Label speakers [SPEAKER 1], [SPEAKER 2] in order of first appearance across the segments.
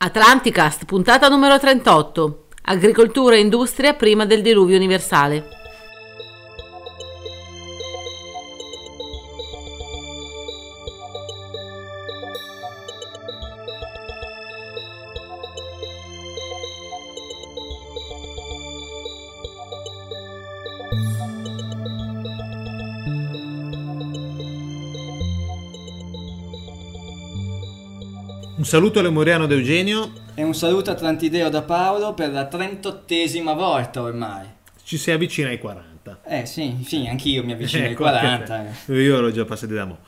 [SPEAKER 1] Atlanticast, puntata numero 38. Agricoltura e industria prima del diluvio universale.
[SPEAKER 2] Saluto all'Emoriano da Eugenio.
[SPEAKER 3] E un saluto atlantideo da Paolo per la trentottesima volta ormai.
[SPEAKER 2] Ci si avvicina ai 40.
[SPEAKER 3] Eh sì, sì, anch'io mi avvicino
[SPEAKER 2] Ecco,
[SPEAKER 3] ai 40.
[SPEAKER 2] anche te. Io l'ho già passato da mo'.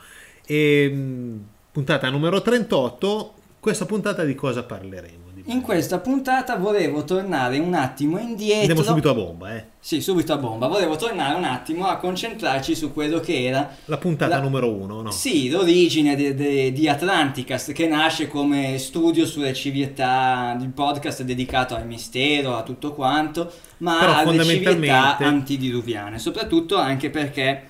[SPEAKER 2] E, mh, puntata numero 38. Questa puntata di cosa parleremo?
[SPEAKER 3] In questa puntata volevo tornare un attimo indietro.
[SPEAKER 2] Andiamo subito a bomba, eh.
[SPEAKER 3] Sì, subito a bomba. Volevo tornare un attimo a concentrarci su quello che era
[SPEAKER 2] La puntata
[SPEAKER 3] La-
[SPEAKER 2] numero uno, no?
[SPEAKER 3] Sì, l'origine de- de- di Atlanticast che nasce come studio sulle civiltà, il podcast dedicato al mistero, a tutto quanto, ma
[SPEAKER 2] Però
[SPEAKER 3] alle civiltà antidiluviane, soprattutto anche perché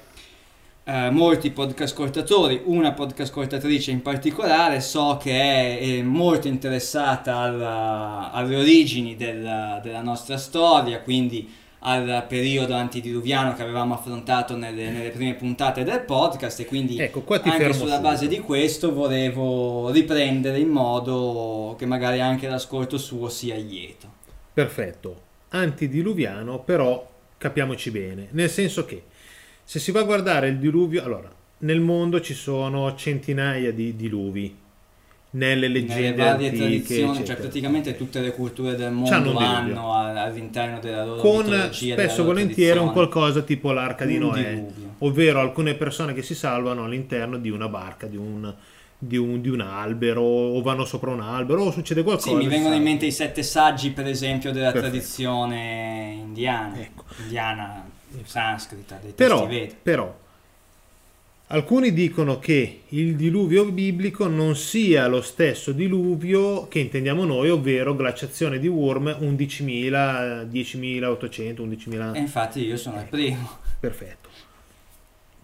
[SPEAKER 3] eh, molti podcast ascoltatori, una podcast ascoltatrice in particolare, so che è, è molto interessata alla- alle origini della, della nostra storia, quindi al periodo antidiluviano che avevamo affrontato nelle, nelle prime puntate del podcast e quindi
[SPEAKER 2] Ecco,
[SPEAKER 3] anche sulla
[SPEAKER 2] subito.
[SPEAKER 3] base di questo volevo riprendere in modo che magari anche l'ascolto suo sia lieto.
[SPEAKER 2] Perfetto. Antidiluviano, però capiamoci bene. Nel senso che se si va a guardare il diluvio, allora, nel mondo ci sono centinaia di diluvi. Nelle
[SPEAKER 3] Nelle
[SPEAKER 2] leggende
[SPEAKER 3] varie
[SPEAKER 2] antiche,
[SPEAKER 3] tradizioni, cioè
[SPEAKER 2] eccetera.
[SPEAKER 3] praticamente tutte le culture del mondo hanno a- all'interno della loro
[SPEAKER 2] con
[SPEAKER 3] della
[SPEAKER 2] spesso
[SPEAKER 3] loro
[SPEAKER 2] volentieri un qualcosa tipo l'arca di
[SPEAKER 3] un
[SPEAKER 2] Noè,
[SPEAKER 3] diluvio.
[SPEAKER 2] ovvero alcune persone che si salvano all'interno di una barca, di un, di un, di un albero, o vanno sopra un albero, o succede qualcosa.
[SPEAKER 3] Sì, mi vengono in mente i sette saggi, per esempio, della
[SPEAKER 2] Perfetto.
[SPEAKER 3] tradizione indiana,
[SPEAKER 2] Ecco.
[SPEAKER 3] indiana, sanscrita, dei
[SPEAKER 2] Però, però, alcuni dicono che il diluvio biblico non sia lo stesso diluvio che intendiamo noi, ovvero glaciazione di Worm 11.000, 10.800, 11.000...
[SPEAKER 3] E infatti io sono il primo.
[SPEAKER 2] Perfetto.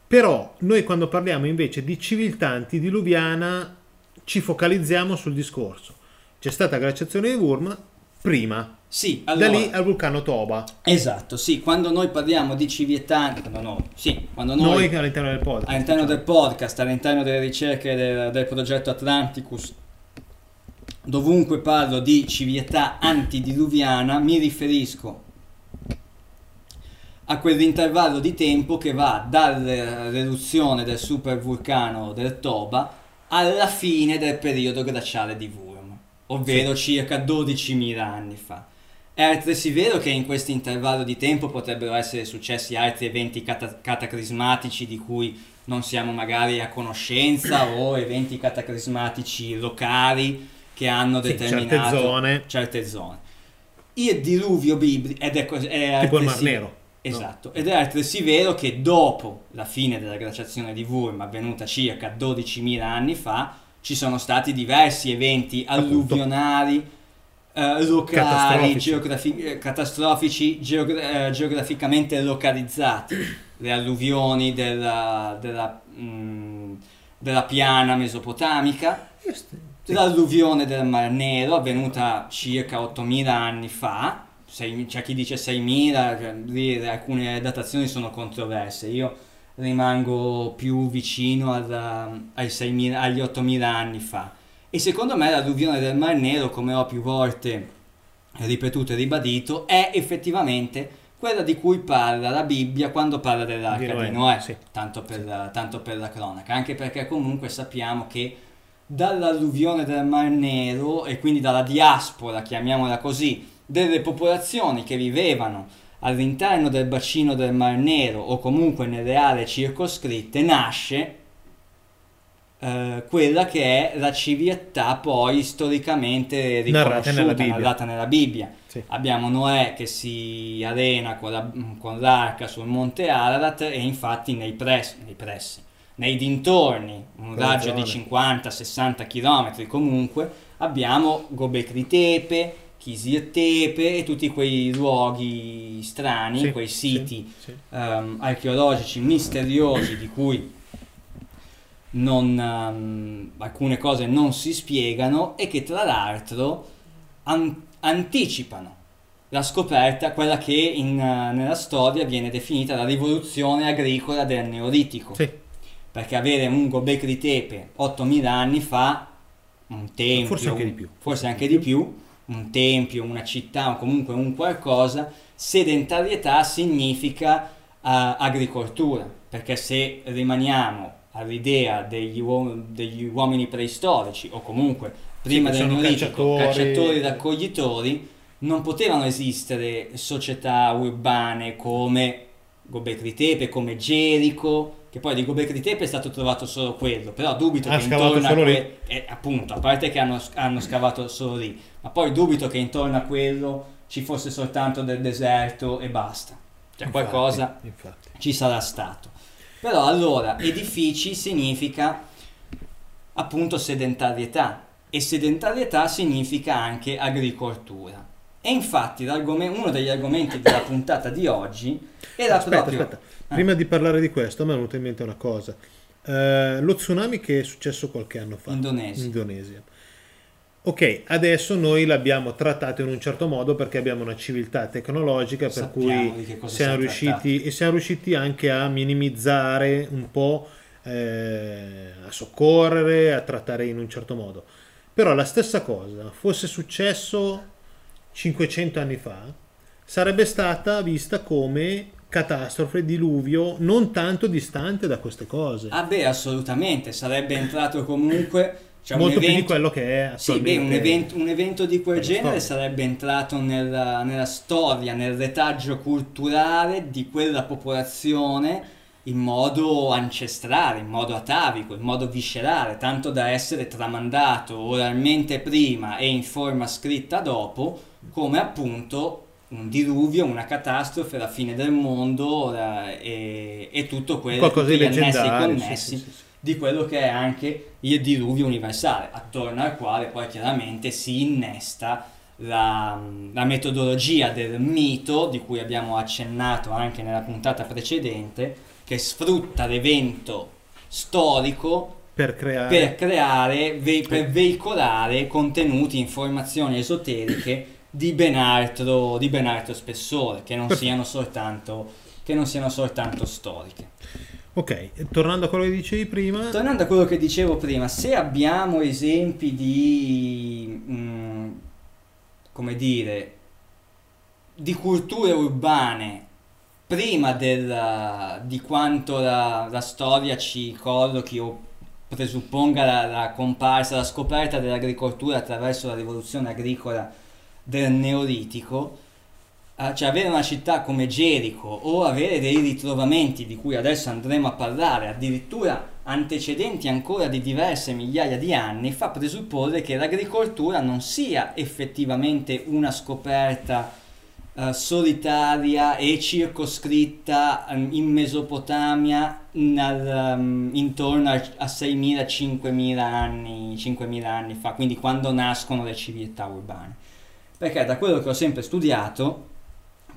[SPEAKER 2] Però noi quando parliamo invece di civiltà antidiluviana ci focalizziamo sul discorso. C'è stata glaciazione di Worm prima,
[SPEAKER 3] Sì, allora,
[SPEAKER 2] da lì al vulcano Toba.
[SPEAKER 3] esatto, sì, quando noi parliamo di civiltà, quando noi, sì, quando
[SPEAKER 2] Noi,
[SPEAKER 3] noi,
[SPEAKER 2] all'interno del podcast.
[SPEAKER 3] all'interno del podcast, all'interno delle ricerche del, del progetto Atlanticus, dovunque parlo di civiltà antidiluviana, mi riferisco a quell'intervallo di tempo che va dall'eruzione del supervulcano del Toba alla fine del periodo glaciale di Wurm, ovvero circa 12.000 anni fa. È altresì vero che in questo intervallo di tempo potrebbero essere successi altri eventi cata- cataclismatici di cui non siamo magari a conoscenza o eventi cataclismatici locali che hanno
[SPEAKER 2] Sì,
[SPEAKER 3] determinato
[SPEAKER 2] certe zone.
[SPEAKER 3] certe zone. Il diluvio biblico ed è, è
[SPEAKER 2] il Mar
[SPEAKER 3] altresì-
[SPEAKER 2] Nero.
[SPEAKER 3] Esatto, ed è altresì vero che dopo la fine della glaciazione di Wurm, avvenuta circa 12.000 anni fa, ci sono stati diversi eventi
[SPEAKER 2] Appunto.
[SPEAKER 3] Eh, locali,
[SPEAKER 2] Catastrofici.
[SPEAKER 3] eh, catastrofici, geogra- eh, geograficamente localizzati. Le alluvioni della, della, mm, della piana mesopotamica. L'alluvione del Mar Nero avvenuta circa 8.000 anni fa, sei- c'è chi dice 6.000, cioè, lì alcune datazioni sono controverse, io rimango più vicino alla- ai 6.000 agli 8.000 anni fa. E secondo me l'alluvione del Mar Nero, come ho più volte ripetuto e ribadito, è effettivamente quella di cui parla la Bibbia quando parla dell'arca
[SPEAKER 2] Di Noè, sì.
[SPEAKER 3] tanto, per la, tanto per la cronaca, anche perché comunque sappiamo che dall'alluvione del Mar Nero e quindi dalla diaspora, chiamiamola così, delle popolazioni che vivevano all'interno del bacino del Mar Nero o comunque nelle aree circoscritte, nasce eh, quella che è la civiltà poi storicamente
[SPEAKER 2] Narrata nella
[SPEAKER 3] riconosciuta,
[SPEAKER 2] Bibbia.
[SPEAKER 3] narrata nella Bibbia.
[SPEAKER 2] Sì.
[SPEAKER 3] Abbiamo Noè che si arena con, la- con l'arca sul monte Ararat e infatti nei pressi, nei pressi, nei dintorni, un
[SPEAKER 2] Quella
[SPEAKER 3] raggio di
[SPEAKER 2] zona.
[SPEAKER 3] 50-60 km comunque, abbiamo Gobekli Tepe, Kisir Tepe e tutti quei luoghi strani,
[SPEAKER 2] Sì,
[SPEAKER 3] quei siti
[SPEAKER 2] sì.
[SPEAKER 3] ehm, archeologici misteriosi di cui non, um, alcune cose non si spiegano e che tra l'altro an- anticipano la scoperta, quella che in, uh, nella storia viene definita la rivoluzione agricola del Neolitico.
[SPEAKER 2] Sì.
[SPEAKER 3] Perché avere un Gobekli Tepe 8000 anni fa, un tempio,
[SPEAKER 2] Forse anche di più.
[SPEAKER 3] forse anche di più, un tempio, una città o comunque un qualcosa, sedentarietà significa uh, agricoltura, perché se rimaniamo all'idea degli, uom- degli uomini preistorici o comunque prima
[SPEAKER 2] che
[SPEAKER 3] del Neolitico,
[SPEAKER 2] cacciatori.
[SPEAKER 3] cacciatori raccoglitori, non potevano esistere società urbane come Gobekli Tepe, come Gerico, che poi di Gobekli Tepe è stato trovato solo quello, però dubito
[SPEAKER 2] Ha
[SPEAKER 3] che intorno a que- eh, appunto, a parte che hanno, hanno scavato solo lì, ma poi dubito che intorno a quello ci fosse soltanto del deserto e basta. Cioè
[SPEAKER 2] Infatti,
[SPEAKER 3] qualcosa
[SPEAKER 2] Infatti.
[SPEAKER 3] ci sarà stato. Però allora edifici significa appunto sedentarietà e sedentarietà significa anche agricoltura. E infatti uno degli argomenti della puntata di oggi era
[SPEAKER 2] Aspetta,
[SPEAKER 3] proprio...
[SPEAKER 2] aspetta. Prima di parlare di questo, mi è venuta in mente una cosa. Eh, lo tsunami che è successo qualche anno fa
[SPEAKER 3] Indonesia.
[SPEAKER 2] in Indonesia. Ok, adesso noi l'abbiamo trattato in un certo modo perché abbiamo una civiltà tecnologica per
[SPEAKER 3] Sappiamo
[SPEAKER 2] cui
[SPEAKER 3] cosa
[SPEAKER 2] siamo
[SPEAKER 3] siamo
[SPEAKER 2] riusciti, e siamo riusciti anche a minimizzare un po', eh, a soccorrere, a trattare in un certo modo. Però la stessa cosa fosse successo 500 anni fa, sarebbe stata vista come catastrofe, diluvio, non tanto distante da queste cose.
[SPEAKER 3] Ah beh, assolutamente, sarebbe entrato comunque... Cioè
[SPEAKER 2] Molto più di
[SPEAKER 3] evento-
[SPEAKER 2] quello che è
[SPEAKER 3] Sì, beh, un
[SPEAKER 2] attualmente.
[SPEAKER 3] evento, un evento di quel genere
[SPEAKER 2] storia.
[SPEAKER 3] sarebbe entrato nella, nella storia, nel retaggio culturale di quella popolazione in modo ancestrale, in modo atavico, in modo viscerale, tanto da essere tramandato oralmente prima e in forma scritta dopo, come appunto un diluvio, una catastrofe, la fine del mondo eh, e, e tutto quello, gli annessi e connessi
[SPEAKER 2] sì, sì, sì.
[SPEAKER 3] Di quello che è anche il diluvio universale, attorno al quale poi chiaramente si innesta la, la metodologia del mito, di cui abbiamo accennato anche nella puntata precedente, che sfrutta l'evento storico
[SPEAKER 2] Per creare...
[SPEAKER 3] per creare, ve- per veicolare contenuti, informazioni esoteriche di ben altro, di ben altro spessore, che non, siano soltanto, che non siano soltanto storiche.
[SPEAKER 2] Ok, tornando a quello che dicevi prima,
[SPEAKER 3] Tornando a quello che dicevo prima, se abbiamo esempi di, mm, come dire, di culture urbane prima del- di quanto la, la storia ci collochi o presupponga la, la comparsa, la scoperta dell'agricoltura attraverso la rivoluzione agricola del Neolitico, cioè avere una città come Gerico o avere dei ritrovamenti di cui adesso andremo a parlare, addirittura antecedenti ancora di diverse migliaia di anni, fa presupporre che l'agricoltura non sia effettivamente una scoperta eh, solitaria e circoscritta ehm, in Mesopotamia nel, ehm, intorno a, a 6.000-5.000 anni, 5.000 anni fa, quindi quando nascono le civiltà urbane. Perché da quello che ho sempre studiato,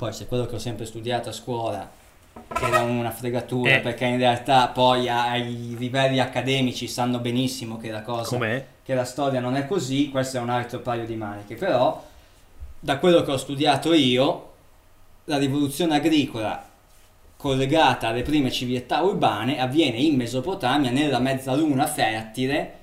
[SPEAKER 3] poi se quello che ho sempre studiato a scuola era una fregatura,
[SPEAKER 2] Eh.
[SPEAKER 3] perché in realtà poi ai livelli accademici sanno benissimo che la cosa
[SPEAKER 2] com'è?
[SPEAKER 3] che la storia non è così, questo è un altro paio di maniche, però da quello che ho studiato io, la rivoluzione agricola collegata alle prime civiltà urbane avviene in Mesopotamia nella mezzaluna fertile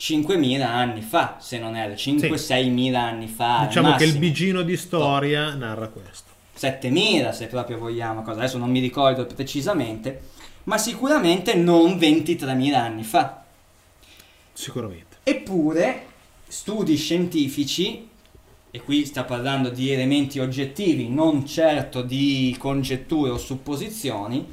[SPEAKER 3] 5.000 anni fa, se non erro, 5-6.000 anni fa.
[SPEAKER 2] Diciamo che il bigino di storia narra questo.
[SPEAKER 3] 7000 se proprio vogliamo, cosa adesso non mi ricordo precisamente, ma sicuramente non 23.000 anni fa.
[SPEAKER 2] Sicuramente.
[SPEAKER 3] Eppure studi scientifici, e qui sta parlando di elementi oggettivi, non certo di congetture o supposizioni,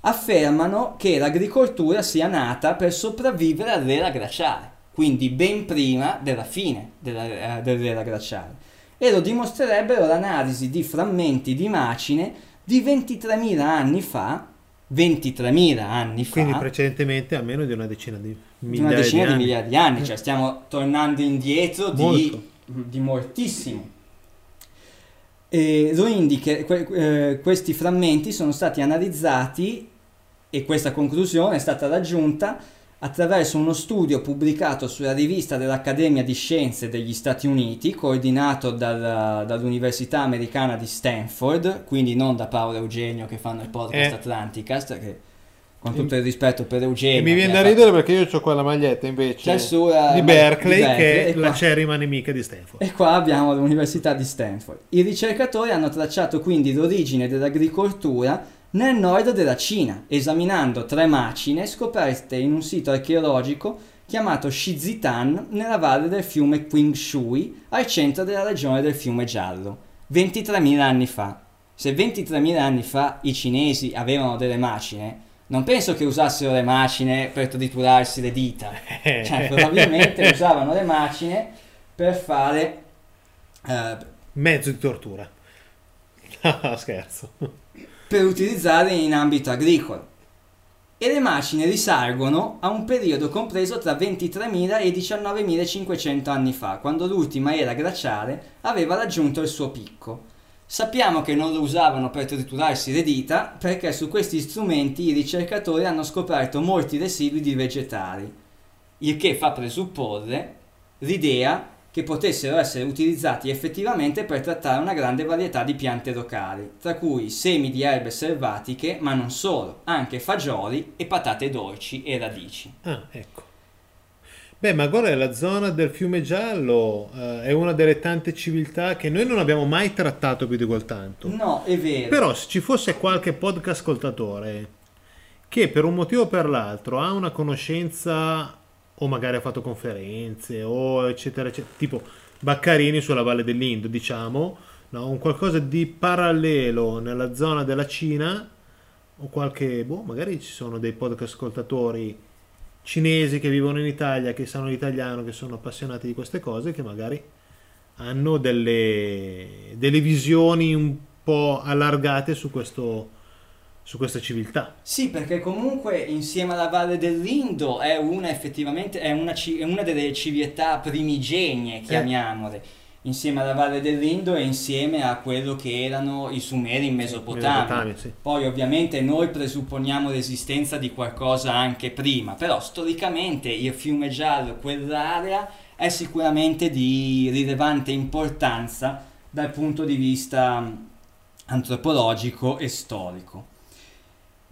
[SPEAKER 3] affermano che l'agricoltura sia nata per sopravvivere all'era glaciale, quindi ben prima della fine della- eh, dell'era glaciale. E lo dimostrerebbero l'analisi di frammenti di macine di 23.000 anni fa, 23.000 anni fa,
[SPEAKER 2] Quindi precedentemente a meno di una decina di
[SPEAKER 3] di
[SPEAKER 2] migliaia
[SPEAKER 3] una decina
[SPEAKER 2] di
[SPEAKER 3] di, migliaia di anni, cioè stiamo tornando indietro di, di moltissimo. E lo indica, que- eh, questi frammenti sono stati analizzati e questa conclusione è stata raggiunta attraverso uno studio pubblicato sulla rivista dell'Accademia di Scienze degli Stati Uniti, coordinato dal- dall'Università Americana di Stanford, quindi non da Paolo Eugenio che fanno il podcast
[SPEAKER 2] Eh.
[SPEAKER 3] Atlanticast, che con tutto il rispetto per Eugenio...
[SPEAKER 2] E mi viene da
[SPEAKER 3] fatto-
[SPEAKER 2] ridere perché io ho quella maglietta invece
[SPEAKER 3] eh,
[SPEAKER 2] di Berkeley,
[SPEAKER 3] di Berkeley,
[SPEAKER 2] che è la
[SPEAKER 3] qua-
[SPEAKER 2] cerima nemica di Stanford.
[SPEAKER 3] E qua abbiamo l'Università di Stanford. I ricercatori hanno tracciato quindi l'origine dell'agricoltura nel nord della Cina, esaminando tre macine scoperte in un sito archeologico chiamato Shizitan nella valle del fiume Qingshui, al centro della regione del fiume Giallo, 23.000 anni fa. Se 23.000 anni fa i cinesi avevano delle macine, non penso che usassero le macine per triturarsi le dita. Cioè, probabilmente usavano le macine per fare eh,
[SPEAKER 2] Mezzo di tortura. No, scherzo.
[SPEAKER 3] Per utilizzare in ambito agricolo. E le macine risalgono a un periodo compreso tra 23.000 e 19.500 anni fa, quando l'ultima era glaciale aveva raggiunto il suo picco. Sappiamo che non lo usavano per triturarsi le dita perché su questi strumenti i ricercatori hanno scoperto molti residui di vegetali, il che fa presupporre l'idea che potessero essere utilizzati effettivamente per trattare una grande varietà di piante locali, tra cui semi di erbe selvatiche, ma non solo, anche fagioli e patate dolci e radici.
[SPEAKER 2] Ah, ecco. Beh, ma guarda, la zona del fiume giallo eh, è una delle tante civiltà che noi non abbiamo mai trattato più di quel tanto.
[SPEAKER 3] No, è vero.
[SPEAKER 2] Però se ci fosse qualche podcast ascoltatore che per un motivo o per l'altro ha una conoscenza o magari ha fatto conferenze o eccetera eccetera, tipo Baccarini sulla Valle dell'Indo, diciamo, no? un qualcosa di parallelo nella zona della Cina o qualche, boh, magari ci sono dei podcast ascoltatori cinesi che vivono in Italia, che sanno l'italiano, che sono appassionati di queste cose, che magari hanno delle, delle visioni un po' allargate su, questo, su questa civiltà.
[SPEAKER 3] Sì, perché comunque insieme alla Valle dell'Indo è una effettivamente è una, è una delle civiltà primigenie, chiamiamole. Insieme alla Valle dell'Indo e insieme a quello che erano i Sumeri in Mesopotamia.
[SPEAKER 2] Mesopotamia, sì.
[SPEAKER 3] Poi ovviamente noi presupponiamo l'esistenza di qualcosa anche prima, però storicamente il fiume giallo, quell'area, è sicuramente di rilevante importanza dal punto di vista mh, antropologico e storico.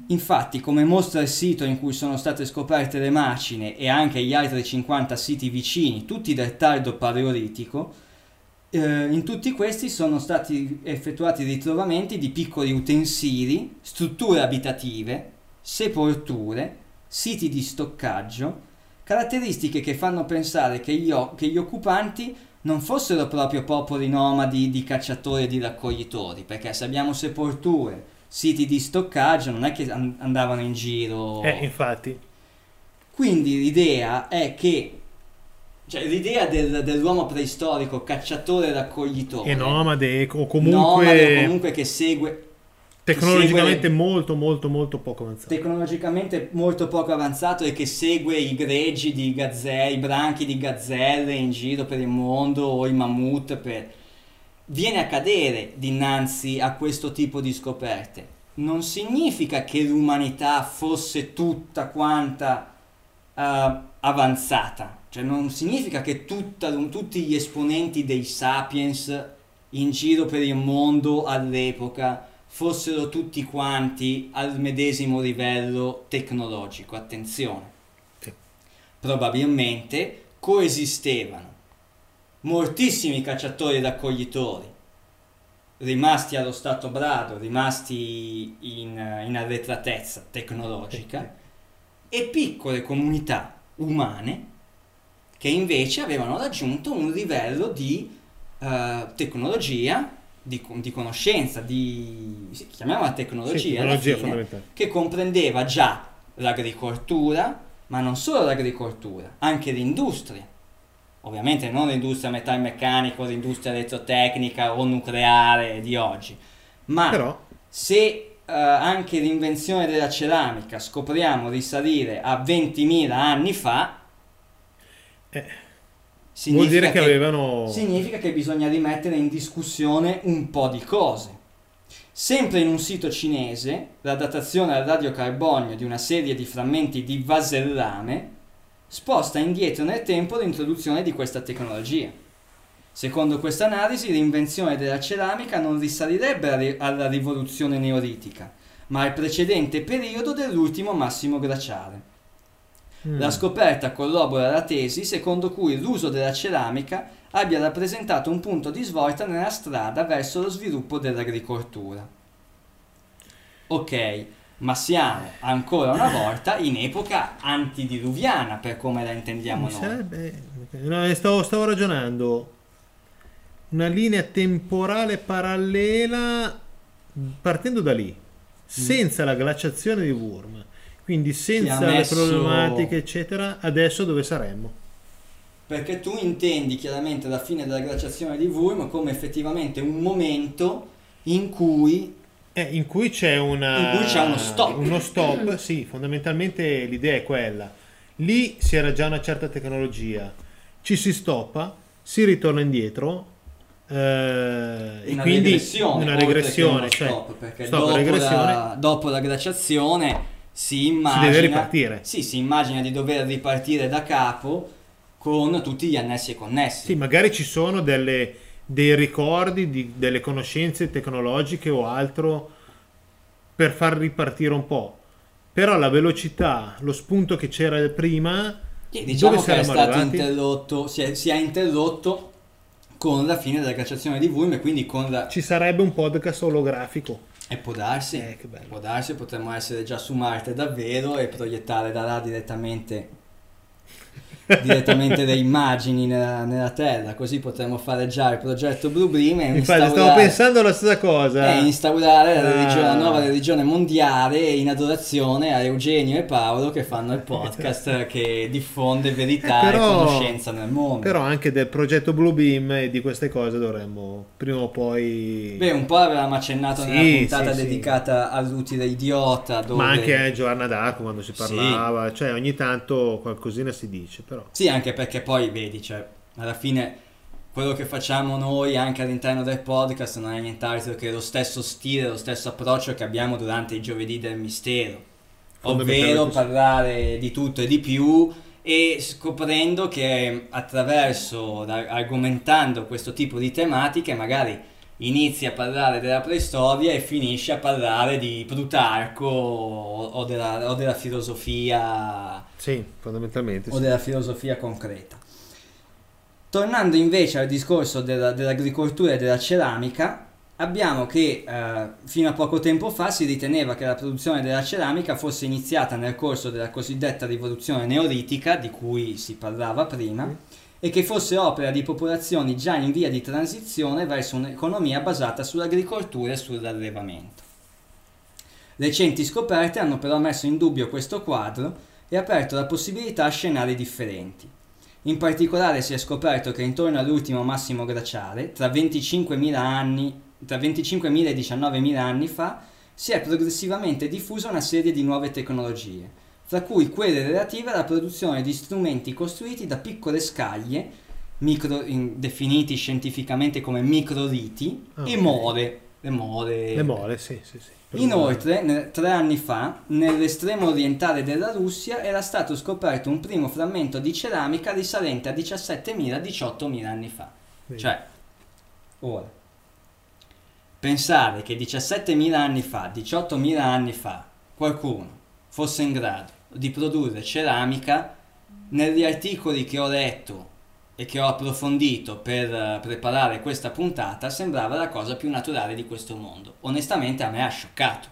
[SPEAKER 3] Infatti, come mostra il sito in cui sono state scoperte le macine e anche gli altri 50 siti vicini, tutti del tardo paleolitico, eh, in tutti questi sono stati effettuati ritrovamenti di piccoli utensili, strutture abitative, sepolture, siti di stoccaggio, caratteristiche che fanno pensare che gli, che gli occupanti non fossero proprio popoli nomadi di cacciatori e di raccoglitori, perché se abbiamo sepolture, siti di stoccaggio, non è che an- andavano in giro.
[SPEAKER 2] Eh, infatti.
[SPEAKER 3] Quindi l'idea è che, cioè l'idea del- dell'uomo preistorico cacciatore e raccoglitore,
[SPEAKER 2] E nomade o
[SPEAKER 3] nomade
[SPEAKER 2] comunque,
[SPEAKER 3] o comunque che segue
[SPEAKER 2] tecnologicamente
[SPEAKER 3] segue-
[SPEAKER 2] molto molto molto poco avanzato.
[SPEAKER 3] tecnologicamente molto poco avanzato e che segue i greggi di gazzelle, i branchi di gazzelle in giro per il mondo o i mammut per... viene a cadere dinanzi a questo tipo di scoperte. Non significa che l'umanità fosse tutta quanta eh, avanzata, cioè non significa che tutta- tutti gli esponenti dei sapiens in giro per il mondo all'epoca fossero tutti quanti al medesimo livello tecnologico. Attenzione. Probabilmente coesistevano moltissimi cacciatori e raccoglitori rimasti allo stato brado, rimasti in, in arretratezza tecnologica e piccole comunità umane che invece avevano raggiunto un livello di eh, tecnologia, di, di conoscenza, di sì, chiamiamola tecnologia,
[SPEAKER 2] Sì, tecnologia
[SPEAKER 3] fine, che comprendeva già l'agricoltura, ma non solo l'agricoltura, anche l'industria. Ovviamente non l'industria metalmeccanico, l'industria elettrotecnica o nucleare di oggi, ma
[SPEAKER 2] Però
[SPEAKER 3] se eh, anche l'invenzione della ceramica scopriamo risalire a 20.000 anni fa,
[SPEAKER 2] eh, vuol dire che, avevano...
[SPEAKER 3] significa che bisogna rimettere in discussione un po' di cose. Sempre in un sito cinese, la datazione al radiocarbonio di una serie di frammenti di vasellame sposta indietro nel tempo l'introduzione di questa tecnologia. Secondo questa analisi, l'invenzione della ceramica non risalirebbe alla ri- alla rivoluzione neolitica, ma al precedente periodo dell'ultimo massimo glaciale.
[SPEAKER 2] Mm.
[SPEAKER 3] La scoperta corrobora la tesi secondo cui l'uso della ceramica abbia rappresentato un punto di svolta nella strada verso lo sviluppo dell'agricoltura. Ok, ma siamo ancora una volta in epoca antidiluviana per come la intendiamo
[SPEAKER 2] Mi
[SPEAKER 3] noi.
[SPEAKER 2] sarebbe- no, eh, stavo, stavo ragionando. Una linea temporale parallela partendo da lì, senza la glaciazione di Wurm, quindi senza le
[SPEAKER 3] messo-
[SPEAKER 2] problematiche, eccetera. Adesso dove saremmo?
[SPEAKER 3] Perché tu intendi chiaramente la fine della glaciazione di Wurm come effettivamente un momento in cui
[SPEAKER 2] Eh, in cui c'è una,
[SPEAKER 3] In cui c'è uno stop.
[SPEAKER 2] Uno stop, sì, fondamentalmente l'idea è quella. Lì si era già una certa tecnologia, ci si stoppa, si ritorna indietro. eh, e quindi
[SPEAKER 3] regressione,
[SPEAKER 2] una regressione, cioè,
[SPEAKER 3] stop, perché
[SPEAKER 2] stop,
[SPEAKER 3] dopo,
[SPEAKER 2] regressione.
[SPEAKER 3] La, dopo la glaciazione si immagina
[SPEAKER 2] deve ripartire.
[SPEAKER 3] Sì, si immagina di dover ripartire da capo con tutti gli annessi e connessi.
[SPEAKER 2] Sì, magari ci sono delle- dei ricordi, di- delle conoscenze tecnologiche o altro per far ripartire un po'. Però la velocità, lo spunto che c'era prima,
[SPEAKER 3] Sì, diciamo che è stato
[SPEAKER 2] arrivati?
[SPEAKER 3] interrotto, si è, si è interrotto con la fine della glaciazione di Wurm e quindi con la...
[SPEAKER 2] Ci sarebbe un podcast olografico.
[SPEAKER 3] E può darsi,
[SPEAKER 2] Eh,
[SPEAKER 3] può darsi, potremmo essere già su Marte davvero e proiettare da là direttamente, direttamente le immagini nella, nella Terra, così potremmo fare già il progetto Blue Beam e
[SPEAKER 2] Infatti, stavo pensando la stessa cosa.
[SPEAKER 3] e instaurare la, religione- la
[SPEAKER 2] Ah.
[SPEAKER 3] nuova religione mondiale in adorazione a Eugenio e Paolo che fanno il podcast che diffonde verità
[SPEAKER 2] Eh, però-
[SPEAKER 3] e conoscenza nel mondo.
[SPEAKER 2] Però anche del progetto Blue Beam e di queste cose dovremmo prima o poi...
[SPEAKER 3] Beh, un po' avevamo accennato
[SPEAKER 2] Sì,
[SPEAKER 3] nella puntata
[SPEAKER 2] sì, sì.
[SPEAKER 3] dedicata all'utile idiota. Dove...
[SPEAKER 2] Ma anche a Giovanna d'Arco quando si
[SPEAKER 3] Sì.
[SPEAKER 2] parlava, cioè ogni tanto qualcosina si dice, però...
[SPEAKER 3] Sì, anche perché poi vedi, cioè, alla fine quello che facciamo noi anche all'interno del podcast non è nient'altro che lo stesso stile, lo stesso approccio che abbiamo durante i giovedì del mistero. Ovvero parlare di tutto e di più e scoprendo che attraverso, argomentando questo tipo di tematiche, magari inizi a parlare della preistoria e finisci a parlare di Plutarco o, o della, o della filosofia
[SPEAKER 2] Sì, fondamentalmente
[SPEAKER 3] o
[SPEAKER 2] sì.
[SPEAKER 3] della filosofia concreta. Tornando invece al discorso della- dell'agricoltura e della ceramica, abbiamo che eh, fino a poco tempo fa si riteneva che la produzione della ceramica fosse iniziata nel corso della cosiddetta rivoluzione neolitica, di cui si parlava prima, e che fosse opera di popolazioni già in via di transizione verso un'economia basata sull'agricoltura e sull'allevamento. Recenti scoperte hanno però messo in dubbio questo quadro e aperto la possibilità a scenari differenti. In particolare si è scoperto che intorno all'ultimo massimo glaciale, tra 25.000 anni, tra 25.000 e 19.000 anni fa, si è progressivamente diffusa una serie di nuove tecnologie, fra cui quelle relative alla produzione di strumenti costruiti da piccole scaglie, micro- in- definiti scientificamente come microriti,
[SPEAKER 2] Ah,
[SPEAKER 3] e
[SPEAKER 2] ok.
[SPEAKER 3] mole. Le mole.
[SPEAKER 2] Le mole, sì, sì, sì.
[SPEAKER 3] Inoltre, tre anni fa, nell'estremo orientale della Russia era stato scoperto un primo frammento di ceramica risalente a 17.000-18.000 anni fa.
[SPEAKER 2] Vedi.
[SPEAKER 3] Cioè, ora, pensare che 17.000 anni fa, 18.000 anni fa, qualcuno fosse in grado di produrre ceramica, negli articoli che ho letto e che ho approfondito per eh, preparare questa puntata, sembrava la cosa più naturale di questo mondo. Onestamente a me ha scioccato.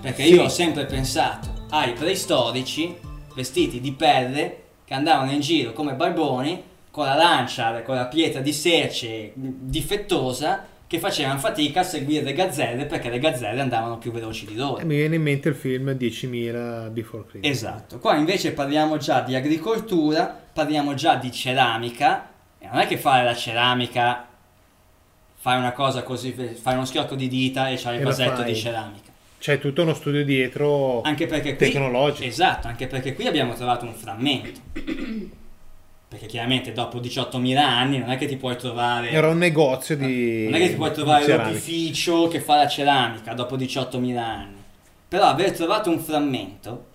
[SPEAKER 3] Perché
[SPEAKER 2] Sì.
[SPEAKER 3] io ho sempre pensato ai preistorici vestiti di pelle che andavano in giro come barboni con la lancia, con la pietra di serce difettosa che facevano fatica a seguire le gazzelle perché le gazzelle andavano più veloci di loro.
[SPEAKER 2] E mi viene in mente il film 10.000 Before Christmas.
[SPEAKER 3] Esatto, qua invece parliamo già di agricoltura, parliamo già di ceramica, e non è che fare la ceramica, fai una cosa così, fai uno schiocco di dita e c'hai il vasetto di ceramica.
[SPEAKER 2] C'è tutto uno studio dietro
[SPEAKER 3] Anche perché qui,
[SPEAKER 2] tecnologico.
[SPEAKER 3] Esatto, anche perché qui abbiamo trovato un frammento. Perché chiaramente dopo 18.000 anni non è che ti puoi trovare...
[SPEAKER 2] Era un negozio di...
[SPEAKER 3] Non è che ti puoi trovare
[SPEAKER 2] ceramica.
[SPEAKER 3] l'opificio che fa la ceramica dopo 18.000 anni. Però aver trovato un frammento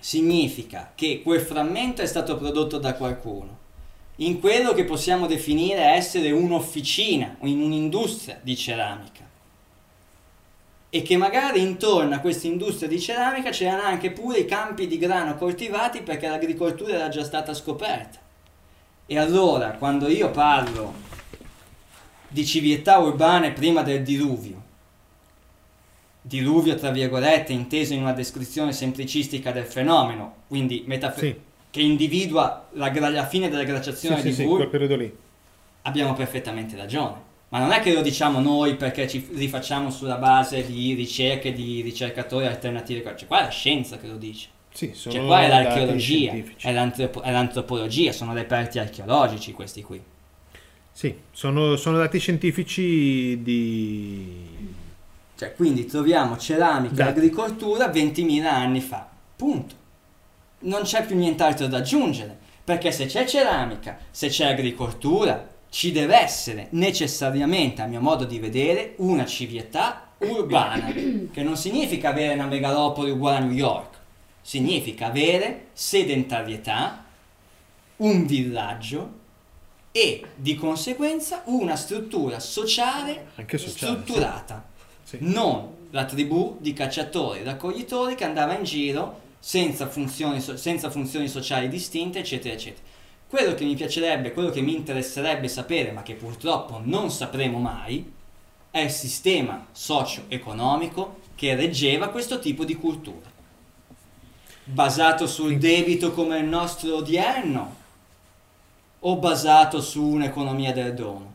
[SPEAKER 3] significa che quel frammento è stato prodotto da qualcuno in quello che possiamo definire essere un'officina, in un'industria di ceramica. E che magari intorno a questa industria di ceramica c'erano anche pure i campi di grano coltivati perché l'agricoltura era già stata scoperta. E allora, quando io parlo di civiltà urbane prima del diluvio, diluvio tra virgolette inteso in una descrizione semplicistica del fenomeno, quindi metafor-
[SPEAKER 2] Sì,
[SPEAKER 3] che individua la, gra- la fine della glaciazione
[SPEAKER 2] sì,
[SPEAKER 3] di
[SPEAKER 2] sì, lì.
[SPEAKER 3] abbiamo perfettamente ragione. Ma non è che lo diciamo noi perché ci rifacciamo sulla base di ricerche di ricercatori alternativi, cioè qua è la scienza che lo dice.
[SPEAKER 2] Sì, sono
[SPEAKER 3] Cioè qua è l'archeologia, è, l'antropo- è l'antropologia, sono reperti archeologici questi qui.
[SPEAKER 2] Sì, sono, sono dati scientifici di...
[SPEAKER 3] Cioè, quindi troviamo ceramica e agricoltura 20.000 anni fa. Punto. Non c'è più nient'altro da aggiungere. Perché se c'è ceramica, se c'è agricoltura, ci deve essere necessariamente, a mio modo di vedere, una civiltà urbana. Che non significa avere una megalopoli uguale a New York. Significa avere sedentarietà, un villaggio e di conseguenza una struttura sociale,
[SPEAKER 2] sociale,
[SPEAKER 3] strutturata
[SPEAKER 2] Sì.
[SPEAKER 3] non la tribù di cacciatori e raccoglitori che andava in giro senza funzioni, senza funzioni sociali distinte, eccetera, eccetera. Quello che mi piacerebbe, quello che mi interesserebbe sapere, ma che purtroppo non sapremo mai, è il sistema socio-economico che reggeva questo tipo di cultura. Basato sul debito come il nostro odierno o basato su un'economia del dono?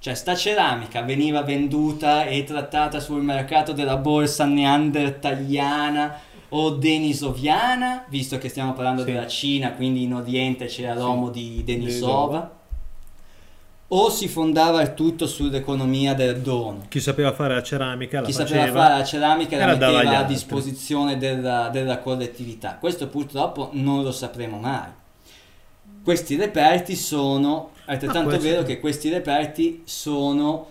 [SPEAKER 3] Cioè, sta ceramica veniva venduta e trattata sul mercato della borsa neandertaliana o denisoviana, visto che stiamo parlando
[SPEAKER 2] Sì.
[SPEAKER 3] della Cina, quindi in Oriente c'era
[SPEAKER 2] Sì.
[SPEAKER 3] l'uomo di
[SPEAKER 2] Denisova.
[SPEAKER 3] O si fondava il tutto sull'economia del dono.
[SPEAKER 2] Chi sapeva fare la ceramica la
[SPEAKER 3] Chi
[SPEAKER 2] faceva.
[SPEAKER 3] sapeva fare la ceramica la metteva a disposizione della, della collettività. Questo purtroppo non lo sapremo mai. Questi reperti sono, altrettanto
[SPEAKER 2] Ah,
[SPEAKER 3] vero che questi reperti sono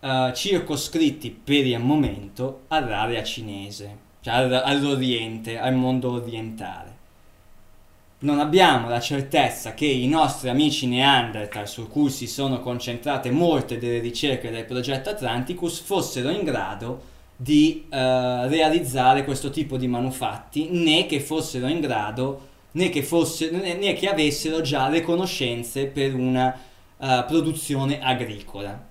[SPEAKER 3] eh, circoscritti per il momento all'area cinese, cioè al- all'Oriente, al mondo orientale. Non abbiamo la certezza che i nostri amici Neanderthal, su cui si sono concentrate molte delle ricerche del progetto Atlanticus, fossero in grado di eh, realizzare questo tipo di manufatti, né che fossero in grado, né che, fosse, né, che avessero già le conoscenze per una eh, produzione agricola.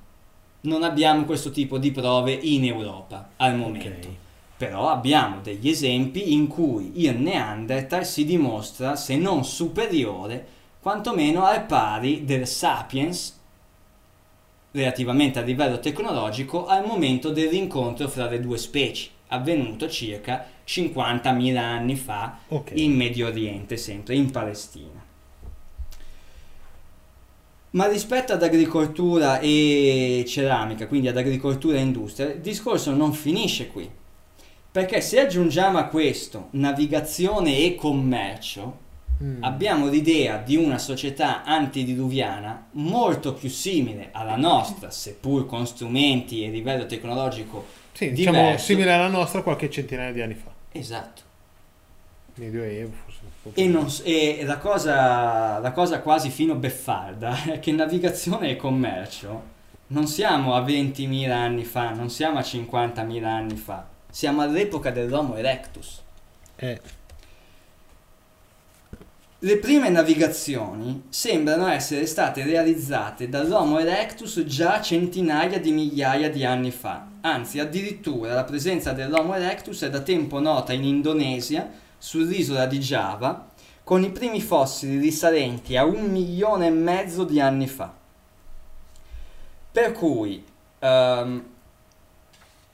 [SPEAKER 3] Non abbiamo questo tipo di prove in Europa al momento.
[SPEAKER 2] Ok.
[SPEAKER 3] Però abbiamo degli esempi in cui il Neanderthal si dimostra, se non superiore, quantomeno al pari del Sapiens, relativamente a livello tecnologico, al momento dell'incontro fra le due specie, avvenuto circa 50.000 anni fa
[SPEAKER 2] Ok.
[SPEAKER 3] in Medio Oriente, sempre in Palestina. Ma rispetto ad agricoltura e ceramica, quindi ad agricoltura e industria, il discorso non finisce qui. Perché se aggiungiamo a questo navigazione e commercio,
[SPEAKER 2] Mm.
[SPEAKER 3] abbiamo l'idea di una società antidiluviana molto più simile alla nostra, seppur con strumenti e livello tecnologico
[SPEAKER 2] Sì, diciamo
[SPEAKER 3] diverso.
[SPEAKER 2] simile alla nostra qualche centinaia di anni fa.
[SPEAKER 3] Esatto.
[SPEAKER 2] Medioevo, forse
[SPEAKER 3] E, non e la, cosa, la cosa quasi fino beffarda è che navigazione e commercio non siamo a 20.000 anni fa, non siamo a 50.000 anni fa, siamo all'epoca dell'Homo erectus.
[SPEAKER 2] Eh,
[SPEAKER 3] Le prime navigazioni sembrano essere state realizzate dall'Homo erectus già centinaia di migliaia di anni fa. Anzi, addirittura la presenza dell'Homo erectus è da tempo nota in Indonesia, sull'isola di Java, con i primi fossili risalenti a un milione e mezzo di anni fa. Per cui ehm,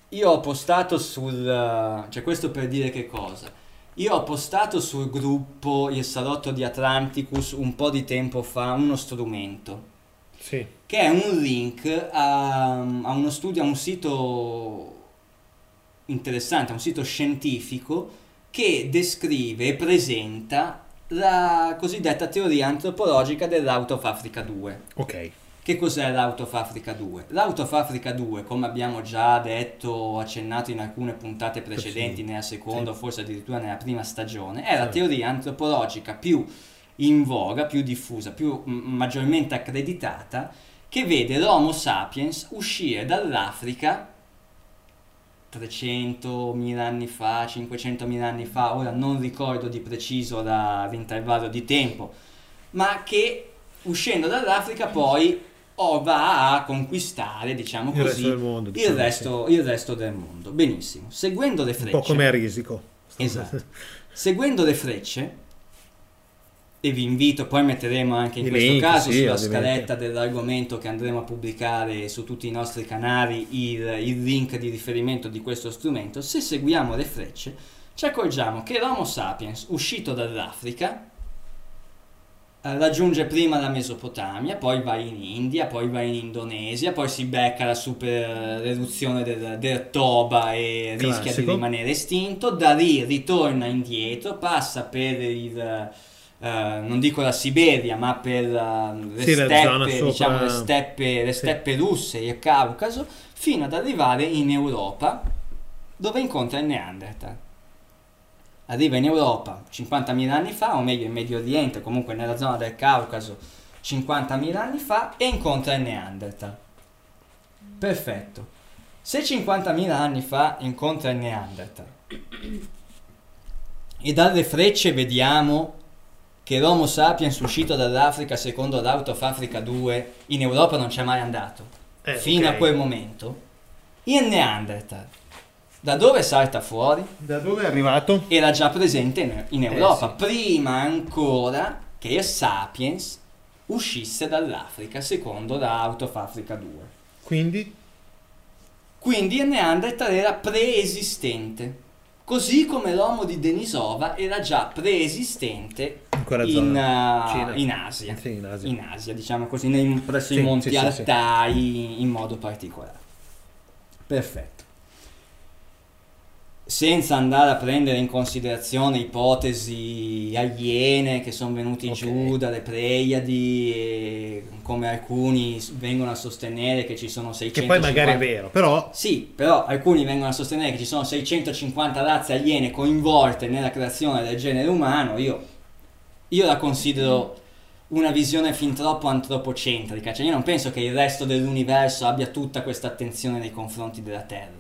[SPEAKER 3] io ho postato sul... cioè questo per dire che cosa? Io ho postato sul gruppo Il Salotto di Atlanticus un po' di tempo fa uno strumento
[SPEAKER 2] sì.
[SPEAKER 3] che è un link a, a uno studio, a un sito interessante, a un sito scientifico che descrive e presenta la cosiddetta teoria antropologica dell'Out of Africa 2.
[SPEAKER 2] Ok.
[SPEAKER 3] Che cos'è l'Out of Africa 2? L'Out of Africa 2, come abbiamo già detto, accennato in alcune puntate precedenti, nella seconda o
[SPEAKER 2] Sì.
[SPEAKER 3] forse addirittura nella prima stagione, è la teoria antropologica più in voga, più diffusa, più m- maggiormente accreditata, che vede l'Homo sapiens uscire dall'Africa 300.000 anni fa, 500.000 anni fa, ora non ricordo di preciso l'intervallo di tempo, ma che uscendo dall'Africa poi o va a conquistare, diciamo
[SPEAKER 2] Il
[SPEAKER 3] così,
[SPEAKER 2] resto del mondo.
[SPEAKER 3] il,
[SPEAKER 2] diciamo,
[SPEAKER 3] resto, il resto del mondo. Benissimo. Seguendo le
[SPEAKER 2] sì. Un
[SPEAKER 3] frecce,
[SPEAKER 2] po' come a risico.
[SPEAKER 3] Esatto. seguendo le frecce, e vi invito, poi metteremo anche in
[SPEAKER 2] I
[SPEAKER 3] questo
[SPEAKER 2] link,
[SPEAKER 3] caso
[SPEAKER 2] sì,
[SPEAKER 3] sulla
[SPEAKER 2] ovviamente.
[SPEAKER 3] scaletta dell'argomento che andremo a pubblicare su tutti i nostri canali il, il link di riferimento di questo strumento. Se seguiamo le frecce, ci accorgiamo che l'Homo sapiens, uscito dall'Africa, raggiunge prima la Mesopotamia, poi va in India, poi va in Indonesia, poi si becca la super eruzione del, del Toba e rischia di
[SPEAKER 2] Classico.
[SPEAKER 3] rimanere estinto, da lì ritorna indietro, passa per il... eh, non dico la Siberia, ma per eh, le
[SPEAKER 2] Sì,
[SPEAKER 3] steppe,
[SPEAKER 2] sopra-
[SPEAKER 3] diciamo le steppe, le
[SPEAKER 2] Sì.
[SPEAKER 3] steppe russe e il Caucaso, fino ad arrivare in Europa, dove incontra il Neanderthal. Arriva in Europa 50.000 anni fa, o meglio in Medio Oriente, comunque nella zona del Caucaso 50.000 anni fa, e incontra il Neanderthal. Perfetto. Se 50.000 anni fa incontra il Neanderthal e dalle frecce vediamo che l'Homo sapiens uscito dall'Africa secondo l'Out of Africa 2 in Europa non c'è mai andato,
[SPEAKER 2] Eh,
[SPEAKER 3] fino
[SPEAKER 2] ok.
[SPEAKER 3] a quel momento, il Neanderthal da dove salta fuori?
[SPEAKER 2] Da dove è arrivato?
[SPEAKER 3] era già presente in, in Europa,
[SPEAKER 2] Eh, sì.
[SPEAKER 3] prima ancora che il Sapiens uscisse dall'Africa, secondo la Out of Africa 2.
[SPEAKER 2] Quindi?
[SPEAKER 3] Quindi il Neanderthal era preesistente, così come l'uomo di Denisova era già preesistente
[SPEAKER 2] In
[SPEAKER 3] in, uh, in Asia.
[SPEAKER 2] Sì, in Asia.
[SPEAKER 3] In Asia, diciamo così, nei, presso
[SPEAKER 2] Sì,
[SPEAKER 3] i monti. Altai in modo particolare. Perfetto. Senza andare a prendere in considerazione ipotesi aliene che sono venuti
[SPEAKER 2] Ok.
[SPEAKER 3] giù dalle Pleiadi, come alcuni vengono a sostenere che ci sono 650
[SPEAKER 2] Che poi magari è vero, però
[SPEAKER 3] sì, però alcuni vengono a sostenere che ci sono 650 razze aliene coinvolte nella creazione del genere umano. Io, io la considero una visione fin troppo antropocentrica. Cioè, io non penso che il resto dell'universo abbia tutta questa attenzione nei confronti della Terra.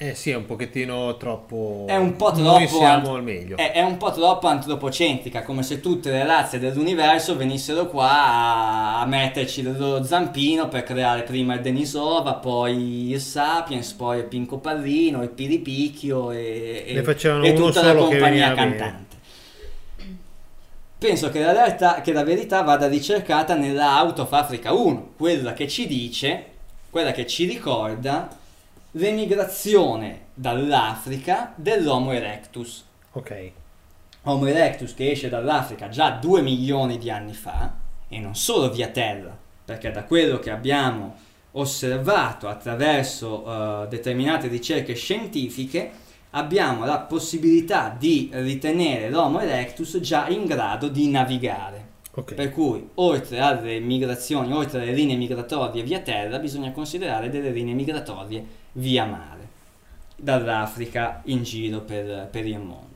[SPEAKER 2] Eh sì, è un pochettino troppo
[SPEAKER 3] È un po'
[SPEAKER 2] Noi
[SPEAKER 3] troppo
[SPEAKER 2] siamo
[SPEAKER 3] ant-
[SPEAKER 2] al meglio.
[SPEAKER 3] È, è un po' troppo antropocentrica, come se tutte le razze dell'universo venissero qua a, a metterci il loro zampino per creare prima il Denisova, poi il Sapiens, poi il Pinco Pallino, il Piripicchio e, e- e tutta la compagnia
[SPEAKER 2] bene.
[SPEAKER 3] cantante. Penso che la, realtà, che la verità vada ricercata nella Out of Africa 1, quella che ci dice, quella che ci ricorda l'emigrazione dall'Africa dell'Homo erectus.
[SPEAKER 2] Ok.
[SPEAKER 3] Homo erectus che esce dall'Africa già 2 milioni di anni fa, e non solo via terra, perché da quello che abbiamo osservato attraverso eh, determinate ricerche scientifiche, abbiamo la possibilità di ritenere l'Homo erectus già in grado di navigare.
[SPEAKER 2] Ok.
[SPEAKER 3] Per cui, oltre alle migrazioni, oltre alle linee migratorie via terra, bisogna considerare delle linee migratorie via mare, dall'Africa in giro per, per il mondo.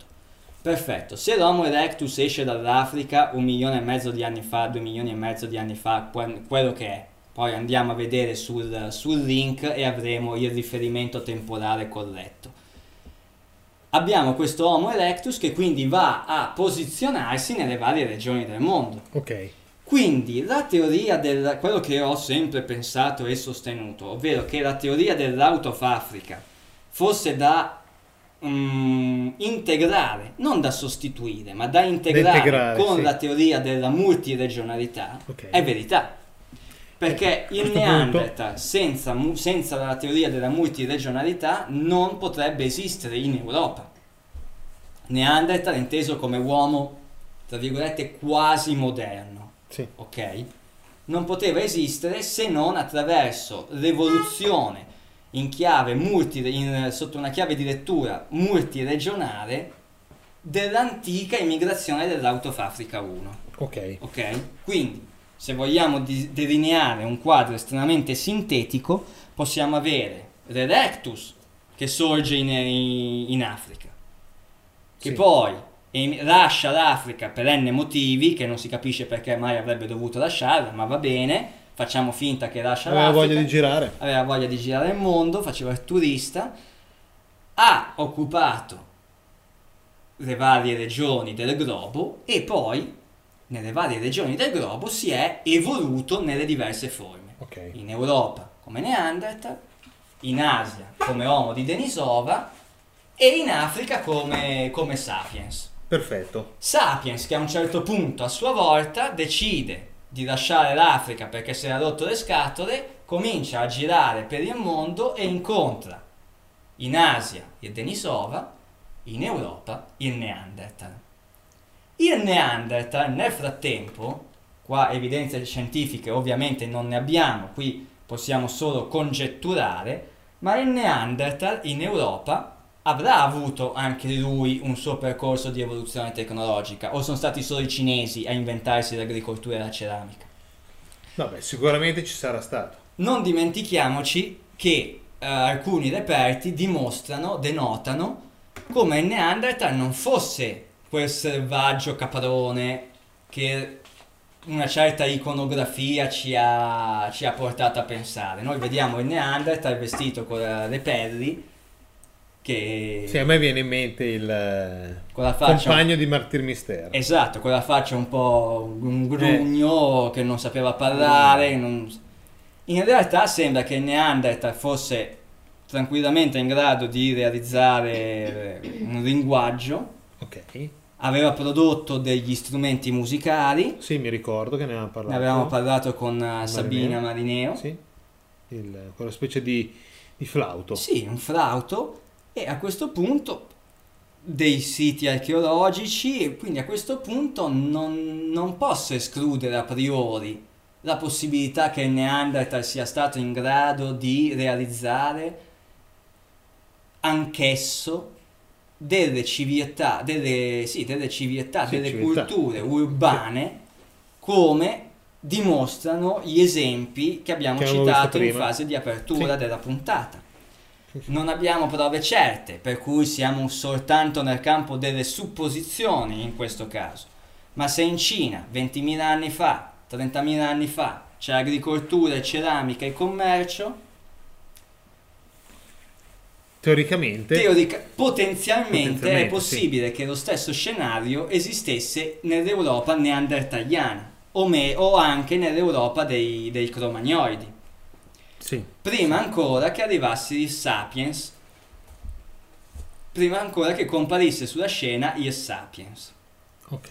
[SPEAKER 3] Perfetto, se l'Homo erectus esce dall'Africa un milione e mezzo di anni fa, due milioni e mezzo di anni fa, que- quello che è, poi andiamo a vedere sul, sul link e avremo il riferimento temporale corretto. Abbiamo questo Homo erectus che quindi va a posizionarsi nelle varie regioni del mondo.
[SPEAKER 2] Ok.
[SPEAKER 3] Quindi la teoria del quello che ho sempre pensato e sostenuto, ovvero che la teoria dell'out of Africa fosse da mm, integrare, non da sostituire, ma da integrare,
[SPEAKER 2] integrare,
[SPEAKER 3] con
[SPEAKER 2] sì.
[SPEAKER 3] la teoria della multiregionalità,
[SPEAKER 2] Ok.
[SPEAKER 3] è verità. Perché il
[SPEAKER 2] questo
[SPEAKER 3] Neanderthal senza, senza la teoria della multiregionalità non potrebbe esistere in Europa. Neanderthal inteso come uomo, tra virgolette, quasi moderno
[SPEAKER 2] Sì.
[SPEAKER 3] ok? Non poteva esistere se non attraverso l'evoluzione in chiave multi, in- sotto una chiave di lettura multiregionale dell'antica immigrazione dell'Autofafrica 1.
[SPEAKER 2] Ok.
[SPEAKER 3] Ok? Quindi, se vogliamo di- delineare un quadro estremamente sintetico, possiamo avere l'Erectus che sorge in, in Africa, che
[SPEAKER 2] Sì.
[SPEAKER 3] poi lascia l'Africa per n motivi, che non si capisce perché mai avrebbe dovuto lasciarla, ma va bene, facciamo finta che lascia
[SPEAKER 2] Aveva
[SPEAKER 3] l'Africa
[SPEAKER 2] voglia di girare.
[SPEAKER 3] aveva voglia di girare il mondo, faceva il turista, ha occupato le varie regioni del globo e poi nelle varie regioni del globo si è evoluto nelle diverse forme.
[SPEAKER 2] Ok.
[SPEAKER 3] In Europa come Neanderthal, in Asia come Homo di Denisova e in Africa come, come Sapiens.
[SPEAKER 2] Perfetto.
[SPEAKER 3] Sapiens che a un certo punto a sua volta decide di lasciare l'Africa perché si era rotto le scatole, comincia a girare per il mondo e incontra in Asia il Denisova, in Europa il Neanderthal. Il Neanderthal nel frattempo, qua evidenze scientifiche ovviamente non ne abbiamo, qui possiamo solo congetturare, ma il Neanderthal in Europa avrà avuto anche lui un suo percorso di evoluzione tecnologica o sono stati solo i cinesi a inventarsi l'agricoltura e la ceramica?
[SPEAKER 2] Vabbè, sicuramente ci sarà stato.
[SPEAKER 3] Non dimentichiamoci che eh, alcuni reperti dimostrano, denotano come il Neanderthal non fosse quel selvaggio caprone che una certa iconografia ci ha, ci ha portato a pensare. Noi vediamo il Neanderthal vestito con le pelli che
[SPEAKER 2] Sì, a me viene in mente il eh,
[SPEAKER 3] faccia
[SPEAKER 2] compagno di Martir Mistero.
[SPEAKER 3] Esatto, quella faccia un po' un grugno che non sapeva parlare. non- In realtà sembra che Neanderthal fosse tranquillamente in grado di realizzare un linguaggio,
[SPEAKER 2] Ok.
[SPEAKER 3] aveva prodotto degli strumenti musicali,
[SPEAKER 2] Sì, mi ricordo che ne avevamo parlato.
[SPEAKER 3] ne avevamo parlato con eh, Sabina Marineo.
[SPEAKER 2] Sì. Il- quella specie di, di flauto.
[SPEAKER 3] Sì, un flauto e a questo punto dei siti archeologici e quindi a questo punto non, non posso escludere a priori la possibilità che il Neanderthal sia stato in grado di realizzare anch'esso delle civiltà, delle, sì, delle, civiltà,
[SPEAKER 2] Sì,
[SPEAKER 3] delle
[SPEAKER 2] civiltà.
[SPEAKER 3] culture urbane come dimostrano gli esempi che abbiamo
[SPEAKER 2] Che
[SPEAKER 3] citato in fase di apertura della puntata. Non abbiamo prove certe, per cui siamo soltanto nel campo delle supposizioni in questo caso. Ma se in Cina 20.000 anni fa, 30.000 anni fa, c'è agricoltura, ceramica e commercio,
[SPEAKER 2] Teoricamente.
[SPEAKER 3] teorica- potenzialmente,
[SPEAKER 2] Potenzialmente,
[SPEAKER 3] è possibile che lo stesso scenario esistesse nell'Europa neandertaliana o, me- o anche nell'Europa dei, dei cromagnoidi.
[SPEAKER 2] Sì.
[SPEAKER 3] Prima ancora che arrivasse il Sapiens, prima ancora che comparisse sulla scena il Sapiens.
[SPEAKER 2] Ok.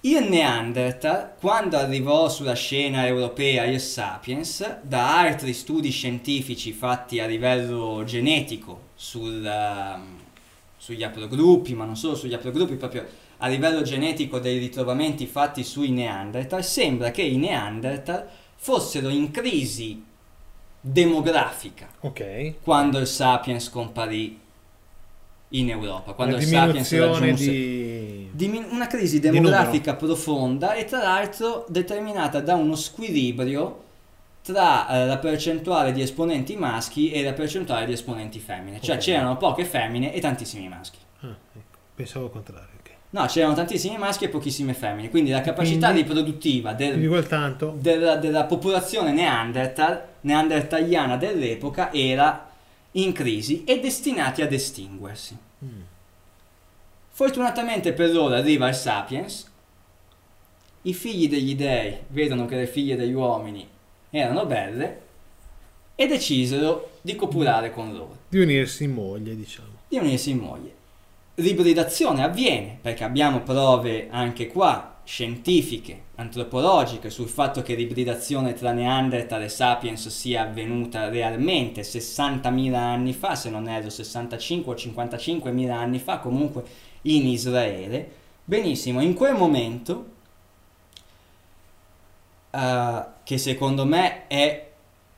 [SPEAKER 3] Il Neanderthal, quando arrivò sulla scena europea il Sapiens, da altri studi scientifici fatti a livello genetico sul, ehm, sugli aplogruppi, ma non solo sugli aplogruppi, proprio a livello genetico dei ritrovamenti fatti sui Neanderthal, sembra che i Neanderthal fossero in crisi demografica
[SPEAKER 2] Ok.
[SPEAKER 3] quando il Sapiens comparì in Europa, quando
[SPEAKER 2] Una
[SPEAKER 3] il Sapiens raggiunse
[SPEAKER 2] di...
[SPEAKER 3] Una crisi demografica profonda e tra l'altro determinata da uno squilibrio tra eh, la percentuale di esponenti maschi e la percentuale di esponenti femmine. Cioè
[SPEAKER 2] Ok.
[SPEAKER 3] c'erano poche femmine e tantissimi maschi.
[SPEAKER 2] Ah, ecco. Pensavo al contrario.
[SPEAKER 3] No, c'erano tantissimi maschi e pochissime femmine. Quindi la capacità
[SPEAKER 2] Quindi-
[SPEAKER 3] riproduttiva del- della, della popolazione neanderthal, neandertaliana dell'epoca era in crisi e destinati ad estinguersi.
[SPEAKER 2] Mm.
[SPEAKER 3] Fortunatamente per loro arriva il Sapiens, i figli degli dei vedono che le figlie degli uomini erano belle e decisero di copulare con loro,
[SPEAKER 2] Di unirsi in moglie, diciamo.
[SPEAKER 3] di unirsi in moglie. L'ibridazione avviene perché abbiamo prove anche qua scientifiche, antropologiche sul fatto che l'ibridazione tra Neanderthal e Sapiens sia avvenuta realmente 60.000 anni fa, se non erro 65 o 55.000 anni fa, comunque in Israele. Benissimo, in quel momento, eh, che secondo me è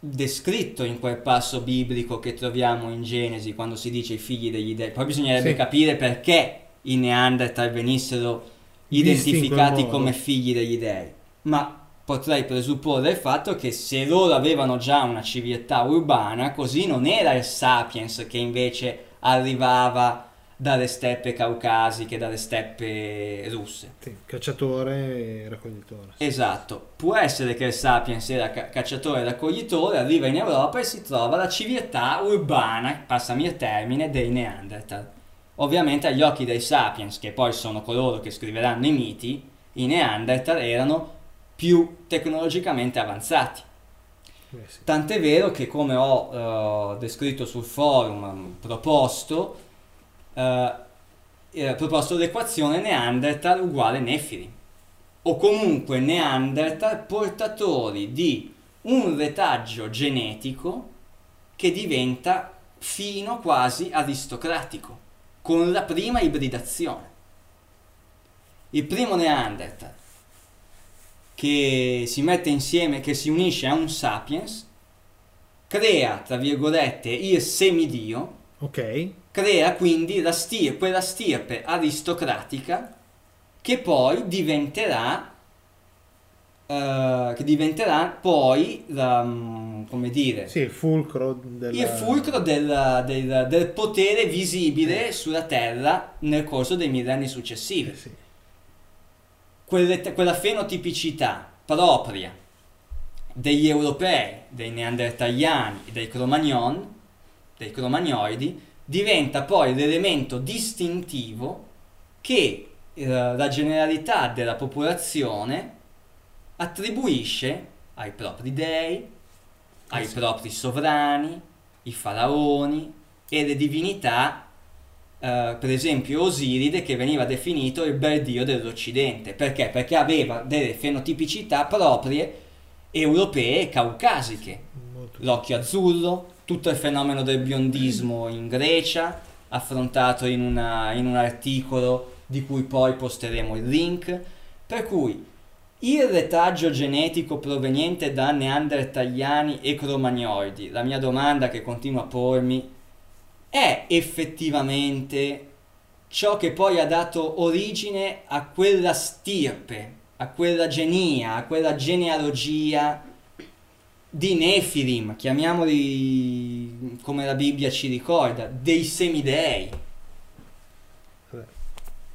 [SPEAKER 3] descritto in quel passo biblico che troviamo in Genesi quando si dice i figli degli dei. Poi bisognerebbe
[SPEAKER 2] Sì.
[SPEAKER 3] capire perché i Neanderthal venissero identificati come figli degli dei. Ma potrei presupporre il fatto che se loro avevano già una civiltà urbana, così non era il sapiens che invece arrivava dalle steppe caucasiche, dalle steppe russe.
[SPEAKER 2] Sì, cacciatore e raccoglitore.
[SPEAKER 3] Esatto, può essere che il Sapiens era ca- cacciatore e raccoglitore, arriva in Europa e si trova la civiltà urbana, passami il termine, dei Neanderthal. Ovviamente agli occhi dei Sapiens, che poi sono coloro che scriveranno i miti, i Neanderthal erano più tecnologicamente avanzati.
[SPEAKER 2] Eh sì.
[SPEAKER 3] Tant'è vero che come ho eh, descritto sul forum, mm, proposto, eh, proposto l'equazione Neanderthal uguale Nefilim o comunque Neanderthal portatori di un retaggio genetico che diventa fino quasi aristocratico con la prima ibridazione. Il primo Neanderthal che si mette insieme, che si unisce a un sapiens, crea, tra virgolette, il semidio,
[SPEAKER 2] Ok,
[SPEAKER 3] crea quindi la stir- quella stirpe aristocratica che poi diventerà eh, che diventerà poi la, mm, come dire
[SPEAKER 2] sì, il fulcro della...
[SPEAKER 3] il fulcro del, del- del potere visibile sulla terra nel corso dei millenni successivi
[SPEAKER 2] Eh sì.
[SPEAKER 3] quelle- quella fenotipicità propria degli europei, dei neandertaliani e dei cromagnon, dei cromagnoidi, diventa poi l'elemento distintivo che eh, la generalità della popolazione attribuisce ai propri dei, ai
[SPEAKER 2] sì.
[SPEAKER 3] propri sovrani, i faraoni e le divinità eh, per esempio Osiride che veniva definito il bel dio dell'Occidente. Perché? Perché aveva delle fenotipicità proprie europee e caucasiche. L'occhio azzurro, tutto il fenomeno del biondismo in Grecia, affrontato in, una- in un articolo di cui poi posteremo il link. Per cui il retaggio genetico proveniente da neandertaliani e cromagnoidi, la mia domanda che continuo a pormi, è effettivamente ciò che poi ha dato origine a quella stirpe, a quella genia, a quella genealogia di Nefilim, chiamiamoli come la Bibbia ci ricorda, dei semidei.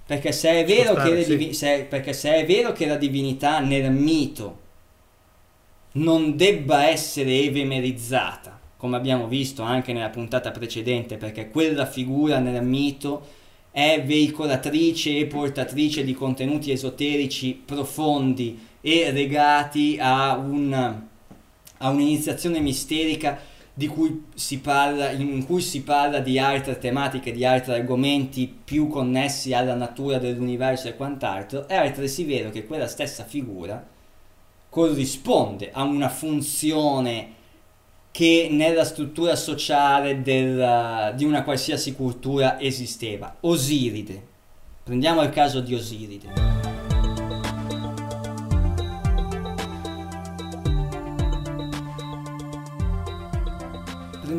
[SPEAKER 3] Perché se è vero,
[SPEAKER 2] Spostare,
[SPEAKER 3] che,
[SPEAKER 2] sì.
[SPEAKER 3] divi- se- perché se è vero che la divinità nel mito non debba essere evemerizzata, come abbiamo visto anche nella puntata precedente, perché quella figura nel mito è veicolatrice e portatrice di contenuti esoterici profondi e legati a, un, a un'iniziazione misterica cui parla, in cui si parla di altre tematiche, di altri argomenti più connessi alla natura dell'universo e quant'altro, è altresì vero che quella stessa figura corrisponde a una funzione che nella struttura sociale del- di una qualsiasi cultura esisteva. Osiride. Prendiamo il caso di Osiride.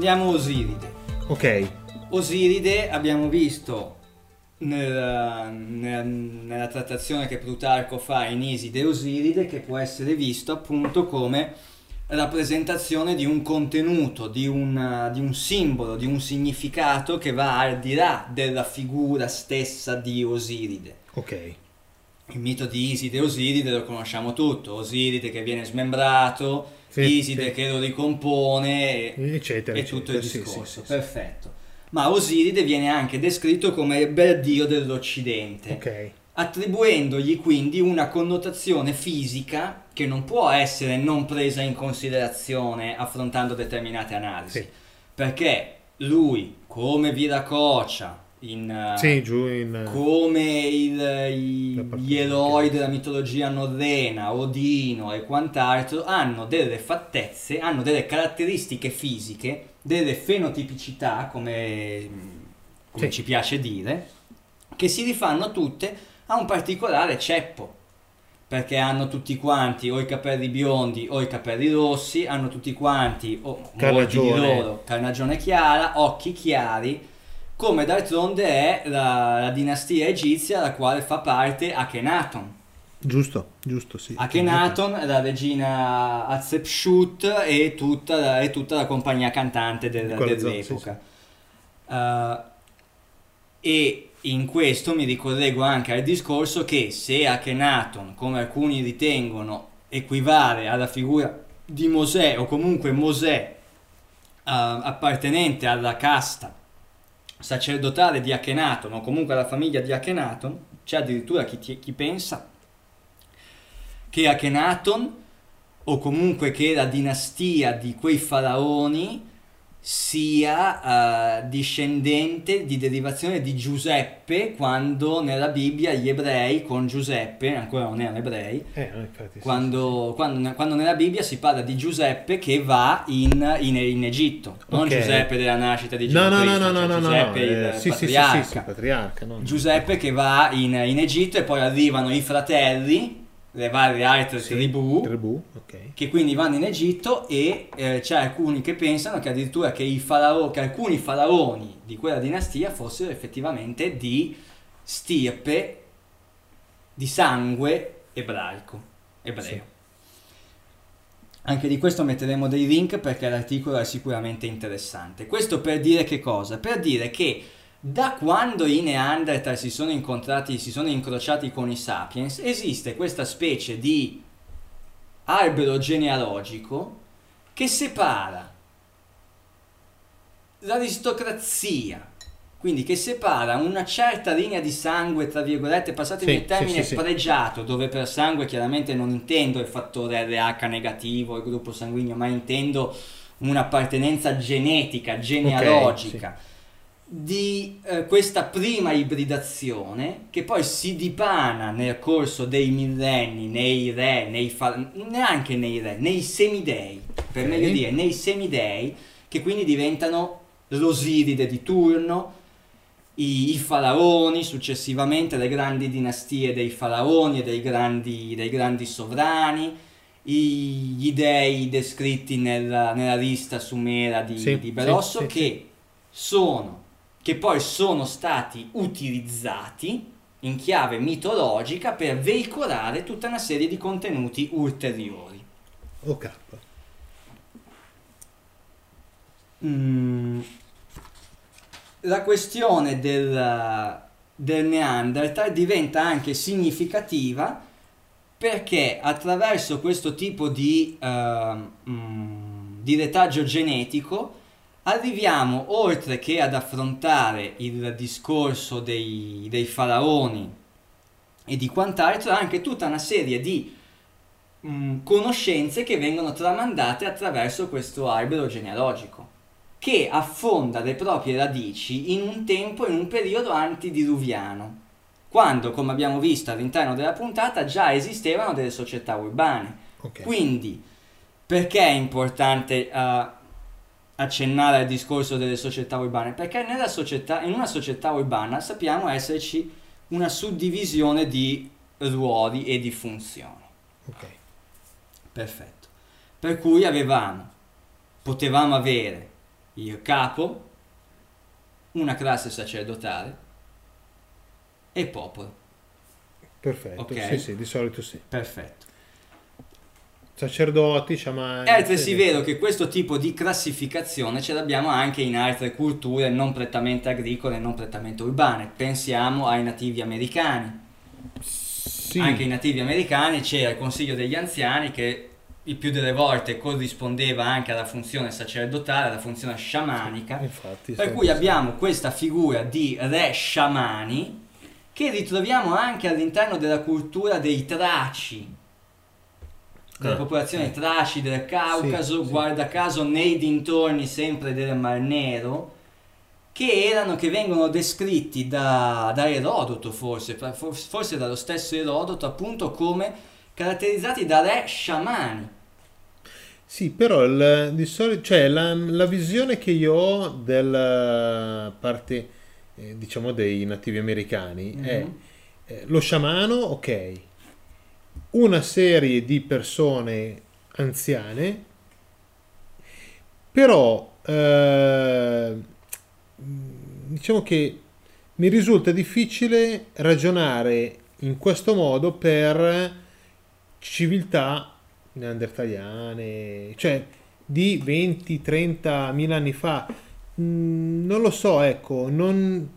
[SPEAKER 3] Prendiamo Osiride.
[SPEAKER 2] Ok,
[SPEAKER 3] Osiride abbiamo visto nel- nel- nella trattazione che Plutarco fa in Iside Osiride che può essere visto appunto come rappresentazione di un contenuto, di un, di un simbolo, di un significato che va al di là della figura stessa di Osiride.
[SPEAKER 2] ok.
[SPEAKER 3] Il mito di Iside e Osiride lo conosciamo tutto, Osiride che viene smembrato,
[SPEAKER 2] Sì,
[SPEAKER 3] Iside
[SPEAKER 2] sì.
[SPEAKER 3] che lo ricompone e,
[SPEAKER 2] Eccetera,
[SPEAKER 3] e tutto
[SPEAKER 2] eccetera.
[SPEAKER 3] il discorso.
[SPEAKER 2] sì.
[SPEAKER 3] Perfetto. Ma Osiride viene anche descritto come il bel dio dell'Occidente,
[SPEAKER 2] Ok,
[SPEAKER 3] attribuendogli quindi una connotazione fisica che non può essere non presa in considerazione affrontando determinate analisi. Perché lui, come Viracocha, in, eh,
[SPEAKER 2] sì, giù in...
[SPEAKER 3] come il- i- gli eroi della mitologia norrena, Odino e quant'altro, hanno delle fattezze, hanno delle caratteristiche fisiche, delle fenotipicità, come, come
[SPEAKER 2] Sì.
[SPEAKER 3] ci piace dire, che si rifanno tutte a un particolare ceppo. perché hanno tutti quanti o i capelli biondi o i capelli rossi, hanno tutti quanti o molti di loro carnagione chiara, occhi chiari, come d'altronde è la, la dinastia egizia la quale fa parte Akhenaton.
[SPEAKER 2] Giusto, giusto, sì.
[SPEAKER 3] Akhenaton, la regina Hatshepsut e tutta, la- e tutta la compagnia cantante del-
[SPEAKER 2] Quella zona,
[SPEAKER 3] dell'epoca. Uh, e in questo mi ricollego anche al discorso che se Akhenaton, come alcuni ritengono, equivale alla figura di Mosè o comunque Mosè uh, appartenente alla casta sacerdotale di Akhenaton o comunque alla famiglia di Akhenaton, c'è addirittura chi, ti- chi pensa che Akhenaton o comunque che la dinastia di quei faraoni sia eh, discendente di derivazione di Giuseppe quando nella Bibbia gli ebrei con Giuseppe, ancora non erano ebrei,
[SPEAKER 2] Eh, no, infatti, sì,
[SPEAKER 3] quando, quando- quando nella Bibbia si parla di Giuseppe che va in, in- in Egitto, non
[SPEAKER 2] Ok.
[SPEAKER 3] Giuseppe della nascita di Gesù
[SPEAKER 2] No, no, no,
[SPEAKER 3] Cristo,
[SPEAKER 2] no,
[SPEAKER 3] cioè
[SPEAKER 2] no, no, no,
[SPEAKER 3] Giuseppe il
[SPEAKER 2] eh, sì, sì, sì,
[SPEAKER 3] patriarca.
[SPEAKER 2] sì, sì, patriarca, no?
[SPEAKER 3] Giuseppe che va in, in Egitto e poi arrivano i fratelli, le varie altre
[SPEAKER 2] Sì,
[SPEAKER 3] tribù,
[SPEAKER 2] Tribù, ok.
[SPEAKER 3] che quindi vanno in Egitto e eh, c'è alcuni che pensano che addirittura che, i farao- che alcuni faraoni di quella dinastia fossero effettivamente di stirpe di sangue ebraico, ebreo.
[SPEAKER 2] Sì.
[SPEAKER 3] Anche di questo metteremo dei link perché l'articolo è sicuramente interessante. Questo per dire che cosa? Per dire che da quando i Neanderthal si sono incontrati, si sono incrociati con i Sapiens, esiste questa specie di albero genealogico che separa l'aristocrazia, quindi che separa una certa linea di sangue, tra virgolette, passatemi
[SPEAKER 2] Sì,
[SPEAKER 3] il termine
[SPEAKER 2] sì, sì,
[SPEAKER 3] pregiato, dove per sangue chiaramente non intendo il fattore RH negativo, il gruppo sanguigno, ma intendo un'appartenenza genetica, genealogica di eh, questa prima ibridazione che poi si dipana nel corso dei millenni nei re, nei fa- neanche nei re, nei semidei, per
[SPEAKER 2] Ok.
[SPEAKER 3] meglio dire, nei semidei che quindi diventano l'Osiride di turno, i, i faraoni, successivamente le grandi dinastie dei faraoni e dei grandi, dei grandi sovrani, i- gli dei descritti nella, nella lista sumera di,
[SPEAKER 2] Sì,
[SPEAKER 3] di Berosso
[SPEAKER 2] sì, sì,
[SPEAKER 3] che sono che poi sono stati utilizzati in chiave mitologica per veicolare tutta una serie di contenuti ulteriori.
[SPEAKER 2] Ok.
[SPEAKER 3] Mm, la questione del, del Neanderthal diventa anche significativa perché attraverso questo tipo di, ehm, mm, di retaggio genetico arriviamo oltre che ad affrontare il discorso dei, dei faraoni e di quant'altro anche tutta una serie di mm, conoscenze che vengono tramandate attraverso questo albero genealogico che affonda le proprie radici in un tempo, in un periodo antidiluviano, quando, come abbiamo visto all'interno della puntata, già esistevano delle società urbane.
[SPEAKER 2] Ok.
[SPEAKER 3] Quindi, perché è importante eh, accennare al discorso delle società urbane? Perché nella società, in una società urbana sappiamo esserci una suddivisione di ruoli e di funzioni.
[SPEAKER 2] ok.
[SPEAKER 3] Perfetto. Per cui avevamo, potevamo avere il capo, una classe sacerdotale e popolo.
[SPEAKER 2] Perfetto.
[SPEAKER 3] Ok.
[SPEAKER 2] Sì, sì, di solito sì.
[SPEAKER 3] Perfetto.
[SPEAKER 2] Sacerdoti, sciamani.
[SPEAKER 3] È altresì
[SPEAKER 2] sì.
[SPEAKER 3] vero che questo tipo di classificazione ce l'abbiamo anche in altre culture non prettamente agricole e non prettamente urbane. Pensiamo ai nativi americani.
[SPEAKER 2] Sì.
[SPEAKER 3] Anche i nativi americani c'era il consiglio degli anziani che il più delle volte corrispondeva anche alla funzione sacerdotale, alla funzione sciamanica.
[SPEAKER 2] Infatti.
[SPEAKER 3] Per
[SPEAKER 2] sì.
[SPEAKER 3] cui abbiamo questa figura di re sciamani che ritroviamo anche all'interno della cultura dei traci, delle
[SPEAKER 2] Ah,
[SPEAKER 3] popolazioni
[SPEAKER 2] eh.
[SPEAKER 3] traci del Caucaso,
[SPEAKER 2] Sì, sì.
[SPEAKER 3] guarda caso nei dintorni sempre del Mar Nero, che erano, che vengono descritti da, da Erodoto forse, forse dallo stesso Erodoto appunto come caratterizzati da re sciamani.
[SPEAKER 2] Sì, però il- di solito, cioè, la, la visione che io ho della parte, eh, diciamo, dei nativi americani è
[SPEAKER 3] Mhm.
[SPEAKER 2] eh, lo sciamano, ok, una serie di persone anziane, però eh, diciamo che mi risulta difficile ragionare in questo modo per civiltà neandertaliane, cioè di 20-30 mila anni fa. Mm, non lo so, ecco, non,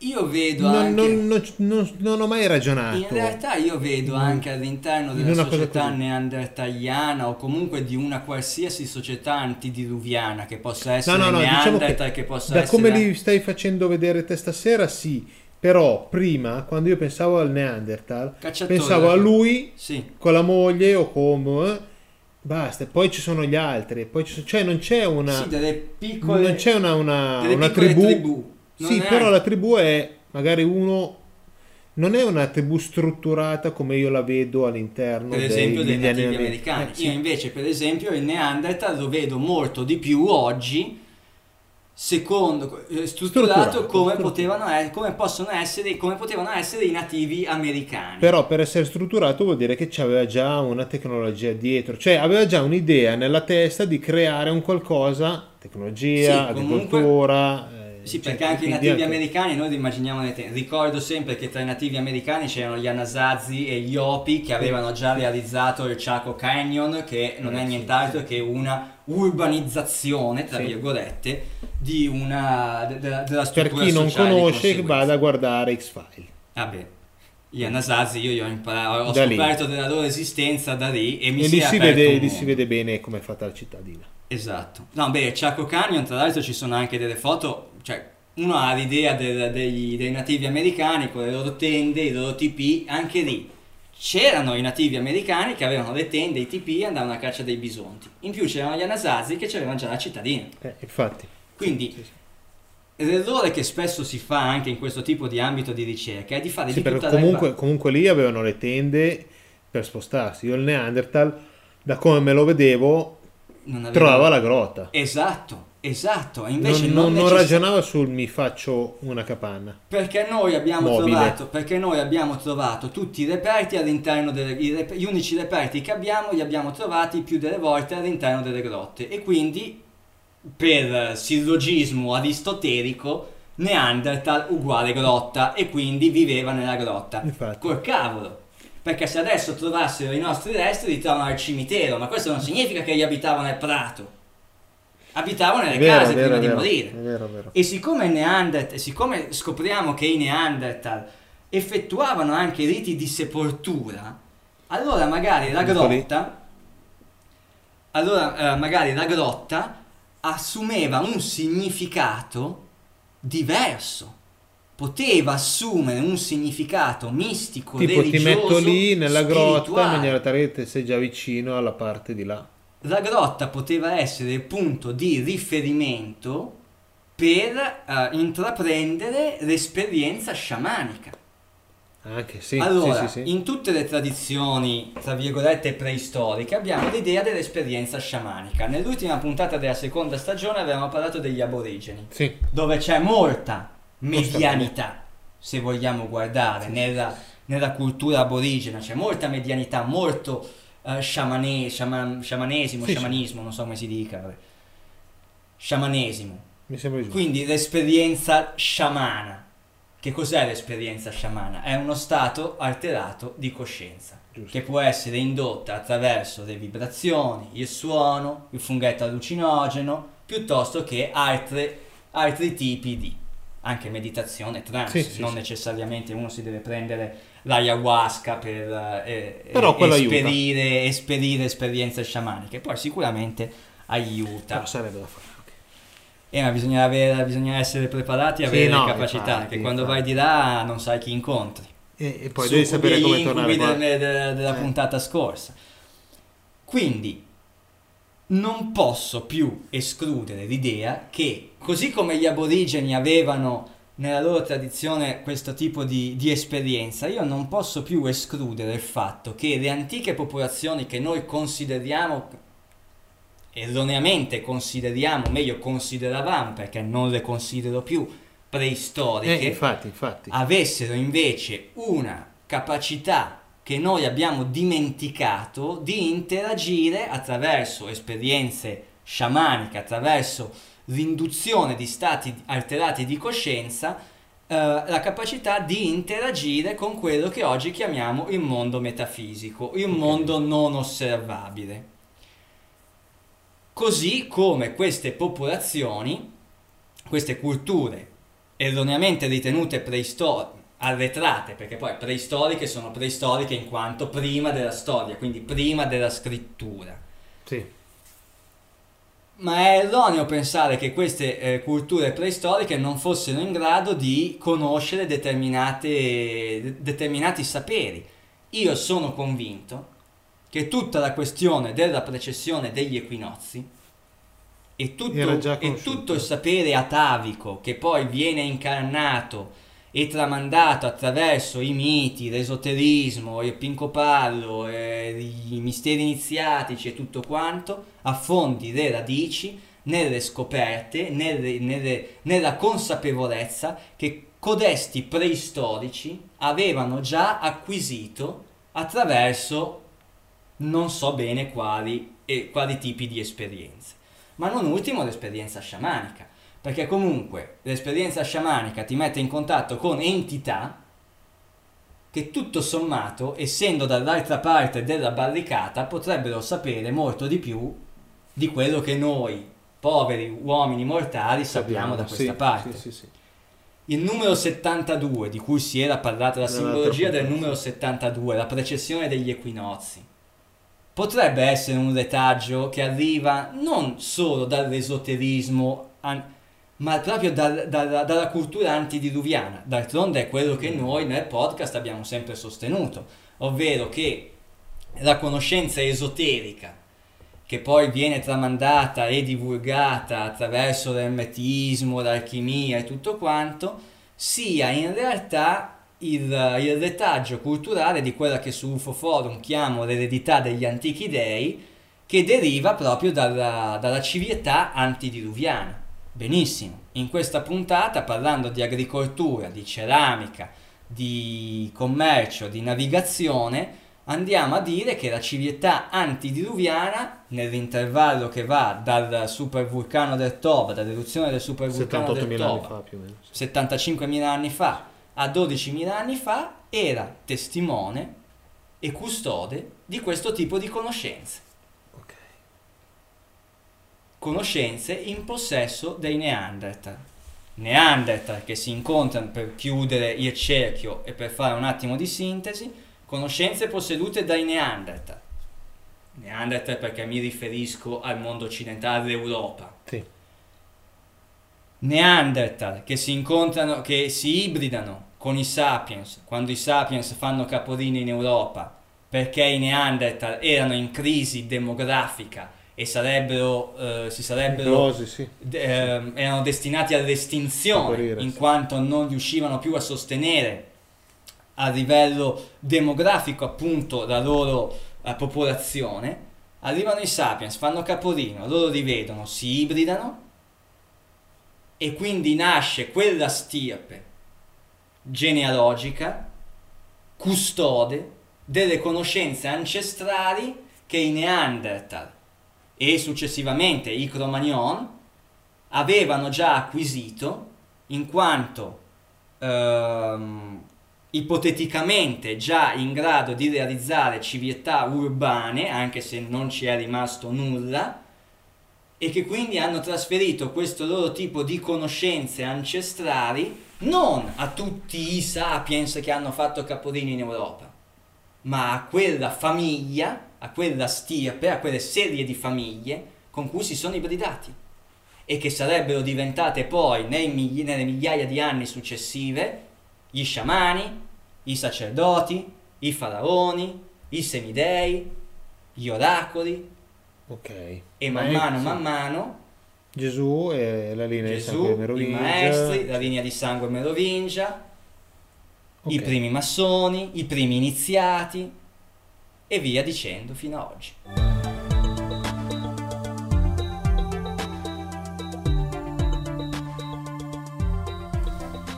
[SPEAKER 4] Io vedo
[SPEAKER 2] non,
[SPEAKER 4] anche...
[SPEAKER 2] non- non- non- non ho mai ragionato.
[SPEAKER 4] In realtà io vedo
[SPEAKER 2] In-
[SPEAKER 4] anche all'interno
[SPEAKER 2] in
[SPEAKER 4] della società neandertaliana o comunque di una qualsiasi società antidiluviana che possa essere
[SPEAKER 2] No, no, no, diciamo che
[SPEAKER 4] che, possa
[SPEAKER 2] da
[SPEAKER 4] essere...
[SPEAKER 2] come li stai facendo vedere te stasera, sì. Però prima, quando io pensavo al Neanderthal,
[SPEAKER 4] Cacciatore.
[SPEAKER 2] pensavo a lui
[SPEAKER 4] Sì,
[SPEAKER 2] con la moglie o come... eh, basta, poi ci sono gli altri. Poi ci sono- cioè non c'è una...
[SPEAKER 4] sì, delle piccole...
[SPEAKER 2] non c'è una, una, una tribù.
[SPEAKER 4] tribù. Non
[SPEAKER 2] Sì,
[SPEAKER 4] è
[SPEAKER 2] però la tribù è magari uno... Non è una tribù strutturata come io la vedo all'interno
[SPEAKER 4] per esempio dei
[SPEAKER 2] degli
[SPEAKER 4] nativi americani.
[SPEAKER 2] Eh, sì.
[SPEAKER 4] Io invece, per esempio, il Neanderthal lo vedo molto di più oggi, secondo eh, strutturato, come, potevano come possono essere, come potevano essere i nativi americani.
[SPEAKER 2] Però per essere strutturato vuol dire che c'aveva già una tecnologia dietro, cioè aveva già un'idea nella testa di creare un qualcosa, tecnologia,
[SPEAKER 4] Sì, comunque-
[SPEAKER 2] agricoltura.
[SPEAKER 4] Sì,
[SPEAKER 2] cioè,
[SPEAKER 4] perché anche i nativi
[SPEAKER 2] anche-
[SPEAKER 4] americani noi li immaginiamo nei tempi. Ricordo sempre che tra i nativi americani c'erano gli Anasazi e gli Opi che avevano già realizzato il Chaco Canyon, che non è
[SPEAKER 2] Eh,
[SPEAKER 4] nient'altro che una urbanizzazione, tra virgolette, di una de- della, della
[SPEAKER 2] Per
[SPEAKER 4] struttura
[SPEAKER 2] chi non conosce, vada a guardare X-File.
[SPEAKER 4] Vabbè, gli Anasazi io, io ho, imparato, ho
[SPEAKER 2] Da lì.
[SPEAKER 4] scoperto della loro esistenza da lì e mi
[SPEAKER 2] E
[SPEAKER 4] si
[SPEAKER 2] si, vede, lì si vede bene come è fatta la cittadina.
[SPEAKER 4] Esatto. No, beh, Chaco Canyon, tra l'altro ci sono anche delle foto, cioè uno ha l'idea del- dei, dei nativi americani con le loro tende, i loro TP, anche lì c'erano i nativi americani che avevano le tende, i TP e andavano a caccia dei bisonti. In più c'erano gli Anasazi che avevano già la cittadina.
[SPEAKER 2] Eh, infatti.
[SPEAKER 4] Quindi
[SPEAKER 2] Sì, sì.
[SPEAKER 4] l'errore che spesso si fa anche in questo tipo di ambito di ricerca è di fare
[SPEAKER 2] Sì,
[SPEAKER 4] di tutta
[SPEAKER 2] comunque, comunque lì avevano le tende per spostarsi. Io il Neanderthal, da come me lo vedevo, trovava la grotta.
[SPEAKER 4] Esatto, esatto. E invece
[SPEAKER 2] non,
[SPEAKER 4] non,
[SPEAKER 2] non- ragionava sul mi faccio una capanna.
[SPEAKER 4] Perché noi trovato, perché noi abbiamo trovato tutti i reperti all'interno delle, rep- gli unici reperti che abbiamo li abbiamo trovati più delle volte all'interno delle grotte e quindi per sillogismo aristotelico Neanderthal uguale grotta e quindi viveva nella grotta.
[SPEAKER 2] Infatti.
[SPEAKER 4] Col cavolo. Perché se adesso trovassero i nostri resti li trovano al cimitero, ma questo non significa che gli abitavano nel prato. Abitavano nelle
[SPEAKER 2] vero,
[SPEAKER 4] case
[SPEAKER 2] vero,
[SPEAKER 4] prima
[SPEAKER 2] è
[SPEAKER 4] di
[SPEAKER 2] vero,
[SPEAKER 4] morire.
[SPEAKER 2] vero, vero.
[SPEAKER 4] E siccome, Neanderthal, siccome scopriamo che i Neanderthal effettuavano anche riti di sepoltura, allora magari la grotta, allora eh, magari la grotta assumeva un significato diverso. Poteva assumere un significato mistico,
[SPEAKER 2] Tipo ti
[SPEAKER 4] religioso,
[SPEAKER 2] metto lì nella grotta in maniera tale che sei già vicino alla parte di là.
[SPEAKER 4] La grotta poteva essere il punto di riferimento per eh, intraprendere l'esperienza sciamanica.
[SPEAKER 2] Anche sì,
[SPEAKER 4] allora,
[SPEAKER 2] sì, sì,
[SPEAKER 4] in tutte le tradizioni, tra virgolette, preistoriche, abbiamo l'idea dell'esperienza sciamanica. Nell'ultima puntata della seconda stagione avevamo parlato degli aborigeni, dove c'è molta medianità, se vogliamo guardare, nella, nella cultura aborigena, c'è molta medianità, molto eh, sciamane- sciaman- sciamanesimo,
[SPEAKER 2] Sì, sì.
[SPEAKER 4] sciamanismo, non so come si dica, sciamanesimo.
[SPEAKER 2] mi sembra giusto.
[SPEAKER 4] Quindi l'esperienza sciamana. Che cos'è l'esperienza sciamana? È uno stato alterato di coscienza
[SPEAKER 2] Giusto.
[SPEAKER 4] che può essere indotta attraverso le vibrazioni, il suono, il funghetto allucinogeno, piuttosto che altre- altri tipi di anche meditazione, trance.
[SPEAKER 2] Sì, sì,
[SPEAKER 4] non
[SPEAKER 2] sì.
[SPEAKER 4] necessariamente uno si deve prendere l'ayahuasca per eh,
[SPEAKER 2] Però
[SPEAKER 4] esperire, esperire esperienze sciamaniche. Poi sicuramente aiuta.
[SPEAKER 2] Però sarebbe da fare.
[SPEAKER 4] Eh, ma bisogna, avere- bisogna essere preparati e
[SPEAKER 2] Sì,
[SPEAKER 4] avere
[SPEAKER 2] no,
[SPEAKER 4] capacità,
[SPEAKER 2] infatti,
[SPEAKER 4] che quando vai di là non sai chi incontri.
[SPEAKER 2] E, e poi
[SPEAKER 4] Succubi
[SPEAKER 2] devi sapere come
[SPEAKER 4] incubi
[SPEAKER 2] tornare qua.
[SPEAKER 4] del- del- della
[SPEAKER 2] Eh.
[SPEAKER 4] puntata scorsa. Quindi non posso più escludere l'idea che, così come gli aborigeni avevano nella loro tradizione questo tipo di, di esperienza, io non posso più escludere il fatto che le antiche popolazioni che noi consideriamo, erroneamente consideriamo, meglio consideravamo perché non le considero più preistoriche,
[SPEAKER 2] Eh, infatti, infatti.
[SPEAKER 4] avessero invece una capacità che noi abbiamo dimenticato di interagire attraverso esperienze sciamaniche, attraverso l'induzione di stati alterati di coscienza, eh, la capacità di interagire con quello che oggi chiamiamo il mondo metafisico, il okay. mondo non osservabile. Così come queste popolazioni, queste culture erroneamente ritenute preistoriche, arretrate, perché poi preistoriche sono preistoriche in quanto prima della storia, quindi prima della scrittura.
[SPEAKER 2] Sì.
[SPEAKER 4] Ma è erroneo pensare che queste eh, culture preistoriche non fossero in grado di conoscere determinate, determinati saperi. Io sono convinto che tutta la questione della precessione degli equinozi e tutto, e tutto il sapere atavico che poi viene incarnato e tramandato attraverso i miti, l'esoterismo, il pincoparlo, eh, i misteri iniziatici e tutto quanto, affondi le radici nelle scoperte, nelle, nelle, nella consapevolezza che codesti preistorici avevano già acquisito attraverso non so bene quali, eh, quali tipi di esperienze. Ma non ultimo l'esperienza sciamanica perché comunque l'esperienza sciamanica ti mette in contatto con entità che tutto sommato, essendo dall'altra parte della barricata, potrebbero sapere molto di più di quello che noi, poveri uomini mortali, sappiamo, sappiamo da questa sì, parte. Sì, sì, Il numero 72, di cui si era parlato, la simbologia del numero 72, la precessione degli equinozi, potrebbe essere un retaggio che arriva non solo dall'esoterismo, an- ma proprio dal, dal, dalla cultura antidiluviana. D'altronde è quello che mm. noi nel podcast abbiamo sempre sostenuto, ovvero che la conoscenza esoterica che poi viene tramandata e divulgata attraverso l'ermetismo, l'alchimia e tutto quanto, sia in realtà il, il retaggio culturale di quella che su UFO Forum chiamo l'eredità degli antichi dei, che deriva proprio dalla, dalla civiltà antidiluviana. Benissimo, in questa puntata parlando di agricoltura, di ceramica, di commercio, di navigazione, andiamo a dire che la civiltà antidiluviana, nell'intervallo che va dal supervulcano del Toba, dall'eruzione del supervulcano del Toba, 75.000 anni fa a 12.000 anni fa, era testimone e custode di questo tipo di conoscenze conoscenze in possesso dei Neanderthal. Neanderthal che si incontrano per chiudere il cerchio e per fare un attimo di sintesi, conoscenze possedute dai Neanderthal. Neanderthal perché mi riferisco al mondo occidentale, all'Europa.
[SPEAKER 2] Sì.
[SPEAKER 4] Neanderthal che si incontrano, che si ibridano con i sapiens, quando i sapiens fanno capolino in Europa, perché i Neanderthal erano in crisi demografica e sarebbero, eh, si sarebbero
[SPEAKER 2] Inclosi, sì.
[SPEAKER 4] eh, erano destinati all'estinzione morire, in sì. quanto non riuscivano più a sostenere a livello demografico appunto la loro eh, popolazione arrivano i sapiens fanno capolino loro li vedono si ibridano e quindi nasce quella stirpe genealogica custode delle conoscenze ancestrali che i Neanderthal e successivamente i Cro-Magnon avevano già acquisito in quanto ehm, ipoteticamente già in grado di realizzare civiltà urbane anche se non ci è rimasto nulla e che quindi hanno trasferito questo loro tipo di conoscenze ancestrali non a tutti i sapiens che hanno fatto capolino in Europa ma a quella famiglia a quella stirpe, a quelle serie di famiglie con cui si sono ibridati e che sarebbero diventate poi migli- nelle migliaia di anni successive gli sciamani, i sacerdoti, i faraoni, i semidei, gli oracoli.
[SPEAKER 2] Ok.
[SPEAKER 4] E man mano, man mano
[SPEAKER 2] Gesù e la linea Gesù, di sangue merovingia.
[SPEAKER 4] I maestri, la linea di sangue merovingia, okay. i primi massoni, i primi iniziati, e via dicendo fino ad oggi.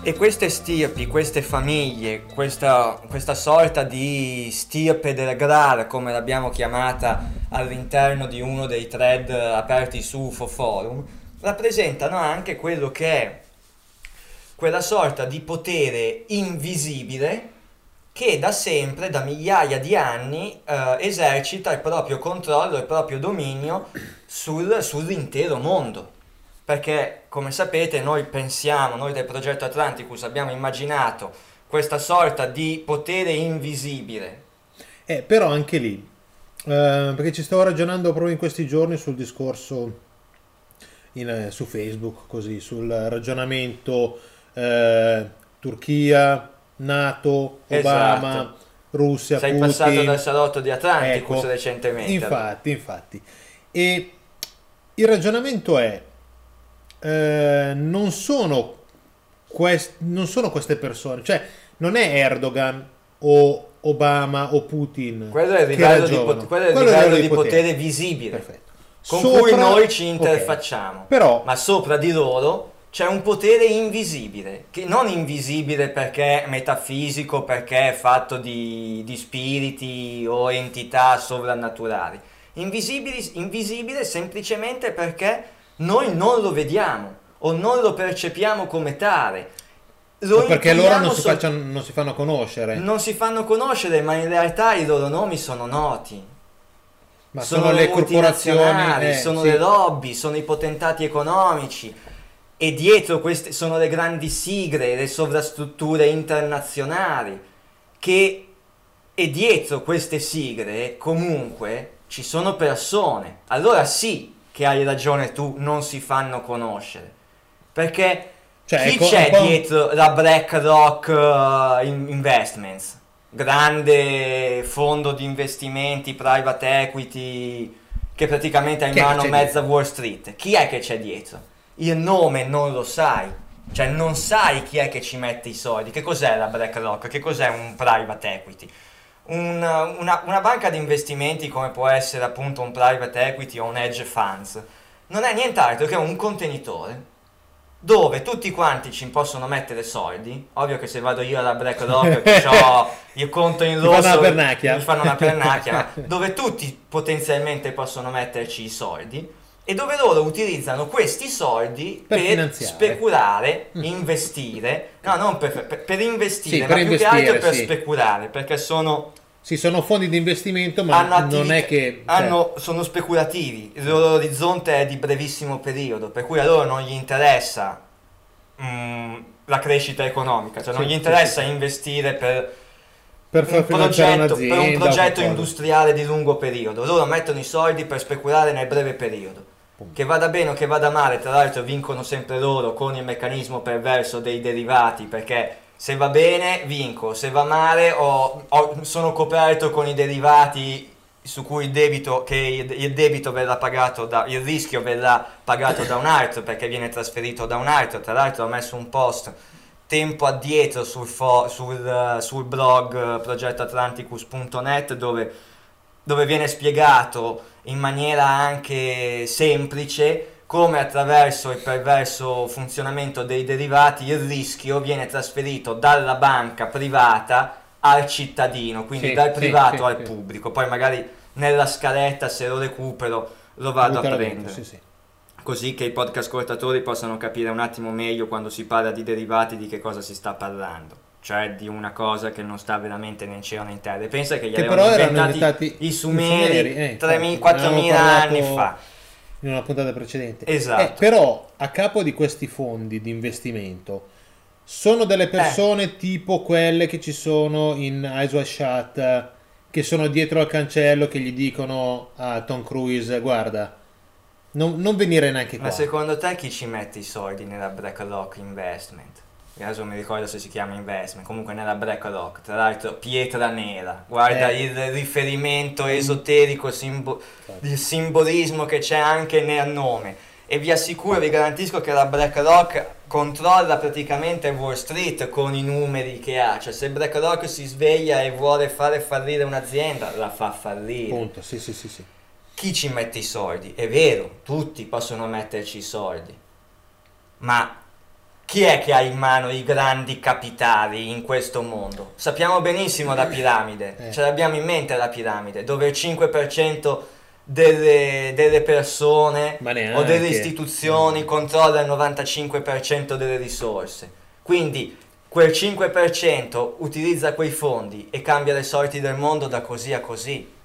[SPEAKER 3] E queste stirpi, queste famiglie, questa, questa sorta di stirpe del Graal, come l'abbiamo chiamata all'interno di uno dei thread aperti su UFO Forum, rappresentano anche quello che è quella sorta di potere invisibile che da sempre, da migliaia di anni, eh, esercita il proprio controllo, il proprio dominio sul, sull'intero mondo. Perché, come sapete, noi pensiamo, noi del progetto Atlanticus abbiamo immaginato questa sorta di potere invisibile.
[SPEAKER 2] Eh, però anche lì, eh, perché ci stavo ragionando proprio in questi giorni sul discorso in, eh, su Facebook, così, sul ragionamento eh, Turchia, Nato, Obama,
[SPEAKER 3] Esatto.
[SPEAKER 2] Russia,
[SPEAKER 3] Sei
[SPEAKER 2] Putin.
[SPEAKER 3] passato dal salotto di Atlanticus
[SPEAKER 2] Ecco,
[SPEAKER 3] recentemente.
[SPEAKER 2] Infatti, infatti. E il ragionamento è, eh, non, sono quest- non sono queste persone, cioè non è Erdogan o Obama o Putin.
[SPEAKER 3] Quello è il livello, di, pot- quello è il
[SPEAKER 2] Quello
[SPEAKER 3] livello di potere visibile.
[SPEAKER 2] Perfetto.
[SPEAKER 3] con
[SPEAKER 2] Sopra-
[SPEAKER 3] cui noi ci interfacciamo.
[SPEAKER 2] Però
[SPEAKER 3] Ma sopra di loro c'è un potere invisibile, che non invisibile perché è metafisico, perché è fatto di, di spiriti o entità sovrannaturali. Invisibili- invisibile semplicemente perché noi non lo vediamo o non lo percepiamo come tale. Lo
[SPEAKER 2] perché loro non si,
[SPEAKER 3] sol-
[SPEAKER 2] facciano- non si fanno conoscere.
[SPEAKER 3] non si fanno conoscere, ma in realtà i loro nomi sono noti. Sono,
[SPEAKER 2] sono,
[SPEAKER 3] le
[SPEAKER 2] corporazioni, eh,
[SPEAKER 3] sono
[SPEAKER 2] sì.
[SPEAKER 3] le lobby, sono i potentati economici e dietro queste sono le grandi sigle, le sovrastrutture internazionali che e dietro queste sigle comunque ci sono persone. Allora sì che hai ragione tu, non si fanno conoscere. Perché
[SPEAKER 2] Cioè,
[SPEAKER 3] chi
[SPEAKER 2] ecco,
[SPEAKER 3] c'è
[SPEAKER 2] po'-
[SPEAKER 3] dietro la BlackRock uh, In- Investments? Grande fondo di investimenti, private equity, che praticamente ha in
[SPEAKER 2] Chi
[SPEAKER 3] mano mezza Wall Street. Chi è che c'è dietro? Il nome non lo sai. Cioè non sai chi è che ci mette i soldi. Che cos'è la BlackRock? Che cos'è un private equity? Un- una, una banca di investimenti come può essere appunto un private equity o un hedge funds non è nient'altro che un contenitore dove tutti quanti ci possono mettere soldi. Ovvio che se vado io alla BlackRock che ho il conto in
[SPEAKER 2] fanno
[SPEAKER 3] rosso
[SPEAKER 2] una pernacchia.
[SPEAKER 3] mi fanno una pernacchia, dove tutti potenzialmente possono metterci i soldi e dove loro utilizzano questi soldi
[SPEAKER 2] Per
[SPEAKER 3] per, speculare,
[SPEAKER 2] Mm.
[SPEAKER 3] investire, no, non per, per- per investire,
[SPEAKER 2] Sì,
[SPEAKER 3] ma più
[SPEAKER 2] investire,
[SPEAKER 3] che altro per
[SPEAKER 2] sì.
[SPEAKER 3] speculare, perché sono
[SPEAKER 2] Sì, sono fondi di investimento, ma
[SPEAKER 3] hanno
[SPEAKER 2] non
[SPEAKER 3] attività-
[SPEAKER 2] è che... cioè,
[SPEAKER 3] hanno- sono speculativi, il loro orizzonte è di brevissimo periodo, per cui a loro non gli interessa mm, la crescita economica, cioè non
[SPEAKER 2] Sì,
[SPEAKER 3] gli interessa investire per
[SPEAKER 2] per
[SPEAKER 3] un progetto, per un progetto industriale di lungo periodo. Loro mettono i soldi per speculare nel breve periodo. Che vada bene o che vada male, tra l'altro vincono sempre loro con il meccanismo perverso dei derivati, perché se va bene vinco, se va male ho- ho- sono coperto con i derivati su cui il debito, che il, debito verrà pagato da, il rischio verrà pagato da un altro perché viene trasferito da un altro. Tra l'altro ho messo un post tempo addietro sul, fo- sul, sul blog eh, progettoatlanticus.net dove, dove viene spiegato in maniera anche semplice come attraverso il perverso funzionamento dei derivati il rischio viene trasferito dalla banca privata al cittadino, quindi
[SPEAKER 2] Sì,
[SPEAKER 3] dal privato
[SPEAKER 2] sì,
[SPEAKER 3] al
[SPEAKER 2] sì.
[SPEAKER 3] pubblico. Poi magari nella scaletta se lo recupero lo vado a prendere così che i podcast ascoltatori possano capire un attimo meglio quando si parla di derivati di che cosa si sta parlando. Cioè di una cosa che non sta veramente né in cielo né in terra. E pensa che gli
[SPEAKER 2] Che
[SPEAKER 3] avevano inventati
[SPEAKER 2] inventati
[SPEAKER 3] i sumeri,
[SPEAKER 2] eh,
[SPEAKER 3] 3.000
[SPEAKER 2] infatti,
[SPEAKER 3] 4.000
[SPEAKER 2] avevamo
[SPEAKER 3] anni
[SPEAKER 2] parlato-
[SPEAKER 3] fa.
[SPEAKER 2] in una puntata precedente.
[SPEAKER 3] Esatto.
[SPEAKER 2] Eh, però a capo di questi fondi di investimento sono delle persone tipo quelle che ci sono in Eyes Wide Shut che sono dietro al cancello che gli dicono a Tom Cruise guarda non, non venire neanche qua.
[SPEAKER 3] Ma secondo te chi ci mette i soldi nella BlackRock Investment? Adesso non mi ricordo se si chiama Investment, comunque nella BlackRock, tra l'altro pietra nera, guarda
[SPEAKER 2] Eh.
[SPEAKER 3] il riferimento esoterico, simbo- il simbolismo che c'è anche nel nome. E vi assicuro, vi garantisco che la BlackRock controlla praticamente Wall Street con i numeri che ha. Cioè se BlackRock si sveglia e vuole fare fallire un'azienda, la fa fallire.
[SPEAKER 2] Punto. Sì, sì, sì, sì.
[SPEAKER 3] Chi ci mette i soldi? È vero, tutti possono metterci i soldi, ma chi è che ha in mano i grandi capitali in questo mondo? Sappiamo benissimo la piramide,
[SPEAKER 2] Eh.
[SPEAKER 3] ce l'abbiamo in mente la piramide, dove il 5% delle, delle persone o delle istituzioni controlla il 95% delle risorse. Quindi quel 5% utilizza quei fondi e cambia le sorti del mondo da così a così.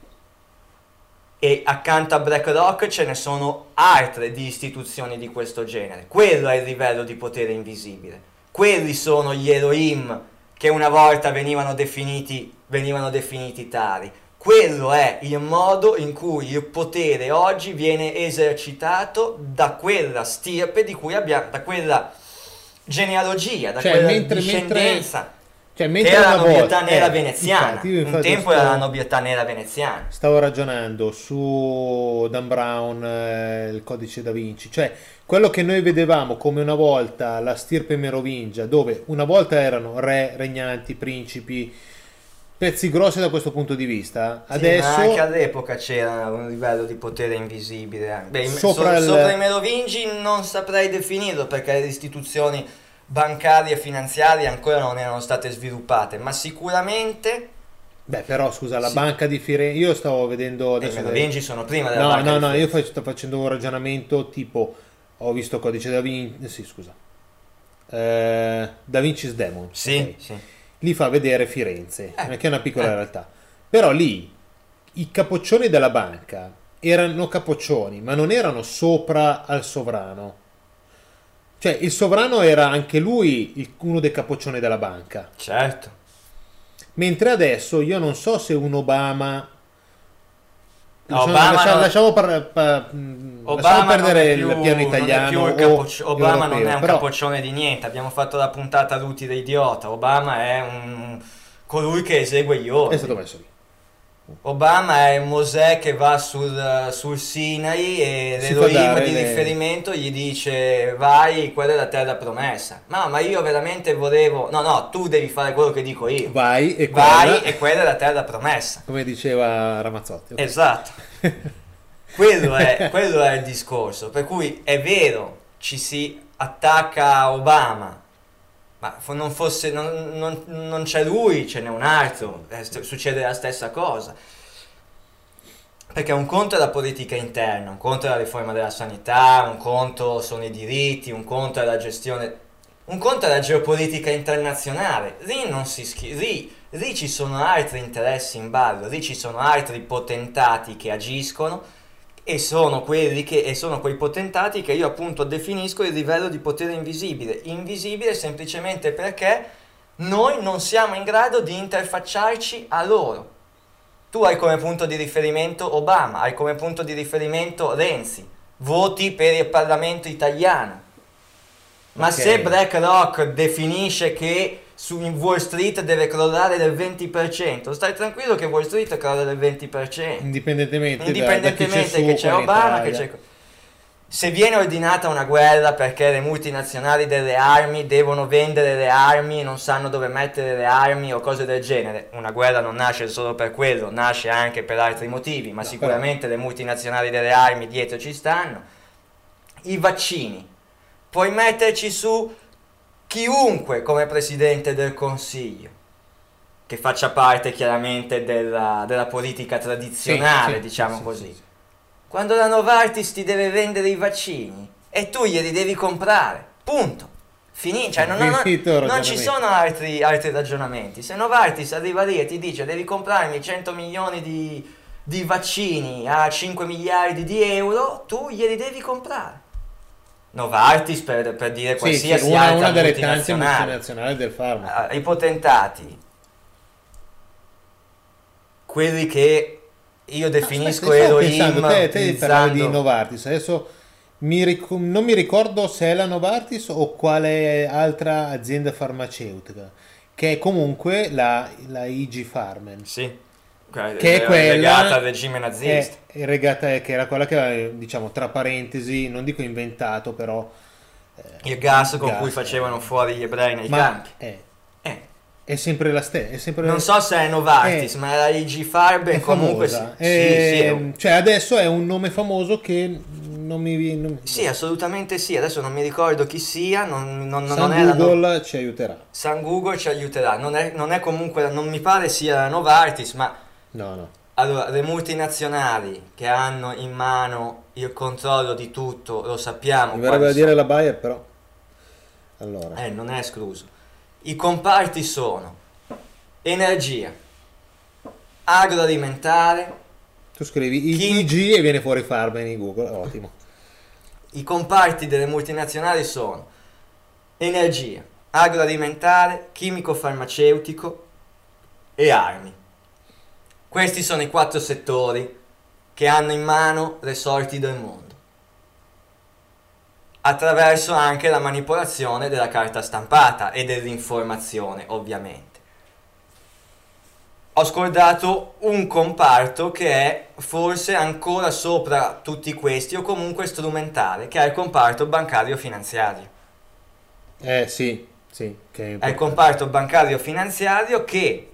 [SPEAKER 3] E accanto a BlackRock ce ne sono altre di istituzioni di questo genere. Quello è il livello di potere invisibile. Quelli sono gli Elohim che una volta venivano definiti, venivano definiti tali. Quello è il modo in cui il potere oggi viene esercitato da quella stirpe di cui abbiamo, da quella genealogia, da
[SPEAKER 2] Cioè,
[SPEAKER 3] quella
[SPEAKER 2] mentre-
[SPEAKER 3] discendenza.
[SPEAKER 2] Cioè, mentre
[SPEAKER 3] era la nobiltà
[SPEAKER 2] volta-
[SPEAKER 3] nera
[SPEAKER 2] eh,
[SPEAKER 3] veneziana.
[SPEAKER 2] infatti, io
[SPEAKER 3] Un
[SPEAKER 2] infatti
[SPEAKER 3] tempo
[SPEAKER 2] stavo-
[SPEAKER 3] era la nobiltà nera veneziana.
[SPEAKER 2] Stavo ragionando su Dan Brown, eh, il codice da Vinci, cioè quello che noi vedevamo come una volta la stirpe merovingia, dove una volta erano re, regnanti, principi, pezzi grossi da questo punto di vista, adesso
[SPEAKER 3] ma anche all'epoca c'era un livello di potere invisibile. Beh,
[SPEAKER 2] Sopra
[SPEAKER 3] so-
[SPEAKER 2] il-
[SPEAKER 3] sopra i Merovingi non saprei definirlo perché le istituzioni bancarie e finanziarie ancora non erano state sviluppate, ma sicuramente
[SPEAKER 2] Beh, però scusa, la
[SPEAKER 3] Sì.
[SPEAKER 2] banca di Firenze, io stavo vedendo adesso
[SPEAKER 3] Merovingi sono prima della
[SPEAKER 2] No,
[SPEAKER 3] banca
[SPEAKER 2] no,
[SPEAKER 3] di
[SPEAKER 2] no, io faccio- sto facendo un ragionamento tipo ho visto codice da Vinci, sì, scusa. Eh, da Vinci's Demon.
[SPEAKER 3] Sì,
[SPEAKER 2] ok.
[SPEAKER 3] sì.
[SPEAKER 2] Lì fa vedere Firenze,
[SPEAKER 3] Eh,
[SPEAKER 2] che è una piccola
[SPEAKER 3] eh.
[SPEAKER 2] realtà. Però lì i capoccioni della banca erano capoccioni, ma non erano sopra al sovrano. Cioè, il sovrano era anche lui il- uno dei capoccioni della banca.
[SPEAKER 3] Certo.
[SPEAKER 2] Mentre adesso io non so se un Obama.
[SPEAKER 3] No,
[SPEAKER 2] Lasciamo,
[SPEAKER 3] Obama
[SPEAKER 2] lasciamo-
[SPEAKER 3] non-
[SPEAKER 2] lasciamo par-
[SPEAKER 3] Obama
[SPEAKER 2] lasciamo perdere
[SPEAKER 3] non è
[SPEAKER 2] il
[SPEAKER 3] più-
[SPEAKER 2] piano
[SPEAKER 3] non è
[SPEAKER 2] italiano.
[SPEAKER 3] più il capoccio- Obama non
[SPEAKER 2] europeo,
[SPEAKER 3] è un
[SPEAKER 2] però-
[SPEAKER 3] capoccione di niente. Abbiamo fatto la puntata l'utile idiota. Obama è un colui che esegue gli
[SPEAKER 2] È
[SPEAKER 3] ordini.
[SPEAKER 2] stato messo lì.
[SPEAKER 3] Obama è Mosè che va sul, sul Sinai e
[SPEAKER 2] Si
[SPEAKER 3] l'Elohim di
[SPEAKER 2] le-
[SPEAKER 3] riferimento gli dice vai, quella è la terra promessa. No, ma io veramente volevo... No, no, tu devi fare quello che dico io.
[SPEAKER 2] Vai e
[SPEAKER 3] Vai
[SPEAKER 2] quella-
[SPEAKER 3] e quella è la terra promessa.
[SPEAKER 2] come diceva Ramazzotti. ok.
[SPEAKER 3] Esatto. quello, è, quello è il discorso. Per cui è vero, ci si attacca a Obama, ma non, fosse, non, non- non c'è lui, ce n'è un altro, eh, succede la stessa cosa. Perché un conto è la politica interna, un conto è la riforma della sanità, un conto sono i diritti, un conto è la gestione, un conto è la geopolitica internazionale. Lì schi- lì, lì ci sono altri interessi in ballo, lì ci sono altri potentati che agiscono e sono quelli che e sono quei potentati che io appunto definisco il livello di potere invisibile. Invisibile semplicemente perché noi non siamo in grado di interfacciarci a loro. Tu hai come punto di riferimento Obama, hai come punto di riferimento Renzi, voti per il Parlamento italiano. Ma
[SPEAKER 2] Ok.
[SPEAKER 3] se BlackRock definisce che su in Wall Street deve crollare del 20%, stai tranquillo che Wall Street crolla del 20%.
[SPEAKER 2] Indipendentemente,
[SPEAKER 3] Indipendentemente
[SPEAKER 2] da, da
[SPEAKER 3] che c'è
[SPEAKER 2] in
[SPEAKER 3] Obama, che c'è... Se viene ordinata una guerra perché le multinazionali delle armi devono vendere le armi e non sanno dove mettere le armi o cose del genere, una guerra non nasce solo per quello, nasce anche per altri motivi, ma
[SPEAKER 2] No,
[SPEAKER 3] sicuramente le multinazionali delle armi dietro ci stanno. I vaccini, puoi metterci su chiunque come presidente del consiglio, che faccia parte chiaramente della, della politica tradizionale,
[SPEAKER 2] sì,
[SPEAKER 3] diciamo
[SPEAKER 2] sì,
[SPEAKER 3] così.
[SPEAKER 2] sì, sì.
[SPEAKER 3] Quando la Novartis ti deve vendere i vaccini e tu glieli devi comprare, punto. Finì, cioè non, non-
[SPEAKER 2] il
[SPEAKER 3] non ci sono altri, altri ragionamenti. Se Novartis arriva lì e ti dice devi comprarmi 100 milioni di, di vaccini a 5 miliardi di euro, tu glieli devi comprare. Novartis per, per dire
[SPEAKER 2] Sì,
[SPEAKER 3] qualsiasi
[SPEAKER 2] sì, una,
[SPEAKER 3] altra
[SPEAKER 2] una delle tante multinazionali del farmaco.
[SPEAKER 3] Ah, I potentati, quelli che io definisco
[SPEAKER 2] Aspetta,
[SPEAKER 3] Elohim
[SPEAKER 2] pensando, te, te parlavi di
[SPEAKER 3] utilizzando-
[SPEAKER 2] Novartis, adesso mi ric- non mi ricordo se è la Novartis o quale altra azienda farmaceutica, che è comunque la, la IG Farmen.
[SPEAKER 3] Sì, che
[SPEAKER 2] Che è quella
[SPEAKER 3] legata al regime nazista.
[SPEAKER 2] È, è regata, che era quella che aveva, diciamo, tra parentesi, non dico inventato, però... eh,
[SPEAKER 3] il gas con
[SPEAKER 2] gas,
[SPEAKER 3] cui facevano fuori gli ebrei nei
[SPEAKER 2] ma
[SPEAKER 3] campi.
[SPEAKER 2] è,
[SPEAKER 3] Eh,
[SPEAKER 2] è sempre la stessa. È
[SPEAKER 3] non so se è Novartis,
[SPEAKER 2] Eh,
[SPEAKER 3] ma la IG Farben
[SPEAKER 2] è
[SPEAKER 3] comunque sì.
[SPEAKER 2] famosa.
[SPEAKER 3] Sì,
[SPEAKER 2] Eh,
[SPEAKER 3] sì, è
[SPEAKER 2] Cioè, adesso è un nome famoso che non mi... Non...
[SPEAKER 3] Sì, assolutamente sì. Adesso non mi ricordo chi sia, non, non,
[SPEAKER 2] San
[SPEAKER 3] non
[SPEAKER 2] Google ci aiuterà.
[SPEAKER 3] San Google ci aiuterà. Non è, non è comunque, non mi pare sia Novartis, ma
[SPEAKER 2] No, no.
[SPEAKER 3] allora le multinazionali che hanno in mano il controllo di tutto, lo sappiamo.
[SPEAKER 2] Mi verrebbe da dire la Bayer, però... Allora...
[SPEAKER 3] Eh, non è escluso. I comparti sono energia, agroalimentare,
[SPEAKER 2] Tu scrivi
[SPEAKER 3] Chi-
[SPEAKER 2] IG e viene fuori Farben in Google, ottimo.
[SPEAKER 3] i comparti delle multinazionali sono energia, agroalimentare, chimico-farmaceutico e armi. Questi sono i quattro settori che hanno in mano le sorti del mondo. Attraverso anche la manipolazione della carta stampata e dell'informazione, ovviamente. Ho scordato un comparto che è forse ancora sopra tutti questi o comunque strumentale, che è il comparto bancario finanziario.
[SPEAKER 2] Eh, sì, sì. Che
[SPEAKER 3] È il comparto bancario finanziario che,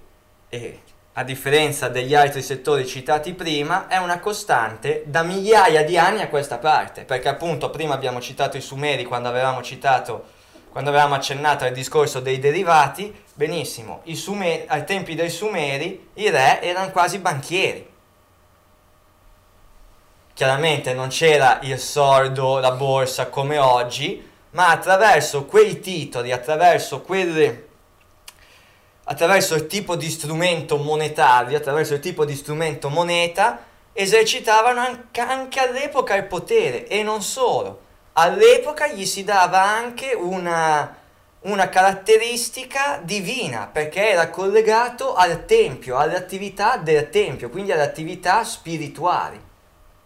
[SPEAKER 3] eh, a differenza degli altri settori citati prima, è una costante da migliaia di anni a questa parte, perché appunto prima abbiamo citato i Sumeri quando avevamo citato quando avevamo accennato al discorso dei derivati, benissimo, i Sume- ai tempi dei Sumeri i re erano quasi banchieri. Chiaramente non c'era il sordo, la borsa come oggi, ma attraverso quei titoli, attraverso quelle attraverso il tipo di strumento monetario, attraverso il tipo di strumento moneta, esercitavano anche, all'epoca il potere e non solo. All'epoca gli si dava anche una, una caratteristica divina perché era collegato al tempio, alle attività del tempio, quindi alle attività spirituali.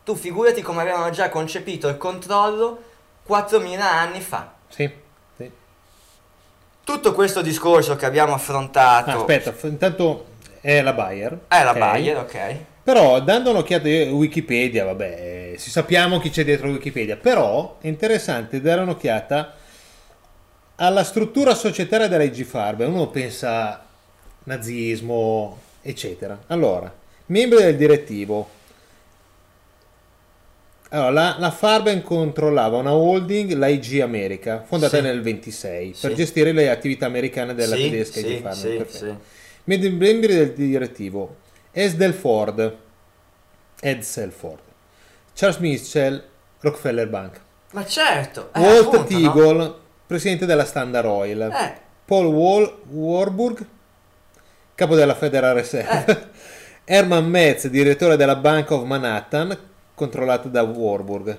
[SPEAKER 3] Tu figurati come avevano già concepito il controllo 4.000 anni fa.
[SPEAKER 2] Sì.
[SPEAKER 3] Tutto questo discorso che abbiamo affrontato
[SPEAKER 2] Ah, aspetta, intanto è la Bayer.
[SPEAKER 3] è la
[SPEAKER 2] ok?
[SPEAKER 3] Bayer, ok?
[SPEAKER 2] Però dando un'occhiata a Wikipedia, vabbè, eh, si sappiamo chi c'è dietro Wikipedia, però è interessante dare un'occhiata alla struttura societaria della IG Farben. Uno pensa nazismo, eccetera. Allora, membri del direttivo. Allora, la, la Farben controllava una holding, la IG America, fondata
[SPEAKER 3] Sì.
[SPEAKER 2] nel 26, per
[SPEAKER 3] Sì.
[SPEAKER 2] gestire le attività americane della
[SPEAKER 3] sì,
[SPEAKER 2] tedesca
[SPEAKER 3] sì,
[SPEAKER 2] IG Farben.
[SPEAKER 3] sì.
[SPEAKER 2] Membri del direttivo Esdel Ford, Edsel Ford, Charles Mitchell, Rockefeller Bank,
[SPEAKER 3] Ma certo, eh,
[SPEAKER 2] Walt
[SPEAKER 3] appunto, no?
[SPEAKER 2] Teagle, presidente della Standard Oil,
[SPEAKER 3] Eh,
[SPEAKER 2] Paul Wall, Warburg, capo della Federal Reserve,
[SPEAKER 3] Eh.
[SPEAKER 2] Herman Metz, direttore della Bank of Manhattan, controllato da Warburg.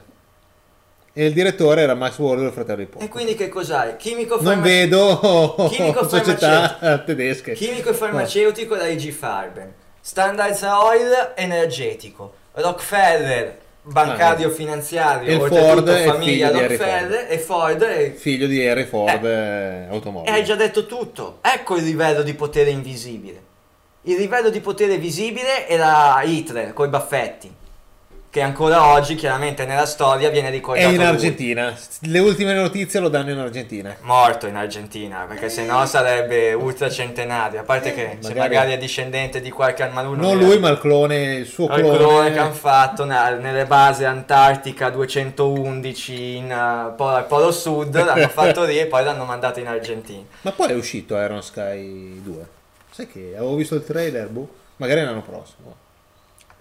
[SPEAKER 2] E il direttore era Max Warburg, il fratello di Paul.
[SPEAKER 3] e quindi che cos'hai? Chimico
[SPEAKER 2] Non
[SPEAKER 3] farmace-
[SPEAKER 2] vedo
[SPEAKER 3] Chimico
[SPEAKER 2] società tedesche.
[SPEAKER 3] Chimico e farmaceutico da IG Farben. Standards Oil energetico. Rockefeller bancario finanziario,
[SPEAKER 2] E il
[SPEAKER 3] oltretutto
[SPEAKER 2] Ford è
[SPEAKER 3] famiglia
[SPEAKER 2] figlio di Harry
[SPEAKER 3] Rockefeller e Ford è
[SPEAKER 2] Figlio di Harry Ford, eh,
[SPEAKER 3] E
[SPEAKER 2] automobile.
[SPEAKER 3] hai già detto tutto. Ecco il livello di potere invisibile. Il livello di potere visibile era Hitler coi baffetti. Che ancora oggi, chiaramente, nella storia viene
[SPEAKER 2] È
[SPEAKER 3] ricordato.
[SPEAKER 2] in
[SPEAKER 3] lui.
[SPEAKER 2] Argentina. Le ultime notizie lo danno in Argentina.
[SPEAKER 3] Morto in Argentina, perché sennò sarebbe ultracentenario. A parte che se
[SPEAKER 2] magari-
[SPEAKER 3] magari è discendente di qualche almaluno.
[SPEAKER 2] Non lui, ma il clone, il suo
[SPEAKER 3] il
[SPEAKER 2] clone.
[SPEAKER 3] clone che hanno fatto nelle basi Antartica 211 in, uh, po- al Polo Sud, l'hanno fatto lì e poi l'hanno mandato in Argentina.
[SPEAKER 2] Ma poi è uscito Iron Sky 2. Sai che avevo visto il trailer, boh. Magari l'anno prossimo.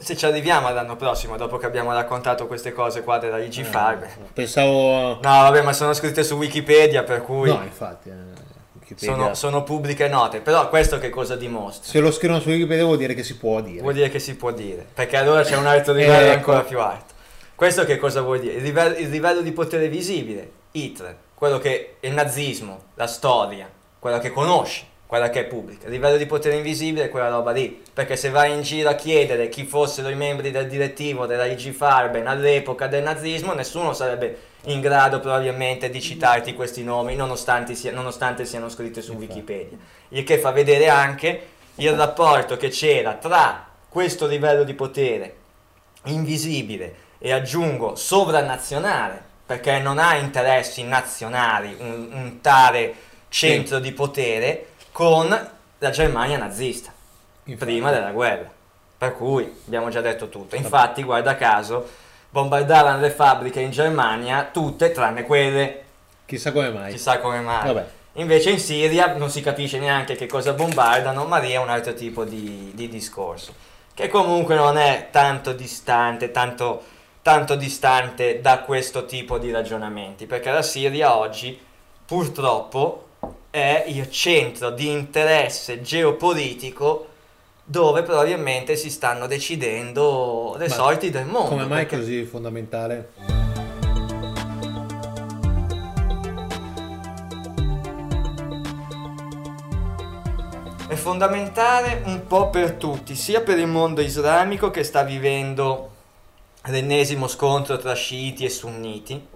[SPEAKER 3] Se ci arriviamo all'anno prossimo, dopo che abbiamo raccontato queste cose qua della IG Farbe.
[SPEAKER 2] Pensavo...
[SPEAKER 3] No, vabbè, ma sono scritte su Wikipedia, per cui
[SPEAKER 2] No, infatti. eh,
[SPEAKER 3] sono, sono pubbliche note. Però questo che cosa dimostra?
[SPEAKER 2] Se lo scrivono su Wikipedia vuol dire che si può dire.
[SPEAKER 3] Vuol dire che si può dire, perché allora c'è un altro livello
[SPEAKER 2] Ecco.
[SPEAKER 3] ancora più alto. Questo che cosa vuol dire? Il livello, il livello di potere visibile, Hitler, quello che il nazismo, la storia, quella che conosci, quella che è pubblica. Il livello di potere invisibile è quella roba lì, perché se vai in giro a chiedere chi fossero i membri del direttivo della IG Farben all'epoca del nazismo, nessuno sarebbe in grado probabilmente di citarti questi nomi, nonostante, sia- nonostante siano scritti su Wikipedia. Il che fa vedere anche il rapporto che c'era tra questo livello di potere invisibile e aggiungo sovranazionale, perché non ha interessi nazionali un, un tale centro di potere con la Germania nazista
[SPEAKER 2] Infatti.
[SPEAKER 3] prima della guerra. Per cui abbiamo già detto tutto. Infatti, guarda caso, bombardarono le fabbriche in Germania, tutte tranne quelle,
[SPEAKER 2] Chissà come mai.
[SPEAKER 3] chissà come mai.
[SPEAKER 2] Vabbè.
[SPEAKER 3] Invece in Siria non si capisce neanche che cosa bombardano, ma lì è un altro tipo di, di discorso, che comunque non è tanto distante, tanto, tanto distante da questo tipo di ragionamenti, perché la Siria oggi purtroppo è il centro di interesse geopolitico dove probabilmente si stanno decidendo le
[SPEAKER 2] Ma
[SPEAKER 3] sorti del mondo.
[SPEAKER 2] Come mai
[SPEAKER 3] perché-
[SPEAKER 2] così fondamentale?
[SPEAKER 3] è fondamentale un po' per tutti, sia per il mondo islamico che sta vivendo l'ennesimo scontro tra sciiti e sunniti,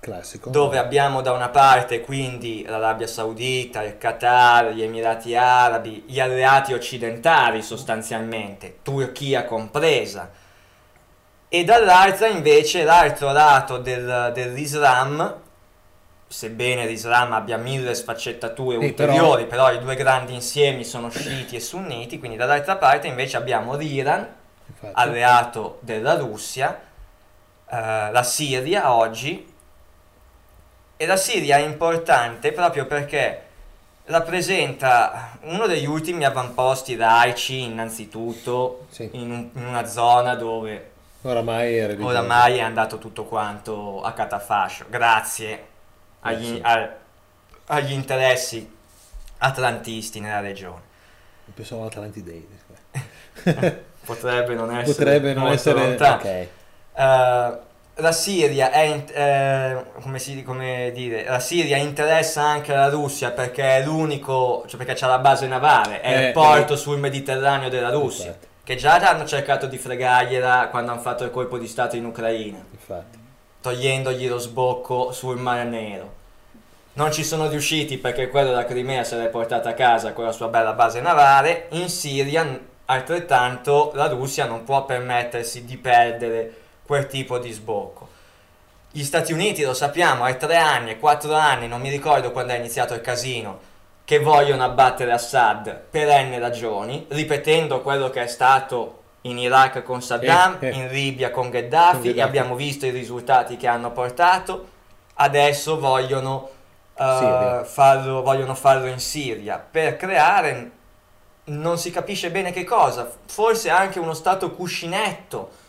[SPEAKER 2] Classico.
[SPEAKER 3] dove abbiamo da una parte quindi l'Arabia Saudita, il Qatar, gli Emirati Arabi, gli alleati occidentali sostanzialmente, Turchia compresa, e dall'altra invece l'altro lato del- dell'Islam, sebbene l'Islam abbia mille sfaccettature
[SPEAKER 2] Sì, però-
[SPEAKER 3] ulteriori, però... i due grandi insiemi sono sciiti e sunniti, quindi dall'altra parte invece abbiamo l'Iran,
[SPEAKER 2] Infatti.
[SPEAKER 3] alleato della Russia, eh, la Siria oggi, e la Siria è importante proprio perché rappresenta uno degli ultimi avamposti laici innanzitutto
[SPEAKER 2] Sì.
[SPEAKER 3] in, un- in una zona dove
[SPEAKER 2] Oramai è
[SPEAKER 3] oramai è andato tutto quanto a catafascio grazie agli,
[SPEAKER 2] sì.
[SPEAKER 3] al- agli interessi atlantisti nella regione.
[SPEAKER 2] Pensavo Atlantidei.
[SPEAKER 3] Potrebbe non essere
[SPEAKER 2] Potrebbe non essere...
[SPEAKER 3] lontano.
[SPEAKER 2] Ok.
[SPEAKER 3] Eh, la Siria è eh, come, si, come dire la Siria interessa anche la Russia perché è l'unico cioè perché c'ha la base navale è
[SPEAKER 2] Eh,
[SPEAKER 3] il porto
[SPEAKER 2] eh.
[SPEAKER 3] sul Mediterraneo della Russia
[SPEAKER 2] Infatti.
[SPEAKER 3] che già hanno cercato di fregargliela quando hanno fatto il colpo di stato in Ucraina
[SPEAKER 2] Infatti.
[SPEAKER 3] togliendogli lo sbocco sul Mare Nero non ci sono riusciti perché quello della Crimea se l'è portata a casa con la sua bella base navale. In Siria, altrettanto, la Russia non può permettersi di perdere quel tipo di sbocco. Gli Stati Uniti, lo sappiamo, è tre anni, quattro anni, non mi ricordo quando è iniziato il casino, che vogliono abbattere Assad per n ragioni, ripetendo quello che è stato in Iraq con Saddam,
[SPEAKER 2] Eh, eh.
[SPEAKER 3] in Libia con Gheddafi,
[SPEAKER 2] Con Gheddafi.
[SPEAKER 3] e abbiamo visto i risultati che hanno portato. Adesso vogliono,
[SPEAKER 2] Siria.
[SPEAKER 3] farlo, vogliono farlo in Siria per creare non si capisce bene che cosa, forse anche uno stato cuscinetto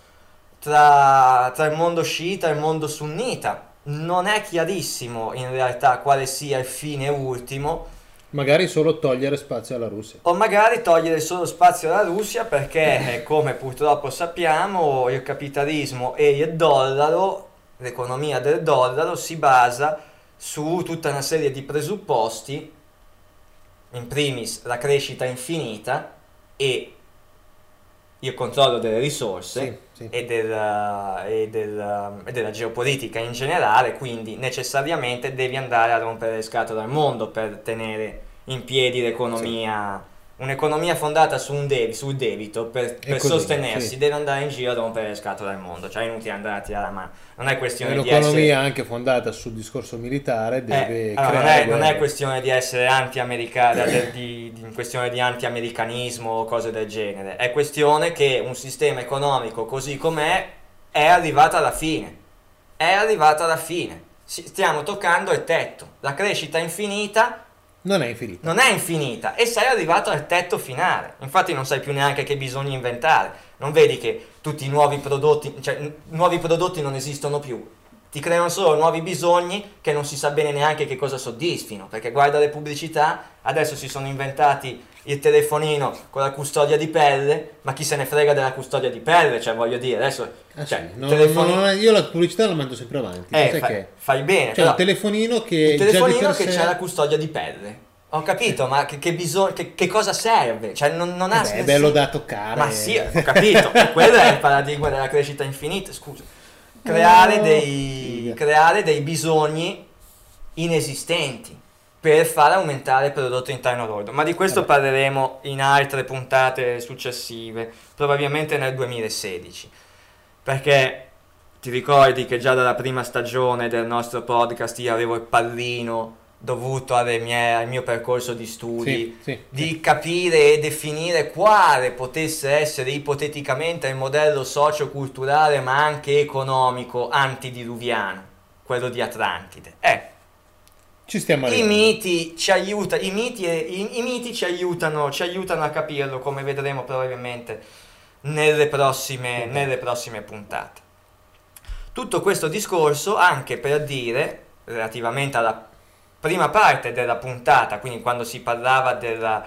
[SPEAKER 3] tra, tra il mondo sciita e il mondo sunnita. Non è chiarissimo in realtà quale sia il fine ultimo,
[SPEAKER 2] Magari solo togliere spazio alla Russia.
[SPEAKER 3] o magari togliere solo spazio alla Russia perché, come purtroppo sappiamo, il capitalismo e il dollaro, l'economia del dollaro si basa su tutta una serie di presupposti, in primis la crescita infinita e il controllo delle risorse
[SPEAKER 2] Sì, sì.
[SPEAKER 3] e, del- e del- e della geopolitica in generale, quindi necessariamente devi andare a rompere le scatole al mondo per tenere in piedi l'economia. Un'economia fondata su un debi- sul debito per, per
[SPEAKER 2] così,
[SPEAKER 3] sostenersi
[SPEAKER 2] sì.
[SPEAKER 3] deve andare in giro a rompere le scatole al mondo, cioè è inutile andare a tirare la mano. Non è questione di
[SPEAKER 2] un'economia
[SPEAKER 3] essere
[SPEAKER 2] anche fondata sul discorso militare
[SPEAKER 3] eh,
[SPEAKER 2] deve
[SPEAKER 3] allora, non, è, non è questione di essere anti-americano, di, di- questione di anti-americanismo o cose del genere, è questione che un sistema economico così com'è è arrivato alla fine, è arrivato alla fine, stiamo toccando il tetto, la crescita infinita
[SPEAKER 2] Non è infinita.
[SPEAKER 3] non è infinita e sei arrivato al tetto finale. Infatti non sai più neanche che bisogna inventare. Non vedi che tutti i nuovi prodotti, cioè nuovi prodotti non esistono più. Ti creano solo nuovi bisogni che non si sa bene neanche che cosa soddisfino. Perché guarda le pubblicità, adesso si sono inventati il telefonino con la custodia di pelle, ma chi se ne frega della custodia di pelle? Cioè voglio dire, adesso...
[SPEAKER 2] Ah,
[SPEAKER 3] cioè,
[SPEAKER 2] sì. No,
[SPEAKER 3] telefoni-
[SPEAKER 2] no, no, io la pubblicità la mando sempre avanti.
[SPEAKER 3] eh, fai,
[SPEAKER 2] che?
[SPEAKER 3] fai bene. Però-
[SPEAKER 2] un telefonino che
[SPEAKER 3] il telefonino che
[SPEAKER 2] sé-
[SPEAKER 3] c'è la custodia di pelle. Ho capito, ma che, che, bisog- che, che cosa serve? Cioè, non, non ha
[SPEAKER 2] Vabbè, è bello da toccare.
[SPEAKER 3] Ma sì, ho capito. Quello è il paradigma della crescita infinita. Scusa. Creare,
[SPEAKER 2] No.
[SPEAKER 3] dei,
[SPEAKER 2] Figa.
[SPEAKER 3] creare dei bisogni inesistenti per far aumentare il prodotto interno lordo. Ma di questo parleremo in altre puntate successive, probabilmente nel 2016. Perché ti ricordi che già dalla prima stagione del nostro podcast io avevo il pallino dovuto alle mie- al mio percorso di studi,
[SPEAKER 2] Sì, sì,
[SPEAKER 3] di
[SPEAKER 2] sì.
[SPEAKER 3] capire e definire quale potesse essere ipoteticamente il modello socioculturale ma anche economico antidiluviano, quello di Atlantide. Eh,
[SPEAKER 2] Ci stiamo
[SPEAKER 3] i
[SPEAKER 2] arrivando.
[SPEAKER 3] miti ci aiuta, i miti, e- i, i miti ci aiutano, ci aiutano a capirlo, come vedremo probabilmente nelle prossime, nelle prossime puntate. Tutto questo discorso anche per dire, relativamente alla prima parte della puntata, quindi quando si parlava della-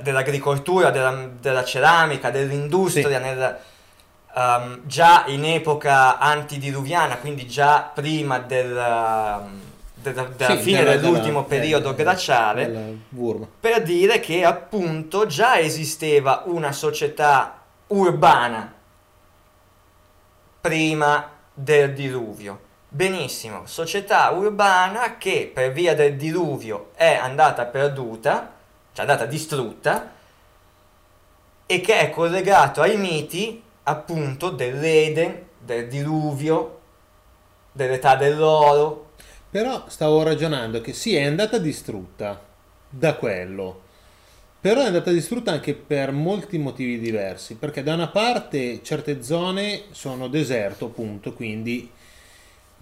[SPEAKER 3] dell'agricoltura, della, della ceramica, dell'industria, nel- ehm, già in epoca antidiluviana, quindi già prima del, ehm, della, della
[SPEAKER 2] Sì,
[SPEAKER 3] fine
[SPEAKER 2] della-
[SPEAKER 3] dell'ultimo periodo glaciale, per dire che appunto già esisteva una società urbana prima del diluvio. Benissimo, società urbana che per via del diluvio è andata perduta, cioè è andata distrutta, e che è collegato ai miti appunto dell'Eden, del diluvio, dell'età dell'oro,
[SPEAKER 2] Però stavo ragionando che sì, è andata distrutta da quello. Però è andata distrutta anche per molti motivi diversi. Perché da una parte certe zone sono deserto, appunto, quindi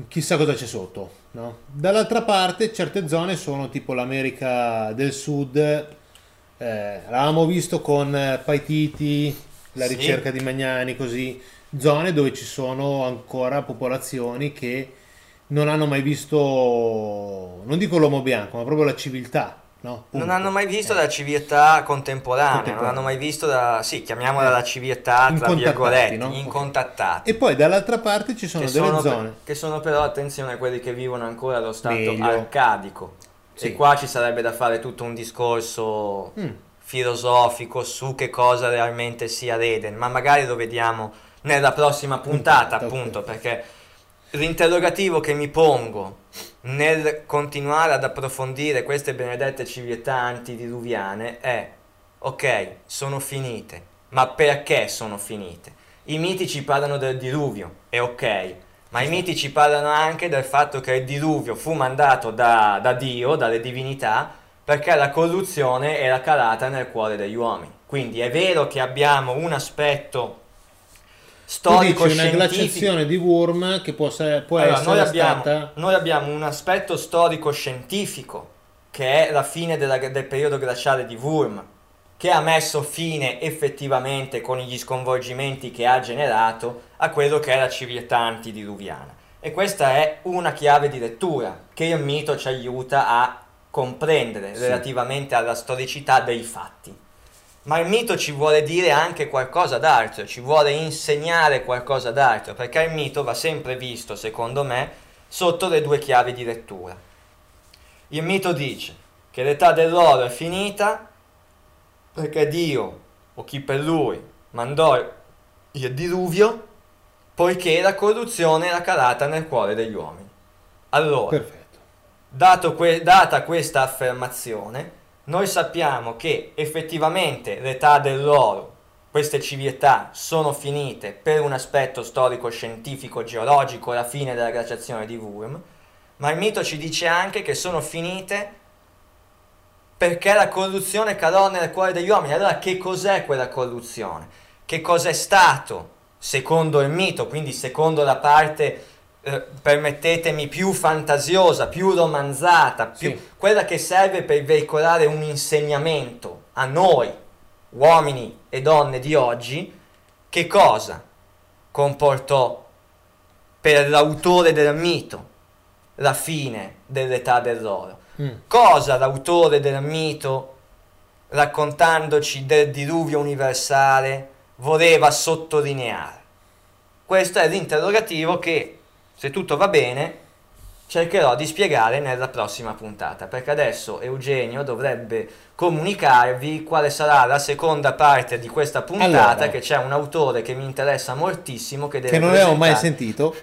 [SPEAKER 2] chissà cosa c'è sotto. no? Dall'altra parte certe zone sono tipo l'America del Sud. eh, l'avevamo visto con Paititi, la
[SPEAKER 3] Sì.
[SPEAKER 2] ricerca di Magnani, così. Zone dove ci sono ancora popolazioni che non hanno mai visto, non dico l'uomo bianco, ma proprio la civiltà. No?
[SPEAKER 3] Non hanno mai visto
[SPEAKER 2] Eh.
[SPEAKER 3] la civiltà contemporanea, non
[SPEAKER 2] Contemporanea.
[SPEAKER 3] hanno mai visto la, sì, chiamiamola
[SPEAKER 2] Eh.
[SPEAKER 3] la civiltà tra virgolette,
[SPEAKER 2] no?
[SPEAKER 3] incontattati.
[SPEAKER 2] E poi dall'altra parte ci sono
[SPEAKER 3] che,
[SPEAKER 2] delle
[SPEAKER 3] sono per-
[SPEAKER 2] zone.
[SPEAKER 3] che sono però, attenzione, quelli che vivono ancora allo stato
[SPEAKER 2] Meglio.
[SPEAKER 3] arcadico.
[SPEAKER 2] Sì.
[SPEAKER 3] E qua ci sarebbe da fare tutto un discorso
[SPEAKER 2] Mm.
[SPEAKER 3] filosofico su che cosa realmente sia l'Eden, ma magari lo vediamo nella prossima puntata,
[SPEAKER 2] Puntata,
[SPEAKER 3] appunto, perché l'interrogativo che mi pongo nel continuare ad approfondire queste benedette civiltà antidiluviane è, ok, sono finite, ma perché sono finite? I miti ci parlano del diluvio, è ok, ma i miti ci parlano anche del fatto che il diluvio fu mandato da, da Dio, dalle divinità, perché la corruzione era calata nel cuore degli uomini. Quindi è vero che abbiamo un aspetto
[SPEAKER 2] Tu dici una glaciazione di Wurm che può, se- può
[SPEAKER 3] allora,
[SPEAKER 2] essere
[SPEAKER 3] noi, abbiamo,
[SPEAKER 2] stata...
[SPEAKER 3] noi abbiamo un aspetto storico-scientifico che è la fine della- del periodo glaciale di Wurm, che ha messo fine effettivamente con gli sconvolgimenti che ha generato a quello che è la civiltà antidiluviana. E questa è una chiave di lettura che il mito ci aiuta a comprendere
[SPEAKER 2] Sì.
[SPEAKER 3] relativamente alla storicità dei fatti. Ma il mito ci vuole dire anche qualcosa d'altro, ci vuole insegnare qualcosa d'altro, perché il mito va sempre visto, secondo me, sotto le due chiavi di lettura. Il mito dice che l'età dell'oro è finita perché Dio, o chi per lui, mandò il diluvio poiché la corruzione era calata nel cuore degli uomini. Allora. Dato que- data questa affermazione, noi sappiamo che effettivamente l'età dell'oro, queste civiltà sono finite per un aspetto storico-scientifico geologico, la fine della glaciazione di Wurm, ma il mito ci dice anche che sono finite perché la corruzione calò nel cuore degli uomini. Allora che cos'è quella corruzione? Che cos'è stato, secondo il mito, quindi secondo la parte eh, permettetemi, più fantasiosa, più romanzata, più,
[SPEAKER 2] Sì.
[SPEAKER 3] quella che serve per veicolare un insegnamento a noi, uomini e donne di oggi, che cosa comportò per l'autore del mito la fine dell'età dell'oro.
[SPEAKER 2] Mm.
[SPEAKER 3] Cosa l'autore del mito, raccontandoci del diluvio universale, voleva sottolineare? Questo è l'interrogativo che, se tutto va bene, cercherò di spiegare nella prossima puntata, perché adesso Eugenio dovrebbe comunicarvi quale sarà la seconda parte di questa puntata,
[SPEAKER 2] Allora.
[SPEAKER 3] che c'è un autore che mi interessa moltissimo, che deve
[SPEAKER 2] Che non avevo mai sentito.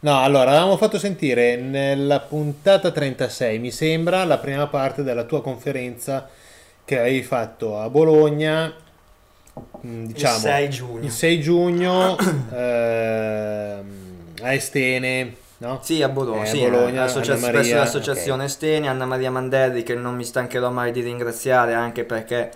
[SPEAKER 2] No, allora, avevamo fatto sentire nella puntata 36, mi sembra, la prima parte della tua conferenza che avevi fatto a Bologna, mm, diciamo,
[SPEAKER 3] il 6 giugno.
[SPEAKER 2] il 6 giugno ehm, a Estene, no?
[SPEAKER 5] Sì, a Bologna,
[SPEAKER 2] Eh,
[SPEAKER 5] sì,
[SPEAKER 2] Bologna,
[SPEAKER 5] associa- presso l'associazione Steni, Anna Maria Mandelli che non mi stancherò mai di ringraziare anche perché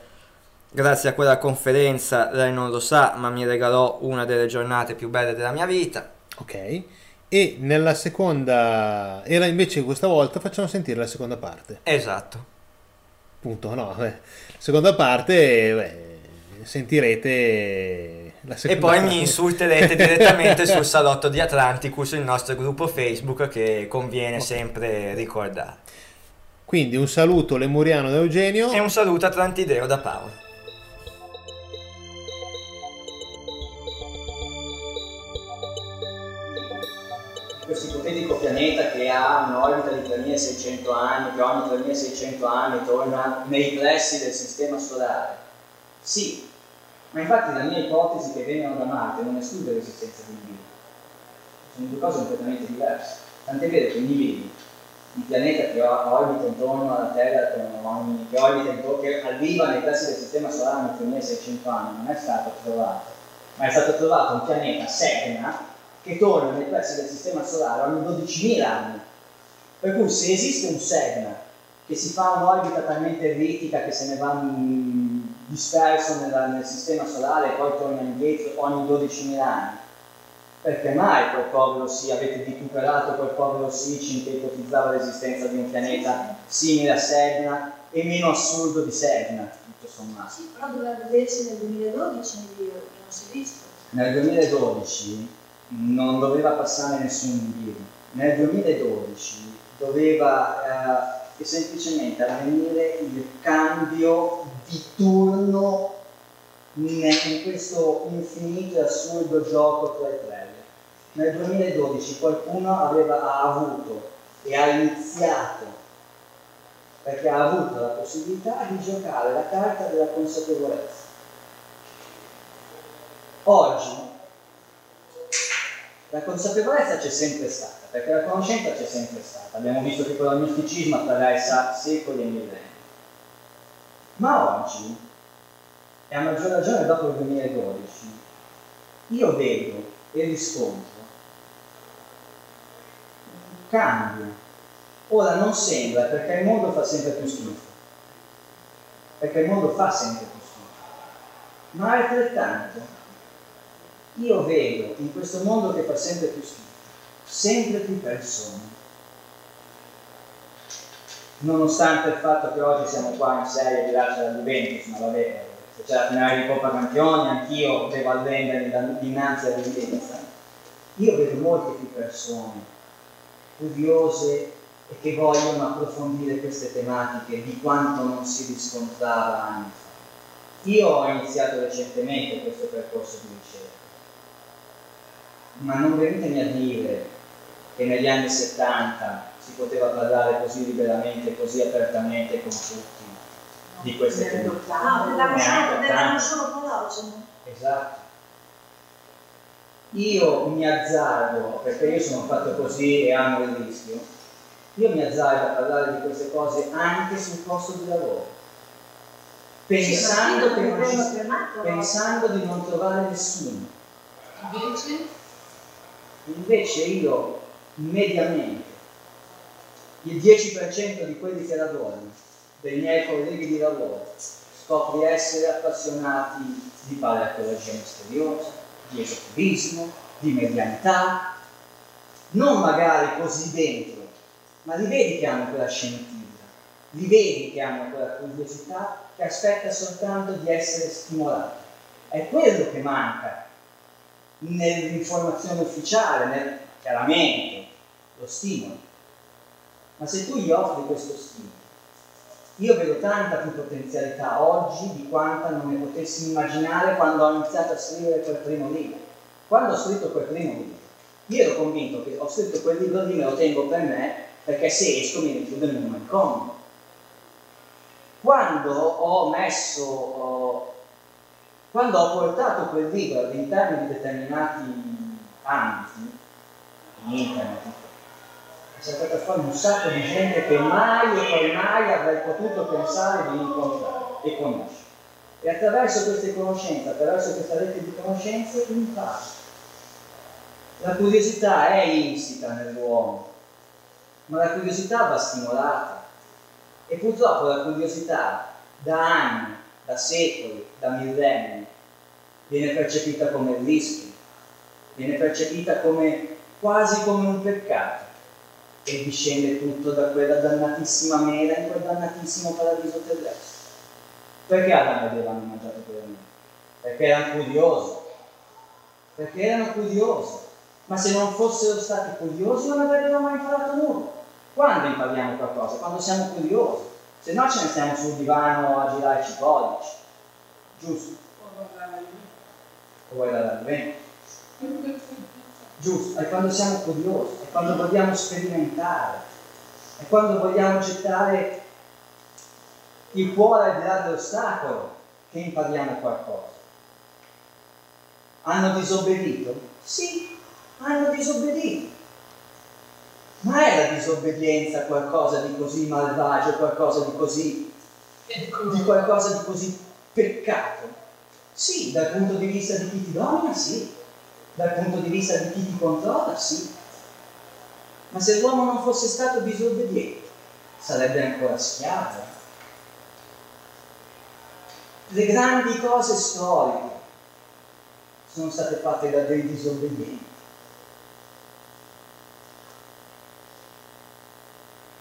[SPEAKER 5] grazie a quella conferenza, lei non lo sa, ma mi regalò una delle giornate più belle della mia vita.
[SPEAKER 2] Ok. E nella seconda era invece questa volta facciamo sentire la seconda parte.
[SPEAKER 5] Esatto.
[SPEAKER 2] Punto, no, beh. seconda parte beh, sentirete
[SPEAKER 5] E poi mi insulterete direttamente sul salotto di Atlanticus, il nostro gruppo Facebook che conviene sempre ricordare.
[SPEAKER 2] Quindi un saluto lemuriano da Eugenio.
[SPEAKER 5] E un saluto atlantideo da Paolo.
[SPEAKER 4] questo ipotetico pianeta che ha un'orbita di 3600 anni, che ogni 3600 anni torna nei pressi del sistema solare. Sì, ma infatti la mia ipotesi che vengano da Marte non esclude l'esistenza di vita. Sono due cose completamente diverse. Tant'è vero che vedi, il pianeta che orbita intorno alla Terra, che, orbita intorno, che arriva nei pressi del sistema solare ogni 3600 anni, non è stato trovato, ma è stato trovato un pianeta Segna che torna nei pressi del sistema solare ogni 12.000 anni. Per cui se esiste un Segna che si fa un'orbita talmente ellittica che se ne va disperso nella- nel sistema solare e poi torna indietro ogni 12.000 anni, perché mai quel povero sì, avete vituperato quel povero sì, che ipotizzava l'esistenza di un pianeta simile a Segna e meno assurdo di Segna, tutto sommato.
[SPEAKER 6] Sì, però doveva vedersi nel 2012 nel video, che non si è visto.
[SPEAKER 4] Nel 2012 non doveva passare nessun video. Nel 2012 doveva eh, semplicemente avvenire il cambio di turno in questo infinito e assurdo gioco tra i player. Nel 2012 qualcuno aveva, ha avuto e ha iniziato perché ha avuto la possibilità di giocare la carta della consapevolezza. Oggi la consapevolezza c'è sempre stata, perché la conoscenza c'è sempre stata. Abbiamo visto che con il misticismo attraversa secoli e millenni. Ma oggi, e a maggior ragione dopo il 2012, io vedo e riscontro un cambio. Ora non sembra perché il mondo fa sempre più schifo, perché il mondo fa sempre più schifo, ma altrettanto io vedo in questo mondo che fa sempre più schifo, sempre più persone. Nonostante il fatto che oggi siamo qua in serie di Lascia da Juventus, ma vabbè, se c'è la finale di Coppa Campioni, anch'io devo arrendermi da- dinanzi all'evidenza. Io vedo molte più persone curiose e che vogliono approfondire queste tematiche di quanto non si riscontrava anni fa. Io ho iniziato recentemente questo percorso di ricerca ma non venitemi a dire che negli anni 70 si poteva parlare così liberamente, così apertamente con tutti di queste tematiche.
[SPEAKER 6] No,
[SPEAKER 4] Neanche
[SPEAKER 6] solo, palogeno.
[SPEAKER 4] Esatto. Io mi azzardo, perché io sono fatto così e amo il rischio, io mi azzardo a parlare di queste cose anche sul posto di lavoro, pensando,
[SPEAKER 6] Sì,
[SPEAKER 4] che non ci-
[SPEAKER 6] no?
[SPEAKER 4] pensando di non trovare nessuno.
[SPEAKER 6] Invece,
[SPEAKER 4] Invece io mediamente il 10% di quelli che lavorano, dei miei colleghi di lavoro, scopri essere appassionati di paleontologia misteriosa, di esoterismo, di medianità, non magari così dentro, ma li vedi che hanno quella scintilla, li vedi che hanno quella curiosità che aspetta soltanto di essere stimolata. È quello che manca nell'informazione ufficiale, nel- chiaramente lo stimolo. Ma se tu gli offri questo stimolo, io vedo tanta più potenzialità oggi di quanta non ne potessi immaginare quando ho iniziato a scrivere quel primo libro. Quando ho scritto quel primo libro, io ero convinto che ho scritto quel libro lì, me lo tengo per me, perché se esco mi richiudo in un manicomio. Quando ho messo, ho- quando ho portato quel libro all'interno di determinati ambiti, internet, è saltata fuori un sacco di gente che mai e poi mai avrei potuto pensare di incontrare e conoscere. E attraverso queste conoscenze, attraverso questa rete di conoscenze, imparo. La curiosità è insita nell'uomo, ma la curiosità va stimolata. E purtroppo la curiosità da anni, da secoli, da millenni, viene percepita come rischio, viene percepita come quasi come un peccato e discende tutto da quella dannatissima mela in quel dannatissimo paradiso terrestre. Perché Adamo ed Eva hanno mangiato quella mela? Perché erano curiosi, perché erano curiosi, ma se non fossero stati curiosi non avrebbero mai imparato nulla. Quando impariamo qualcosa? Quando siamo curiosi, se no ce ne stiamo sul divano a girare i cipollici, giusto? O guardare al vento. Giusto, è quando siamo curiosi, è quando vogliamo sperimentare, è quando vogliamo gettare il cuore al di là dell'ostacolo che impariamo qualcosa. Hanno disobbedito? Sì, hanno disobbedito. Ma è la disobbedienza qualcosa di così malvagio, qualcosa di così, di qualcosa di così peccato? Sì, dal punto di vista di chi ti domina, sì. Dal punto di vista di chi ti controlla, sì. Ma se l'uomo non fosse stato disobbediente, sarebbe ancora schiavo. Le grandi cose storiche sono state fatte da dei disobbedienti.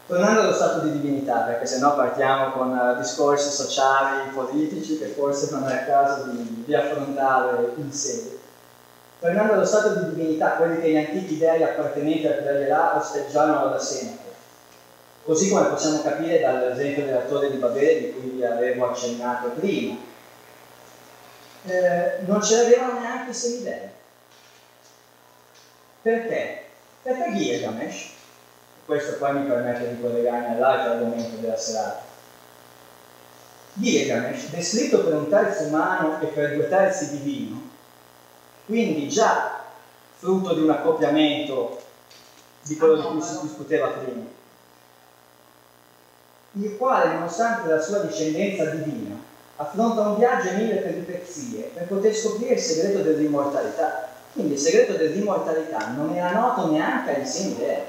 [SPEAKER 4] Tornando allo stato di divinità, perché sennò partiamo con uh, discorsi sociali, politici, che forse non è il caso di, di affrontare in sede. Tornando allo stato di divinità, quelli che gli antichi dei appartenenti al Preverà osteggiavano da sempre. Così come possiamo capire dall'esempio della torre di Babele di cui vi avevo accennato prima. Eh, non ce l'avevano neanche i semidei. Perché? Perché Gilgamesh, questo poi mi permette di collegarmi all'altro argomento della serata, Gilgamesh, descritto per un terzo umano e per due terzi divino, quindi già frutto di un accoppiamento di quello di cui si discuteva prima, il quale, nonostante la sua discendenza divina, affronta un viaggio e mille peripezie per poter scoprire il segreto dell'immortalità. Quindi il segreto dell'immortalità non era noto neanche agli semidei.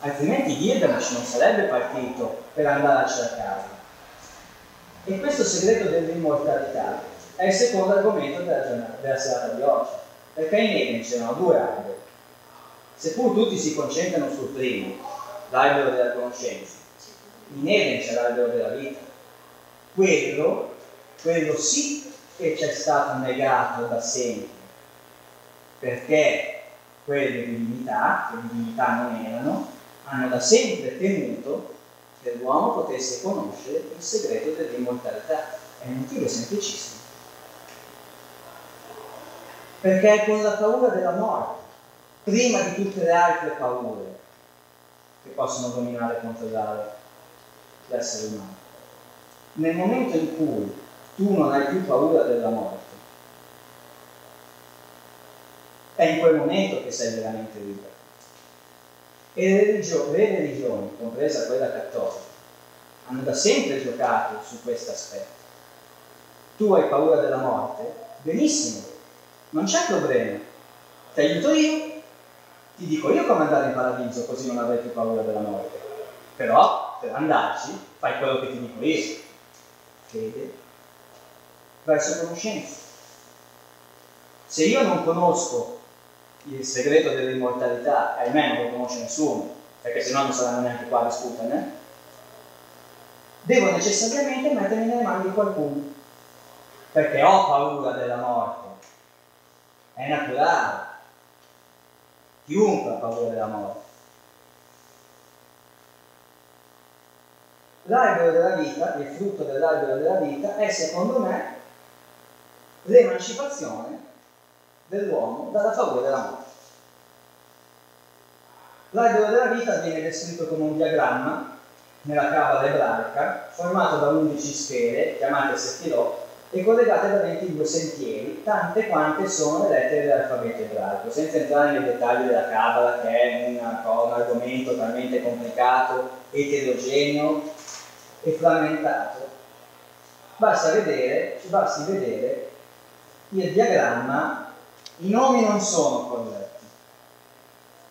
[SPEAKER 4] Altrimenti Gilgamesh non sarebbe partito per andare a cercarlo. E questo segreto dell'immortalità è il secondo argomento della, della serata di oggi, perché in Eden c'erano due alberi. Seppur tutti si concentrano sul primo, l'albero della conoscenza, in Eden c'è l'albero della vita. Quello, quello sì che ci è stato negato da sempre, perché quelle divinità, che divinità non erano, hanno da sempre temuto che l'uomo potesse conoscere il segreto dell'immortalità. È un motivo semplicissimo. Perché è con la paura della morte, prima di tutte le altre paure, che possono dominare e controllare l'essere umano. Nel momento in cui tu non hai più paura della morte, è in quel momento che sei veramente libero. E le religioni, le religioni, compresa quella cattolica, hanno da sempre giocato su questo aspetto. Tu hai paura della morte? Benissimo, non c'è problema. Ti aiuto io, ti dico io come andare in paradiso così non avrai più paura della morte. Però per andarci fai quello che ti dico io. Fede verso conoscenza. Se io non conosco il segreto dell'immortalità, ahimè non lo conosce nessuno, perché sennò non saranno neanche qua a discuterne, devo necessariamente mettermi nelle mani di qualcuno, perché ho paura della morte. È naturale. Chiunque ha paura della morte. L'albero della vita, il frutto dell'albero della vita, è secondo me l'emancipazione dell'uomo dalla paura della morte. L'albero della vita viene descritto come un diagramma nella cabala ebraica formato da 11 sfere chiamate sefirot e collegate da 22 sentieri, tante quante sono le lettere dell'alfabeto ebraico, senza entrare nei dettagli della cabala che è una, un argomento talmente complicato, eterogeneo e frammentato. Basta vedere, basti vedere il diagramma i nomi non sono corretti.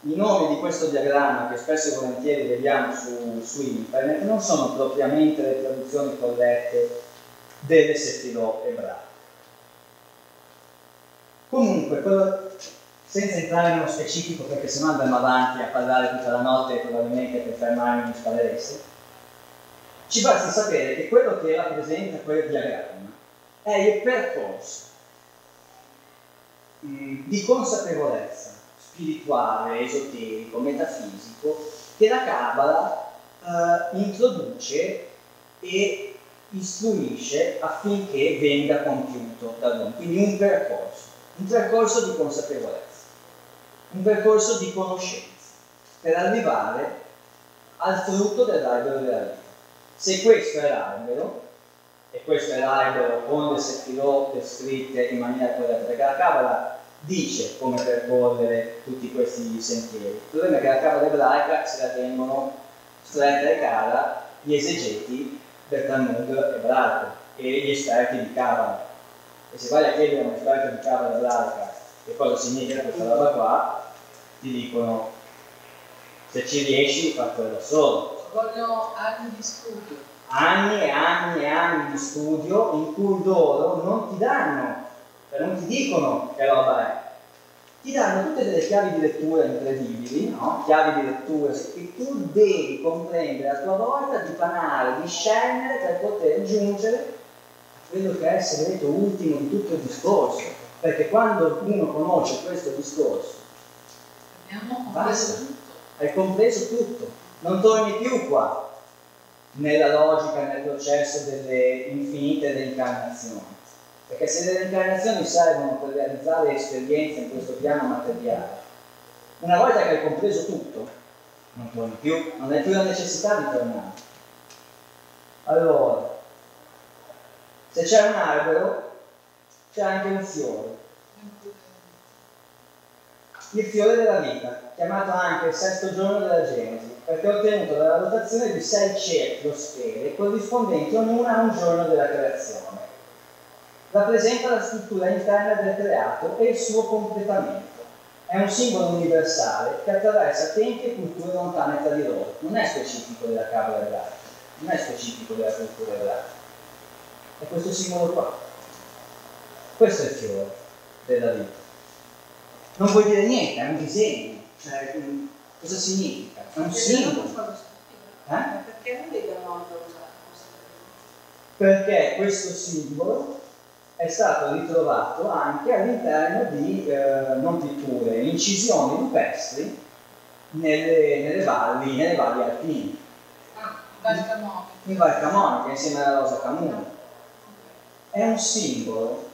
[SPEAKER 4] i nomi di questo diagramma che spesso e volentieri vediamo su, su internet non sono propriamente le traduzioni corrette delle sefirò ebraiche. Comunque, senza entrare nello specifico perché se no andremo avanti a parlare tutta la notte e probabilmente per fermarmi mi sparereste, ci basta sapere che quello che rappresenta quel diagramma è il percorso mh, di consapevolezza spirituale, esoterico, metafisico che la Kabbalah eh, introduce e istruisce affinché venga compiuto dall'uomo. Quindi un percorso, un percorso di consapevolezza un percorso di conoscenza per arrivare al frutto dell'albero della vita. Se questo è l'albero, e questo è l'albero con le settirò descritte in maniera corretta, perché la Kabbalah dice come percorrere tutti questi sentieri. Il problema è che la Kabbalah ebraica se la tengono stretta e cara gli esegeti del Talmud ebraico e gli esperti di Kabbalah. E se vai a chiedere a un esperto di Kabbalah ebraica che cosa significa questa roba qua, ti dicono se ci riesci fatelo da solo.
[SPEAKER 7] Ci vogliono anni di studio.
[SPEAKER 4] Anni e anni e anni di studio in cui loro non ti danno, cioè non ti dicono che roba è. Ti danno tutte delle chiavi di lettura incredibili, no? chiavi di lettura che tu devi comprendere a tua volta, di panare, di scendere per poter giungere a quello che è il segreto ultimo di tutto il discorso. Perché quando uno conosce questo discorso Basta. hai compreso tutto, non torni più qua nella logica, nel processo delle infinite reincarnazioni. Perché se le reincarnazioni servono per realizzare esperienze in questo piano materiale, una volta che hai compreso tutto, non torni più, non hai più la necessità di tornare. Allora, se c'è un albero, c'è anche un fiore il fiore della vita, chiamato anche il sesto giorno della Genesi, perché è ottenuto dalla rotazione di sei cerclosfere corrispondenti ognuna a un giorno della creazione. Rappresenta la struttura interna del creato e il suo completamento. È un simbolo universale che attraversa tempi e culture lontane tra di loro. Non è specifico della Kabbalah ebraica, non è specifico della cultura ebraica. È questo simbolo qua. Questo è il fiore della vita non vuol dire niente, è un disegno. Cioè, mm, cosa significa? È un simbolo. Eh?
[SPEAKER 7] Perché non questo?
[SPEAKER 4] Perché questo simbolo è stato ritrovato anche all'interno di eh, non pitture, incisioni rupestri nelle, nelle valli, nelle valli alpine,
[SPEAKER 7] Ah,
[SPEAKER 4] in Val Camonica insieme alla Rosa Camuna. È un simbolo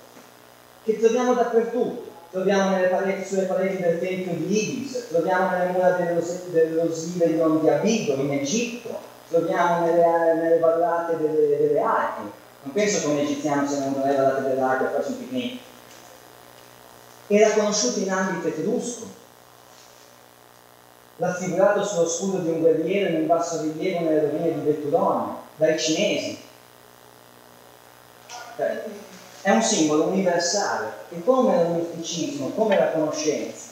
[SPEAKER 4] che troviamo dappertutto. Troviamo nelle pareti, sulle pareti del tempio di Ibis, troviamo nelle mura dell'Osirion di Abido in Egitto, troviamo nelle, nelle vallate delle, delle Alpi. Non penso che un egiziano se non nelle vallate delle Alpi a farsi un picnic. Era conosciuto in ambito etrusco, raffigurato sullo scudo di un guerriero in un basso rilievo nelle rovine di Vetturone, dai cinesi. È un simbolo universale che come l'unificismo, come la conoscenza,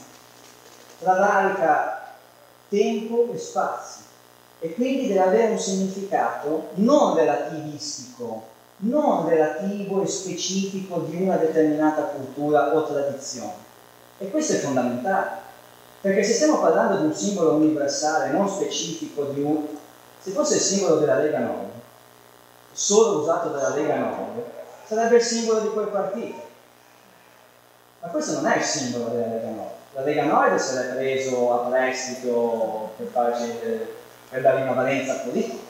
[SPEAKER 4] travalica tempo e spazio e quindi deve avere un significato non relativistico, non relativo e specifico di una determinata cultura o tradizione. E questo è fondamentale, perché se stiamo parlando di un simbolo universale, non specifico di un... Se fosse il simbolo della Lega Nord, solo usato dalla Lega Nord, sarebbe il simbolo di quel partito. Ma questo non è il simbolo della Lega Nord. La Lega Nord se l'è preso a prestito per, farci, per dare una valenza politica.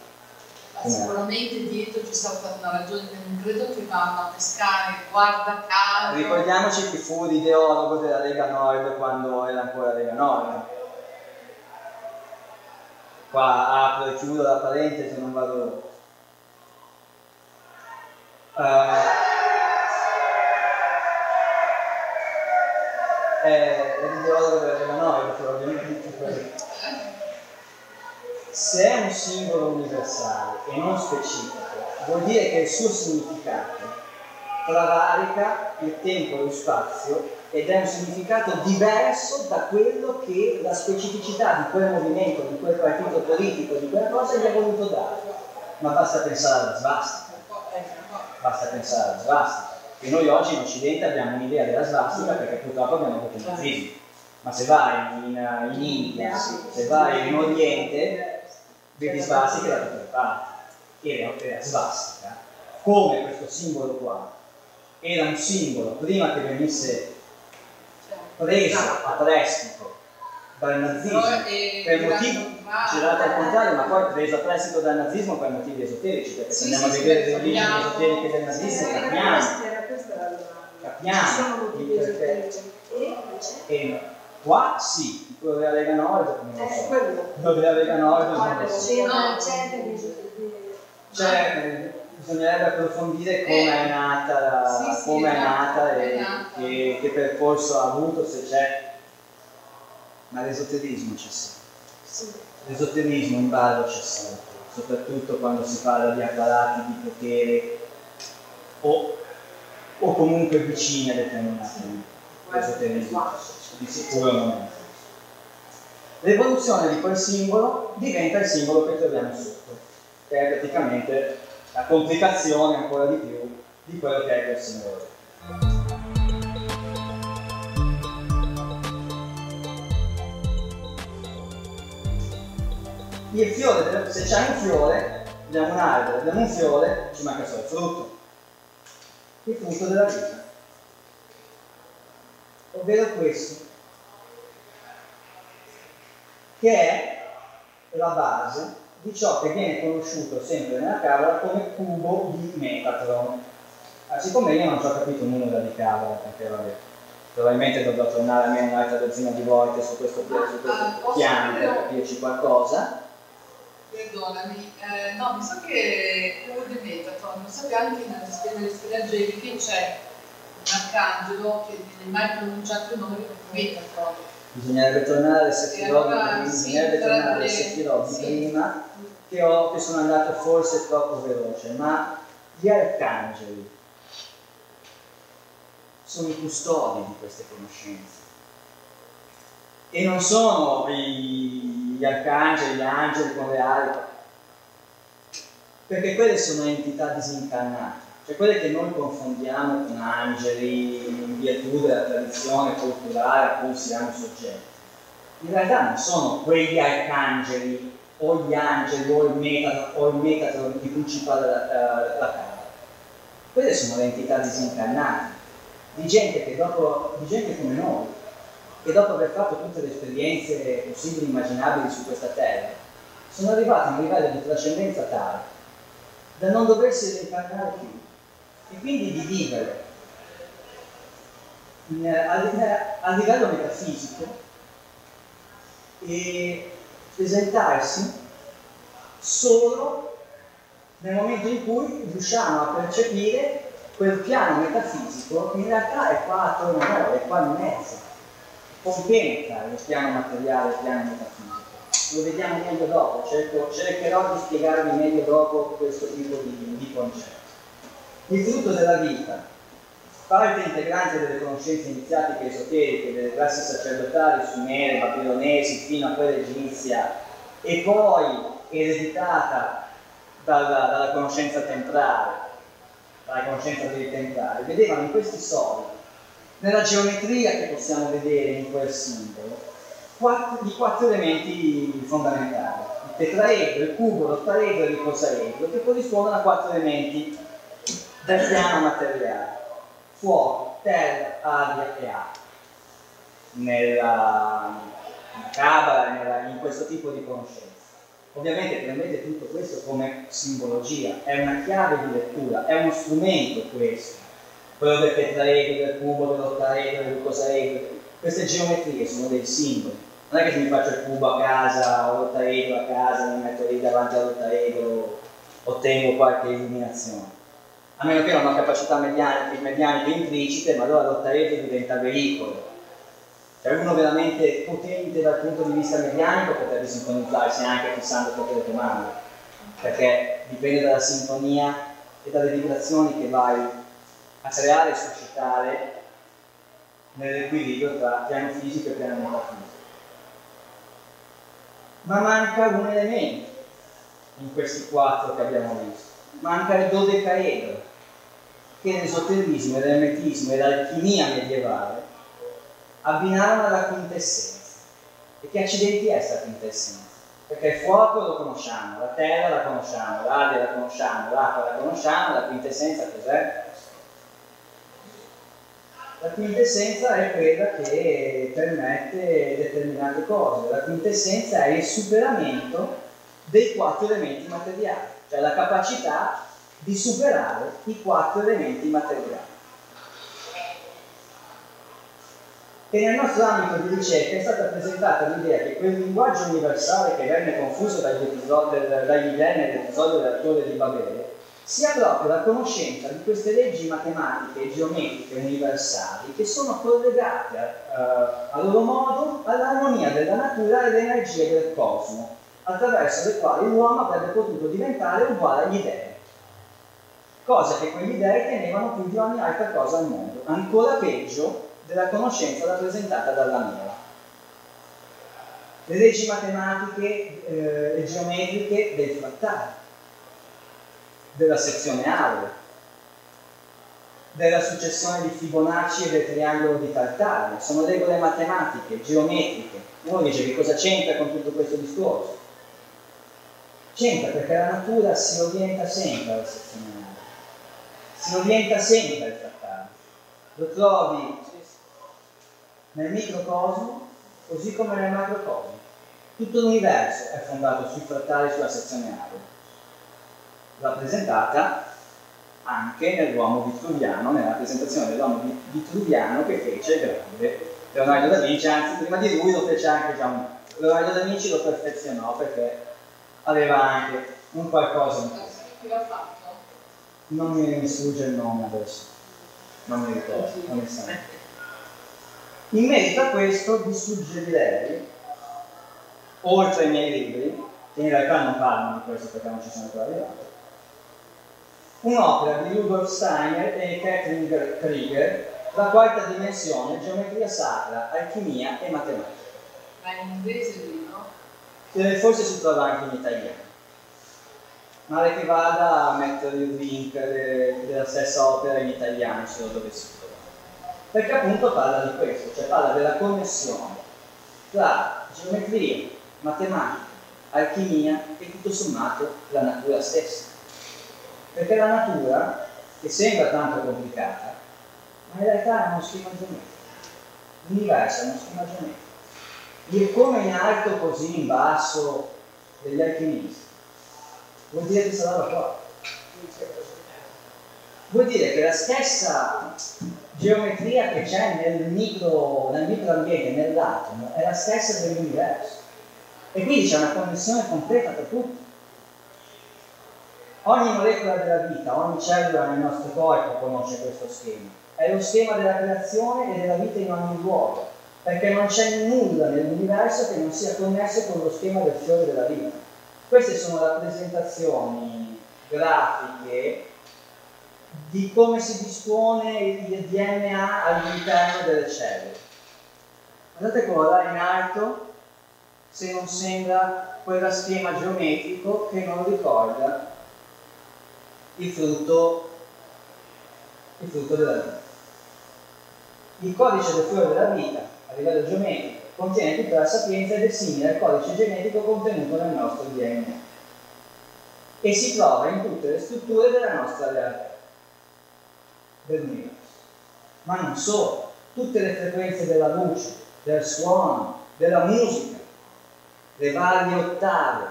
[SPEAKER 7] Sicuramente dietro c'è stata una ragione che non credo che vanno a pescare, guarda caso.
[SPEAKER 4] Ricordiamoci chi fu l'ideologo della Lega Nord quando era ancora Lega Nord. Qua apro e chiudo la parentesi, non vado Uh, è l'ideologo della Lega Nord, probabilmente. Se è un simbolo universale e non specifico, vuol dire che il suo significato travalica il tempo e lo spazio ed è un significato diverso da quello che la specificità di quel movimento, di quel partito politico, di quella cosa gli ha voluto dare. Ma basta pensare alla svastica, basta pensare alla svastica, che noi oggi in Occidente abbiamo un'idea della svastica perché purtroppo abbiamo avuto il nazismo. Ma se vai in, in India, se vai in Oriente, vedi svastiche da tutte le parti. Era, era svastica, come questo simbolo qua, era un simbolo prima che venisse preso a prestito dal nazismo. Per motivi girato al contrario, ma poi preso a prestito dal nazismo per motivi esoterici, perché se andiamo a vedere le origini esoteriche del nazismo capiamo, capiamo perché. E qua sì, quello della Lega Nord non lo so, quello della Lega Nord non lo so. Cioè, bisognerebbe approfondire come è nata, la,
[SPEAKER 7] Sì, sì,
[SPEAKER 4] come è nata
[SPEAKER 7] è
[SPEAKER 4] e
[SPEAKER 7] nata.
[SPEAKER 4] che, percorso ha avuto, se c'è. Ma l'esoterismo c'è sempre. L'esoterismo in ballo c'è sempre, soprattutto quando si parla di apparati di potere o, o comunque vicini a determinati esoterismi. Di sicuro. L'evoluzione di quel simbolo diventa il simbolo che troviamo sotto, che è praticamente la complicazione ancora di più di quello che è quel simbolo. Il fiore, se c'è un fiore, abbiamo un albero, abbiamo un fiore, ci manca solo il frutto. Il frutto della vita. Ovvero questo, che è la base di ciò che viene conosciuto sempre nella Cabala come cubo di Metatron. Ah, siccome io non ci ho capito nulla di Cabala, perché vabbè, probabilmente dovrò tornare almeno un'altra dozzina di volte su questo, su
[SPEAKER 7] Ah,
[SPEAKER 4] questo
[SPEAKER 7] posso
[SPEAKER 4] piano per capirci qualcosa.
[SPEAKER 7] Perdonami, eh, no, mi sa che quello di Metatron, mi sa che anche nelle spese delle spese angeliche c'è un arcangelo che non viene mai pronunciato il nome di Metatron.
[SPEAKER 4] Bisognerebbe tornare alle
[SPEAKER 7] E
[SPEAKER 4] Sefirot
[SPEAKER 7] allora,
[SPEAKER 4] di-
[SPEAKER 7] sì,
[SPEAKER 4] bisognerebbe tornare alle
[SPEAKER 7] sarebbe-
[SPEAKER 4] Sefirot di
[SPEAKER 7] sì.
[SPEAKER 4] prima che, ho, che sono andato forse troppo veloce, ma gli arcangeli sono i custodi di queste conoscenze. E non sono i- gli arcangeli, gli angeli con le ali, perché quelle sono entità disincarnate, cioè quelle che noi confondiamo con angeli in virtù della tradizione culturale a cui siamo soggetti. In realtà non sono quegli arcangeli o gli angeli o il metatron, metatron di cui ci parla la, la, Cabala. Quelle sono le entità disincarnate, di gente, che dopo, di gente come noi, che dopo aver fatto tutte le esperienze possibili e immaginabili su questa terra, sono arrivati a un livello di trascendenza tale da non doversi reincarnare più e quindi di vivere a, livello metafisico e presentarsi solo nel momento in cui riusciamo a percepire quel piano metafisico che in realtà è qua attorno a noi, è qua in mezzo, compenetra il piano materiale il piano metafisico. Lo vediamo meglio dopo, cerco- cercherò di spiegarvi meglio dopo questo tipo di, di concetto. Il frutto della vita, parte integrante delle conoscenze iniziatiche esoteriche delle classi sacerdotali sumere, babilonesi fino a quella egizia e poi ereditata dalla, dalla conoscenza templare, dalla conoscenza templari, vedevano in questi soli, nella geometria che possiamo vedere in quel simbolo, quattro, i quattro elementi fondamentali, il tetraedro, il cubo, l'ottaedro e l'icosaedro, che corrispondono a quattro elementi del piano materiale fuoco, terra, aria e acqua. Nella, nella in questo tipo di conoscenza. Ovviamente prendete tutto questo come simbologia, è una chiave di lettura, è uno strumento questo, quello del tetraedro, del cubo, dell'ottaedro, dell'icosaedro. Queste geometrie sono dei simboli. Non è che se mi faccio il cubo a casa o l'ottaedro a casa, mi metto lì davanti all'ottaedro, ottengo qualche illuminazione a meno che non ho capacità medianiche, medianiche implicite, ma allora l'ottaedro diventa veicolo. Cioè uno veramente potente dal punto di vista medianico potrebbe sintonizzarsi anche fissando tutte le comando, perché dipende dalla sintonia e dalle vibrazioni che vai a creare e suscitare nell'equilibrio tra piano fisico e piano metafisico. Ma manca un elemento in questi quattro che abbiamo visto. Manca il dodecaedro, che l'esoterismo, l'ermetismo e l'alchimia medievale abbinarono alla quintessenza. E che accidenti è questa quintessenza? Perché il fuoco lo conosciamo, la terra la conosciamo, l'aria la conosciamo, l'acqua la conosciamo, la quintessenza cos'è? La quintessenza è quella che permette determinate cose, la quintessenza è il superamento dei quattro elementi materiali, cioè la capacità di superare i quattro elementi materiali. E nel nostro ambito di ricerca è stata presentata l'idea che quel linguaggio universale che venne confuso dagli, episodi, dagli idee nell'episodio del Torre di Babele sia proprio la conoscenza di queste leggi matematiche e geometriche universali che sono collegate a, a loro modo all'armonia della natura e alle energie del cosmo, attraverso le quali l'uomo avrebbe potuto diventare uguale agli dei cosa che quegli dei tenevano più di ogni altra cosa al mondo, ancora peggio della conoscenza rappresentata dalla mela. Le leggi matematiche eh, e geometriche dei frattali, della sezione aurea, della successione di Fibonacci e del triangolo di Tartaglia, sono regole matematiche, geometriche. Uno dice che cosa c'entra con tutto questo discorso? C'entra perché la natura si orienta sempre alla sezione aurea si orienta sempre il frattale. Lo trovi nel microcosmo così come nel macrocosmo. Tutto l'universo è fondato sui frattali sulla sezione aurea, rappresentata anche nell'uomo vitruviano, nella presentazione dell'uomo vitruviano che fece grande Leonardo da Vinci, anzi prima di lui lo fece anche già un... Leonardo da Vinci lo perfezionò perché aveva anche un qualcosa in più. Non mi sfugge il nome adesso, non mi ricordo, onestamente. In merito a questo vi suggerirei, oltre ai miei libri, che in realtà non parlano di questo perché non ci sono ancora arrivato, un'opera di Rudolf Steiner e Catherine Krieger, La quarta dimensione, geometria sacra, alchimia e matematica.
[SPEAKER 7] Ma in inglese lì, no?
[SPEAKER 4] Eh, Forse si trova anche in italiano male che vada a mettere il link della stessa opera in italiano se lo dovessi trovare. Perché appunto parla di questo, cioè parla della connessione tra geometria, matematica, alchimia e tutto sommato la natura stessa. Perché la natura, che sembra tanto complicata, ma in realtà è uno schema geometrico. L'universo è uno schema geometrico. Il come in alto così in basso degli alchimisti vuol dire che sarà qua. Vuol dire che la stessa geometria che c'è nel, micro, nel microambiente, nell'atomo, è la stessa dell'universo. E quindi c'è una connessione completa tra tutti. Ogni molecola della vita, ogni cellula nel nostro corpo conosce questo schema. È lo schema della creazione e della vita in ogni luogo, perché non c'è nulla nell'universo che non sia connesso con lo schema del fiore della vita. Queste sono rappresentazioni grafiche di come si dispone il DNA all'interno delle cellule. Guardate qua in alto se non sembra quella schema geometrico che non ricorda il frutto, il frutto della vita. Il codice del fiore della vita a livello geometrico contiene tutta la sapienza ed è simile al codice genetico contenuto nel nostro DNA e si trova in tutte le strutture della nostra realtà, dell'universo. Ma non solo, tutte le frequenze della luce, del suono, della musica, le varie ottave,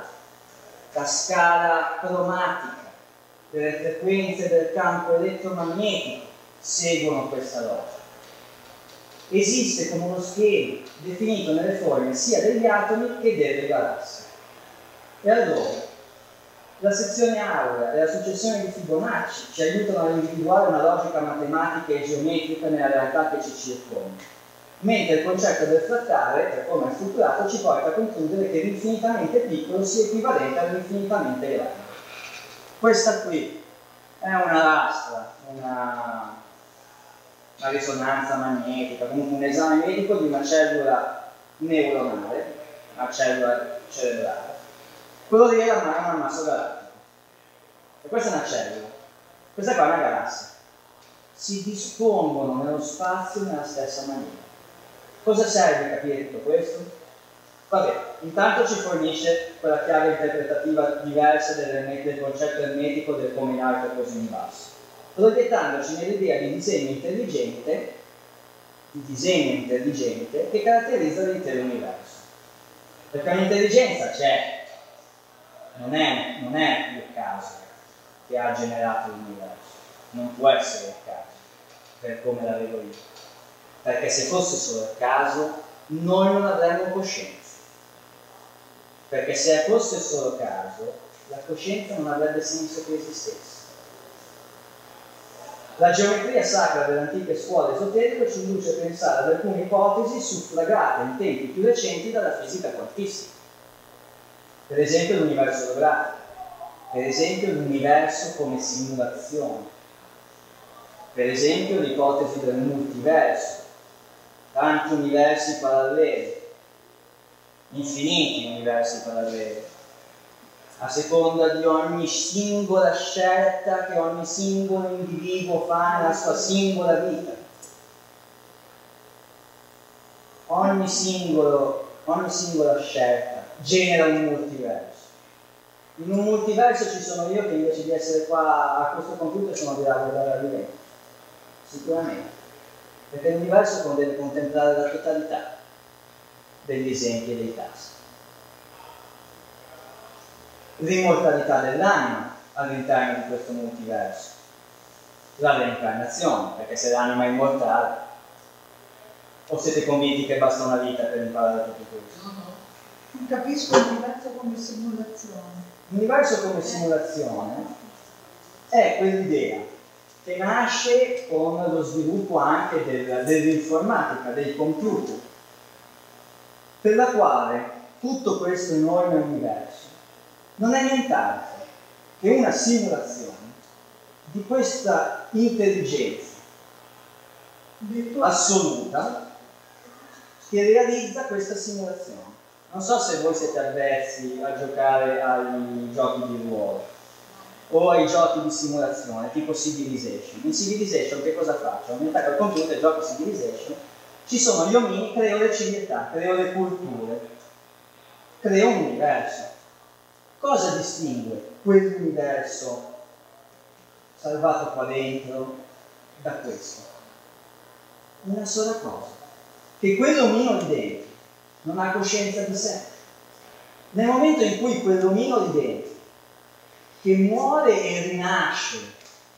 [SPEAKER 4] la scala cromatica, delle frequenze del campo elettromagnetico seguono questa logica esiste come uno schema definito nelle forme sia degli atomi che delle galassie. E allora, la sezione aurea e la successione di Fibonacci ci aiutano ad individuare una logica matematica e geometrica nella realtà che ci circonda, mentre il concetto del frattale, per come è strutturato, ci porta a concludere che l'infinitamente piccolo sia equivalente all'infinitamente grande. Questa qui è una lastra, una una risonanza magnetica, comunque un esame medico di una cellula neuronale, una cellula cerebrale, quello lì è la una massa galattica. E questa è una cellula, questa qua è una galassia. Si dispongono nello spazio nella stessa maniera. Cosa serve capire tutto questo? Vabbè, intanto ci fornisce quella chiave interpretativa diversa del, del concetto ermetico del come in alto e così in basso, proiettandoci nell'idea di disegno intelligente, di disegno intelligente che caratterizza l'intero universo. Perché un'intelligenza c'è, non è, non è il caso che ha generato l'universo, non può essere il caso, per come la vedo io. Perché se fosse solo il caso, noi non avremmo coscienza perché se fosse solo caso, la coscienza non avrebbe senso per se stessa. La geometria sacra delle antiche scuole esoteriche ci induce a pensare ad alcune ipotesi suffragate in tempi più recenti dalla fisica quantistica. Per esempio l'universo olografico, per esempio l'universo come simulazione, per esempio l'ipotesi del multiverso, tanti universi paralleli, infiniti universi paralleli, a seconda di ogni singola scelta che ogni singolo individuo fa nella sua singola vita. Ogni, singolo, ogni singola scelta genera un multiverso. In un multiverso ci sono io che invece di essere qua a questo computer sono di là a guardare lì dentro. Sicuramente. Perché l'universo deve contemplare la totalità degli esempi e dei tasti. L'immortalità dell'anima all'interno di questo multiverso, la reincarnazione, perché se l'anima è immortale, o siete convinti che basta una vita per imparare tutto questo?
[SPEAKER 6] Non capisco l'universo come simulazione.
[SPEAKER 4] L'universo come simulazione è quell'idea che nasce con lo sviluppo anche del, dell'informatica, dei computer, per la quale tutto questo enorme universo non è nient'altro che una simulazione di questa intelligenza assoluta che realizza questa simulazione. Non so se voi siete avversi a giocare ai giochi di ruolo o ai giochi di simulazione tipo Civilization. In Civilization che cosa faccio? Ho mettato al computer, gioco Civilization ci sono gli omini, creo le civiltà, creo le culture, creo un universo. Cosa distingue quell'universo salvato qua dentro da questo? Una sola cosa, che quell'omino lì dentro non ha coscienza di sé. Nel momento in cui quell'omino lì dentro, che muore e rinasce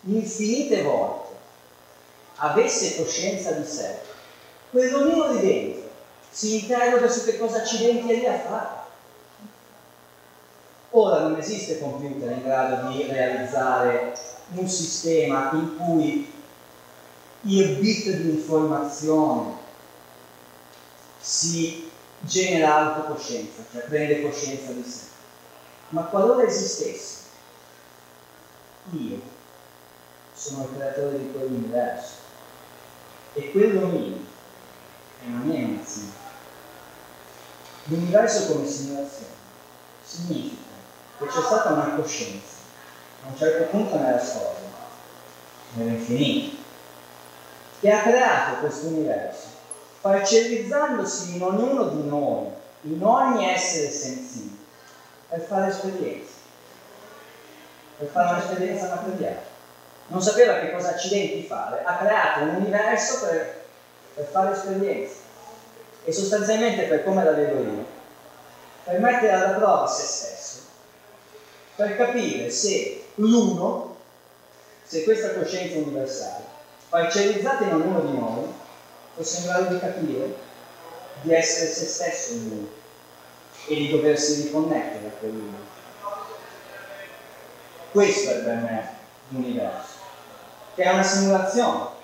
[SPEAKER 4] infinite volte, avesse coscienza di sé, quell'omino di dentro si interroga su che cosa accidenti è lì a fare. Ora non esiste computer in grado di realizzare un sistema in cui il bit di informazione si genera autocoscienza, cioè prende coscienza di sé. Ma qualora esistesse, io sono il creatore di quell'universo e quell'omino e non è un'azione. L'universo come simulazione significa che c'è stata una coscienza a un certo punto nella storia, nell'infinito, che ha creato questo universo, parcellizzandosi in ognuno di noi, in ogni essere sensibile, per fare esperienza, per fare un'esperienza materiale. Non sapeva che cosa accidenti fare, ha creato un universo per per fare esperienza. E sostanzialmente per come la vedo io, per mettere alla prova se stesso, per capire se l'uno, se questa coscienza universale, parcellizzata in ognuno di noi, fosse in grado di capire di essere se stesso l'uno e di doversi riconnettere a quell'uno. Questo è per me l'universo, che è una simulazione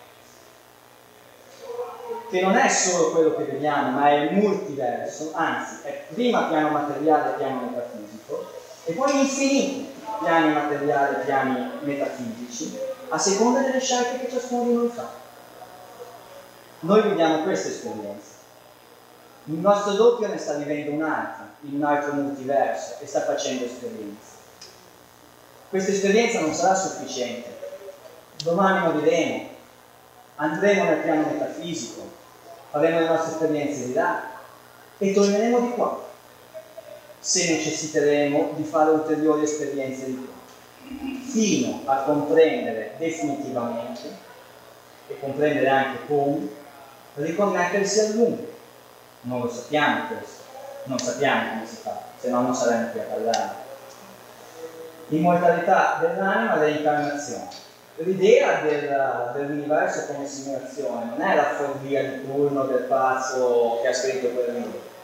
[SPEAKER 4] che non è solo quello che vediamo, ma è il multiverso, anzi è prima piano materiale e piano metafisico, e poi infiniti piani materiali piani metafisici, a seconda delle scelte che ciascuno di noi fa. Noi viviamo questa esperienza. Il nostro doppio ne sta vivendo un'altra, in un altro multiverso, e sta facendo esperienza. Questa esperienza non sarà sufficiente. Domani moriremo, andremo nel piano metafisico, faremo le nostre esperienze di là e torneremo di qua, se necessiteremo di fare ulteriori esperienze di qua, fino a comprendere definitivamente e comprendere anche come riconnettersi a lui. Non lo sappiamo questo, non sappiamo come si fa, se no non saremmo qui a parlare. Immortalità dell'anima e reincarnazione. L'idea del, dell'universo come simulazione non è la follia di turno del pazzo che ha scritto quel libro,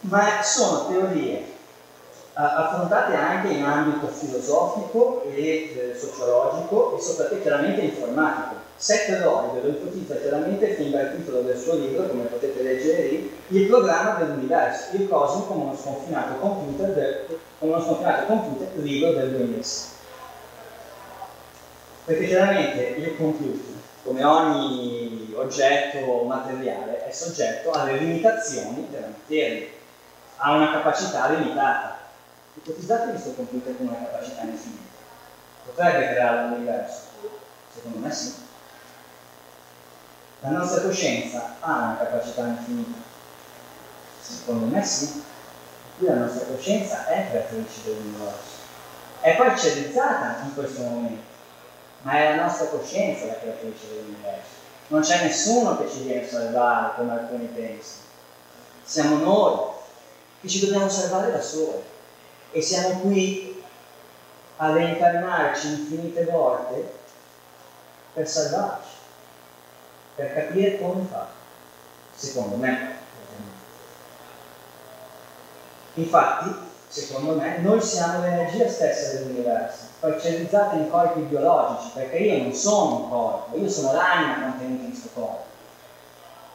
[SPEAKER 4] ma sono teorie affrontate anche in ambito filosofico e eh, sociologico e soprattutto chiaramente informatico. Seth Roy lo ipotizza chiaramente fin dal titolo del suo libro, come potete leggere lì, il programma dell'universo, il Cosmo come uno sconfinato computer, del, uno sconfinato computer libro del 2006. Perché chiaramente il computer, come ogni oggetto materiale, è soggetto alle limitazioni della materia, ha una capacità limitata Ipotizzate questo computer con una capacità infinita. Potrebbe creare l'universo? Secondo me sì. La nostra coscienza ha una capacità infinita? Secondo me sì. Qui la nostra coscienza è creatrice dell'universo. È parcellizzata in questo momento, ma è la nostra coscienza la creatrice dell'universo. Non c'è nessuno che ci viene a salvare come alcuni pensano. Siamo noi che ci dobbiamo salvare da soli e siamo qui a reincarnarci infinite volte per salvarci, per capire come fare, secondo me. Infatti, secondo me, noi siamo l'energia stessa dell'universo, parcellizzata in corpi biologici, perché io non sono un corpo, io sono l'anima contenuta in questo corpo.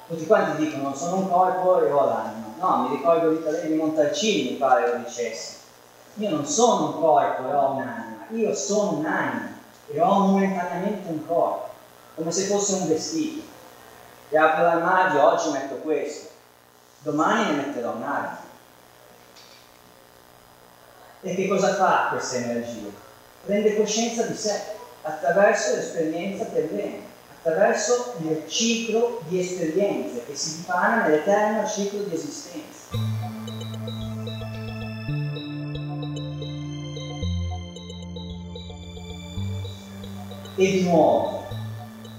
[SPEAKER 4] Tutti quanti dicono sono un corpo e ho l'anima. No, mi ricordo l'Italia di Montalcini, mi pare lo dicesse io non sono un corpo e ho un'anima, io sono un'anima e ho momentaneamente un corpo, come se fosse un vestito. E apro l'armadio, oggi metto questo, domani ne metterò un'altra. E che cosa fa questa energia? Prende coscienza di sé attraverso l'esperienza terrena, attraverso il ciclo di esperienze che si dipana nell'eterno ciclo di esistenza. E di nuovo,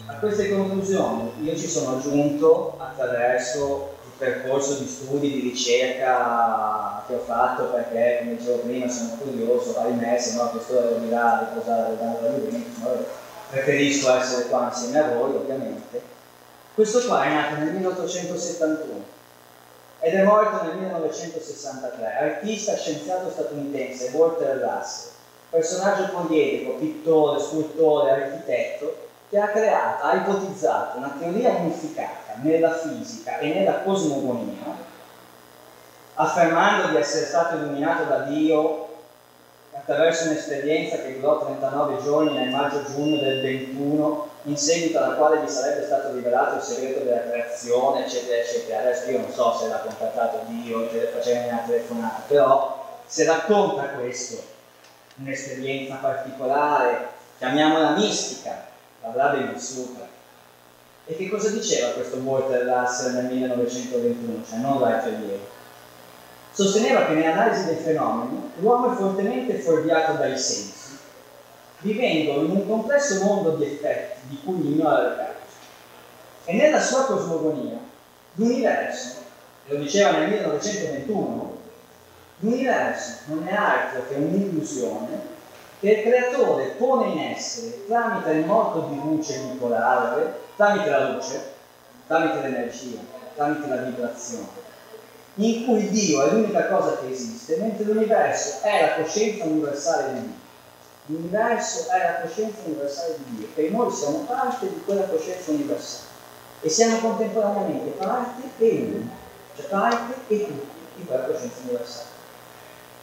[SPEAKER 4] a queste conclusioni io ci sono giunto attraverso il percorso di studi, di ricerca che ho fatto perché, come dicevo prima, sono curioso, ahimè, se no a quest'ora devo dirà riposare la vivente, preferisco essere qua insieme a voi ovviamente. Questo qua è nato nel 1871 ed è morto nel 1963, artista scienziato statunitense Walter Russell personaggio poliedrico, pittore, scultore, architetto, che ha creato, ha ipotizzato una teoria unificata nella fisica e nella cosmogonia, affermando di essere stato illuminato da Dio attraverso un'esperienza che durò 39 giorni nel maggio-giugno del 21, in seguito alla quale gli sarebbe stato rivelato il segreto della creazione, eccetera, eccetera. Adesso io non so se l'ha contattato Dio, se faceva una telefonata, però se racconta questo un'esperienza particolare, chiamiamola mistica, l'avrà ben vissuta. E che cosa diceva questo Walter Russell nel 1921, cioè non l'altro ieri? Sosteneva che nell'analisi del fenomeno l'uomo è fortemente fuorviato dai sensi, vivendo in un complesso mondo di effetti di cui ignora le cause. E nella sua cosmogonia l'universo, lo diceva nel 1921, L'universo non è altro che un'illusione che il creatore pone in essere tramite il moto di luce bipolare, tramite la luce, tramite l'energia, tramite la vibrazione, in cui Dio è l'unica cosa che esiste, mentre l'universo è la coscienza universale di Dio. L'universo è la coscienza universale di Dio e noi siamo parte di quella coscienza universale e siamo contemporaneamente parte e uno, cioè parte e tutti di quella coscienza universale.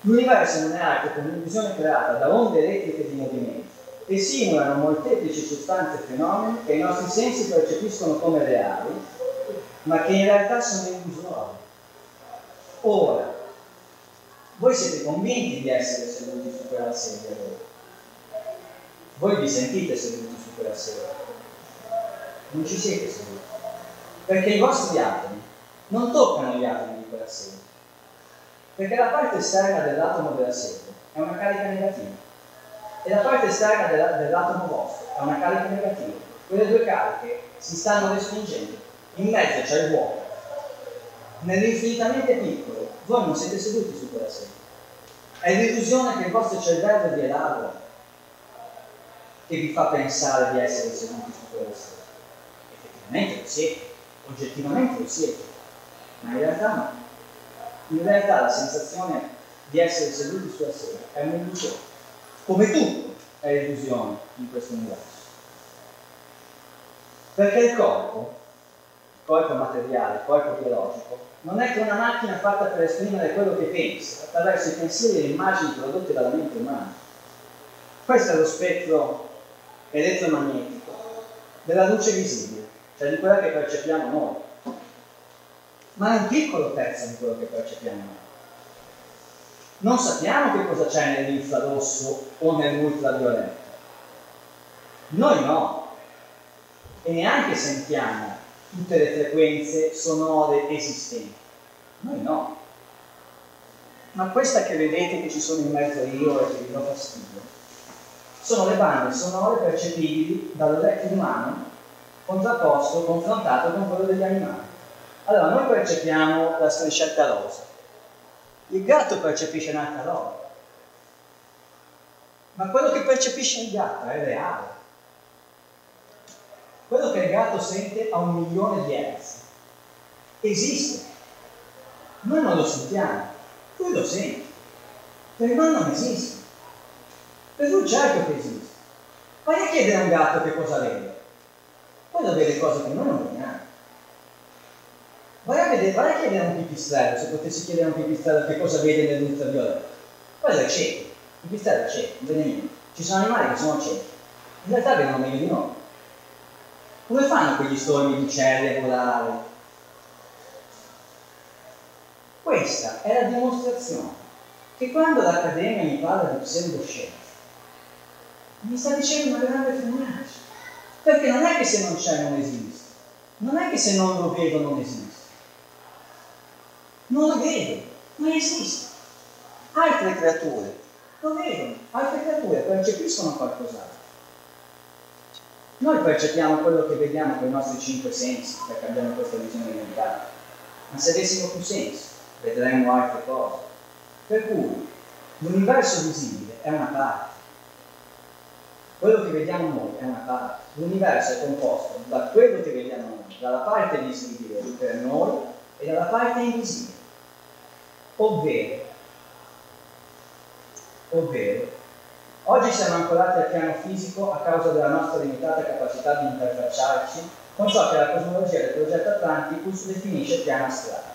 [SPEAKER 4] L'universo non è altro che un'illusione creata da onde elettriche di movimento e simulano molteplici sostanze e fenomeni che i nostri sensi percepiscono come reali, ma che in realtà sono illusori. Ora, voi siete convinti di essere seduti su quella sedia voi? Voi vi sentite seduti su quella sedia? Non ci siete seduti. Perché i vostri atomi non toccano gli atomi di quella sedia. Perché la parte esterna dell'atomo della sedia è una carica negativa e la parte esterna della, dell'atomo vostro è una carica negativa. Quelle due cariche si stanno restringendo. In mezzo c'è il vuoto. Nell'infinitamente piccolo, voi non siete seduti su quella sedia. È l'illusione che il vostro cervello vi elabora che vi fa pensare di essere seduti su quella sedia. Effettivamente lo siete, oggettivamente lo siete, ma in realtà no. In realtà la sensazione di essere seduti sulla sedia è un'illusione come tutto è illusione in questo universo. Perché il corpo, corpo materiale, corpo biologico, non è che una macchina fatta per esprimere quello che pensa, attraverso i pensieri e le immagini prodotte dalla mente umana. Questo è lo spettro elettromagnetico della luce visibile, cioè di quella che percepiamo noi. Ma è un piccolo pezzo di quello che percepiamo noi non sappiamo che cosa c'è nell'infrarosso o nell'ultravioletto. Noi no. E neanche sentiamo tutte le frequenze sonore esistenti. Noi no. Ma questa che vedete che ci sono in mezzo io e che vi do fastidio, sono le bande sonore percepibili dall'orecchio umano contrapposto, confrontato con quello degli animali. Allora, noi percepiamo la striscetta rosa, il gatto percepisce un'altra roba. Ma quello che percepisce il gatto è reale. Quello che il gatto sente a un milione di hertz esiste. Noi non lo sentiamo, lui lo sente. Per noi non esiste. Per lui certo che esiste. Vai a chiedere a un gatto che cosa vede. Quello vede cose che noi non vediamo. Vai a, vedere, vai a chiedere a un pipistrello, se potessi chiedere a un pipistrello che cosa vede nell'ultravioletto. Quello è cieco, il pipistrello è cieco, non vede niente. Ci sono animali che sono ciechi, in realtà vedono meglio di noi. Come fanno quegli stormi di uccelli a volare? Questa è la dimostrazione che quando l'Accademia mi parla di pseudoscienza, mi sta dicendo una grande fregnaccia. Perché non è che se non c'è non esiste, non è che se non lo vedo non esiste non lo vedo, non esiste. Altre creature lo vedono, altre creature percepiscono qualcos'altro. Noi percepiamo quello che vediamo con i nostri cinque sensi, perché abbiamo questa visione limitata. Ma se avessimo più sensi, vedremmo altre cose. Per cui l'universo visibile è una parte. Quello che vediamo noi è una parte. L'universo è composto da quello che vediamo noi, dalla parte visibile per noi e dalla parte invisibile ovvero, ovvero, oggi siamo ancorati al piano fisico a causa della nostra limitata capacità di interfacciarci con ciò che la cosmologia del progetto Atlanticus definisce piano astrale,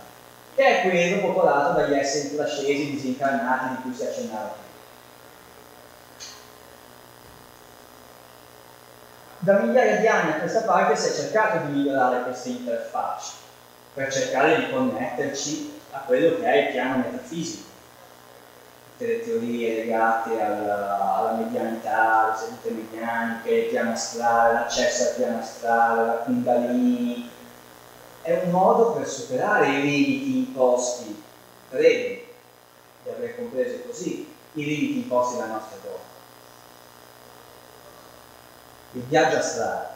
[SPEAKER 4] che è quello popolato dagli esseri trascesi, disincarnati di cui si accennava prima. Da migliaia di anni a questa parte si è cercato di migliorare queste interfacce per cercare di connetterci a quello che è il piano metafisico, tutte le teorie legate alla, alla medianità, alle sedute medianiche, il piano astrale, l'accesso al piano astrale, la kundalini, è un modo per superare i limiti imposti, credo di aver compreso così, i limiti imposti dalla nostra corpo. Il viaggio astrale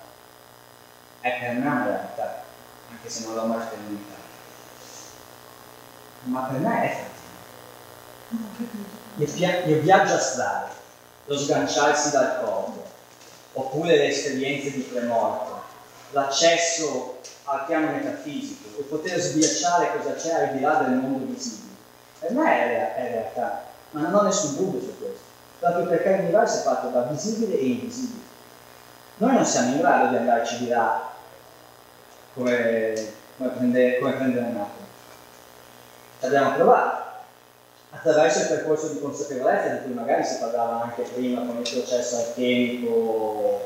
[SPEAKER 4] è per me una realtà, anche se non l'ho mai sperimentato ma per me è. Il, viaggio astrale, lo sganciarsi dal corpo, oppure le esperienze di premorto, l'accesso al piano metafisico, il poter sbirciare cosa c'è al di là del mondo visibile. Per me è, è realtà, ma non ho nessun dubbio su questo, proprio perché l'universo è fatto da visibile e invisibile. Noi non siamo in grado di andarci di là come, come, prendere, come. Ci abbiamo provato. Attraverso il percorso di consapevolezza di cui magari si parlava anche prima con il processo alchemico,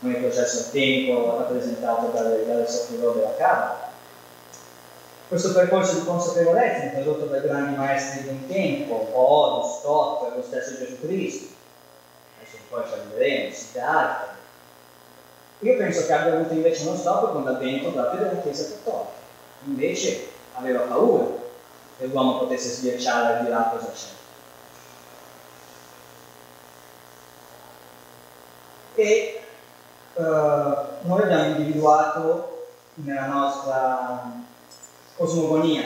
[SPEAKER 4] con il processo alchemico rappresentato dalle, dalle software della Kabbalah. Questo percorso di consapevolezza introdotto dai grandi maestri di un tempo, Horus, Stott, lo stesso Gesù Cristo, adesso poi ci arriveremo, Siddhartha. Io penso che abbia avuto invece uno stop con l'avvento proprio della Chiesa Cattolica, invece aveva paura che l'uomo potesse sbirciare al di là cosa c'è. E uh, noi abbiamo individuato nella nostra cosmogonia,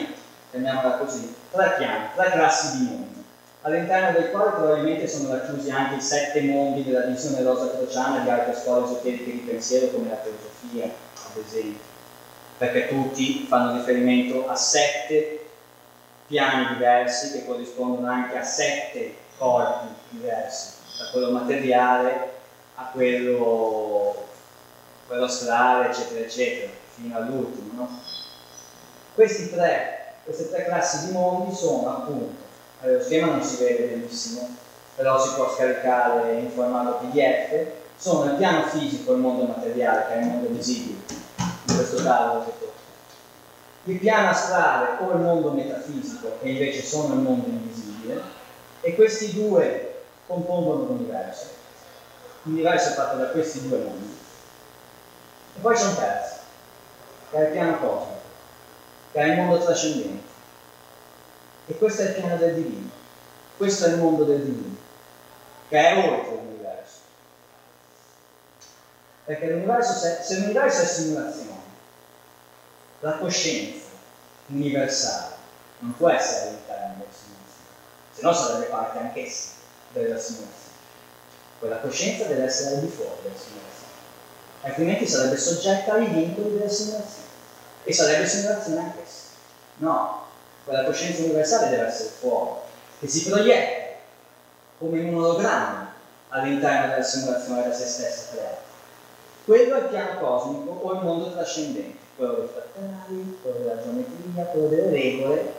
[SPEAKER 4] chiamiamola così, tre piani, tre classi di mondi, all'interno dei quali probabilmente sono racchiusi anche i sette mondi della visione rosa crociana di altre scuole esoteriche di pensiero come la filosofia, ad esempio, perché tutti fanno riferimento a sette piani diversi che corrispondono anche a sette corpi diversi, da quello materiale a quello, quello astrale, eccetera, eccetera, fino all'ultimo. No? Tre, queste tre classi di mondi sono appunto, lo schema non si vede benissimo, però si può scaricare in formato PDF, sono il piano fisico, il mondo materiale, che è il mondo visibile, di questo tavolo che tocca. Il piano astrale o il mondo metafisico, che invece sono il mondo invisibile, e questi due compongono l'universo. L'universo è fatto da questi due mondi. E poi c'è un terzo, che è il piano cosmico che è il mondo trascendente. E questo è il piano del divino. Questo è il mondo del divino, che è oltre l'universo. Perché l'universo, se, se l'universo è simulazione, la coscienza universale non può essere all'interno della simulazione, se no sarebbe parte anch'essa della simulazione. Quella coscienza deve essere al di fuori della simulazione, altrimenti sarebbe soggetta ai vincoli della simulazione e sarebbe simulazione anch'essa. No, quella coscienza universale deve essere fuori, che si proietta come un ologramma all'interno della simulazione da se stessa creata. Quello è il piano cosmico o il mondo trascendente, quello dei frattali, quello della geometria, quello delle regole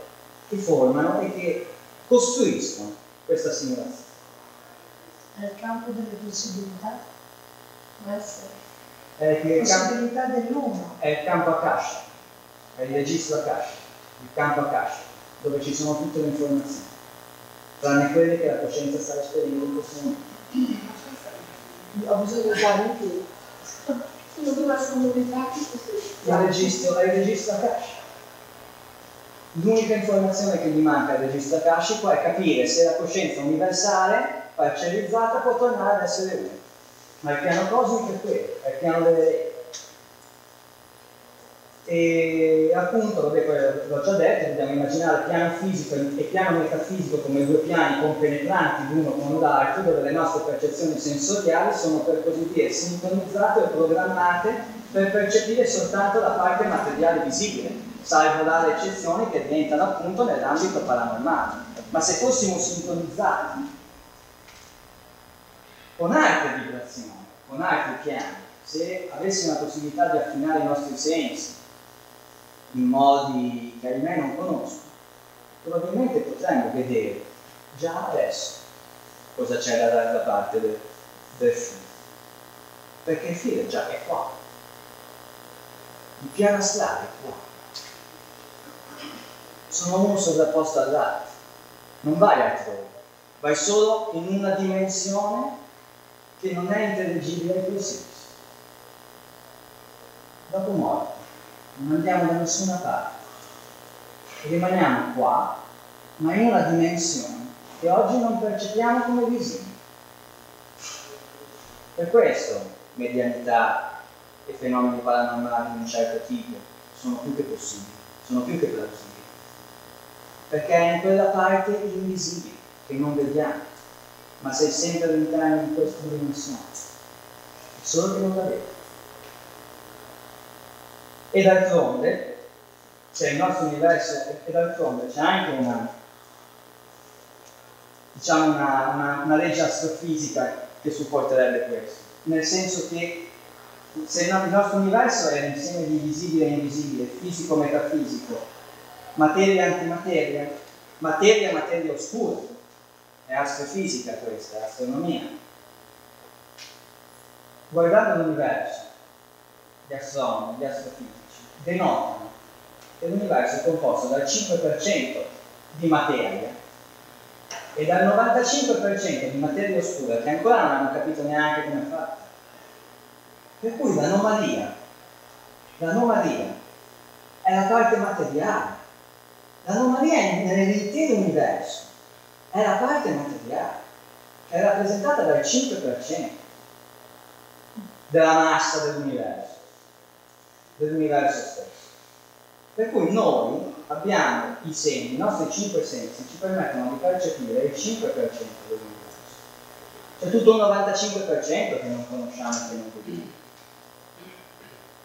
[SPEAKER 4] che formano e che costruiscono questa simulazione.
[SPEAKER 6] Nel campo delle possibilità può essere.
[SPEAKER 4] È il
[SPEAKER 6] possibilità dell'uno.
[SPEAKER 4] È il campo Akasha è il registro Akasha, il campo Akasha, dove ci sono tutte le informazioni, tranne quelle che la coscienza sta esperendo in questo momento.
[SPEAKER 6] Ho bisogno di usare in più. Sono due comunità
[SPEAKER 4] Il registro è il registro Akasha. L'unica informazione che gli manca al registro akashico è capire se la coscienza universale, parcellizzata, può tornare ad essere una. Ma il piano cosmico è quello, è il piano delle. E appunto, vabbè, l'ho già detto, dobbiamo immaginare piano fisico e piano metafisico come due piani compenetranti l'uno con l'altro, dove le nostre percezioni sensoriali sono per così dire sintonizzate o programmate per percepire soltanto la parte materiale visibile, salvo rare eccezioni che diventano appunto nell'ambito paranormale. Ma se fossimo sintonizzati con altre vibrazioni, con altri piani, se avessimo la possibilità di affinare i nostri sensi, in modi che ahimè non conosco, probabilmente potremmo vedere già adesso cosa c'è dall'altra parte del, del filo. Perché il filo già è qua. Il piano astrale è qua. Sono uno sovrapposto all'altro. Non vai altrove, vai solo in una dimensione che non è intelligibile ai tuoi sensi. Dopo morte non andiamo da nessuna parte, rimaniamo qua, ma in una dimensione che oggi non percepiamo come visibile. Per questo medianità e fenomeni paranormali di un certo tipo sono più che possibili, sono più che plausibili, perché è in quella parte invisibile che non vediamo, ma sei sempre all'interno di questa dimensione, solo che non la vedi. E d'altronde, c'è il nostro universo, e d'altronde c'è anche una, diciamo una, una, una legge astrofisica che supporterebbe questo, nel senso che se il nostro universo è l'insieme di visibile e invisibile, fisico-metafisico, materia e antimateria, materia è materia oscura, è astrofisica questa, è astronomia. Guardando l'universo, gli astronomi, gli astrofisici, denotano che l'universo è composto dal 5% di materia e dal 95% di materia oscura che ancora non hanno capito neanche come è fatta. Per cui l'anomalia, l'anomalia è la parte materiale. L'anomalia nell'intero universo, è la parte materiale, è rappresentata dal 5% della massa dell'universo, dell'universo stesso. Per cui noi abbiamo i segni, i nostri 5 sensi ci permettono di percepire il 5% dell'universo. C'è tutto un 95% che non conosciamo e che non vediamo.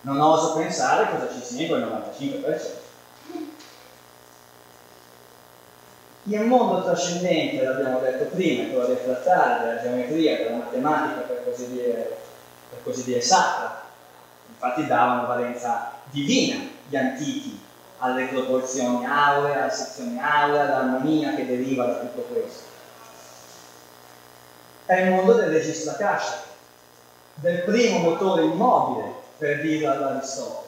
[SPEAKER 4] Non oso pensare cosa ci sia in quel 95%. Il mondo trascendente, l'abbiamo detto prima, quello del frattale, della geometria, della matematica, per così dire, per così dire sacra, infatti davano valenza divina gli antichi alle proporzioni auree, alla sezione aurea, all'armonia che deriva da tutto questo. È il mondo del registro akashico, del primo motore immobile, per dirlo all'Aristotele,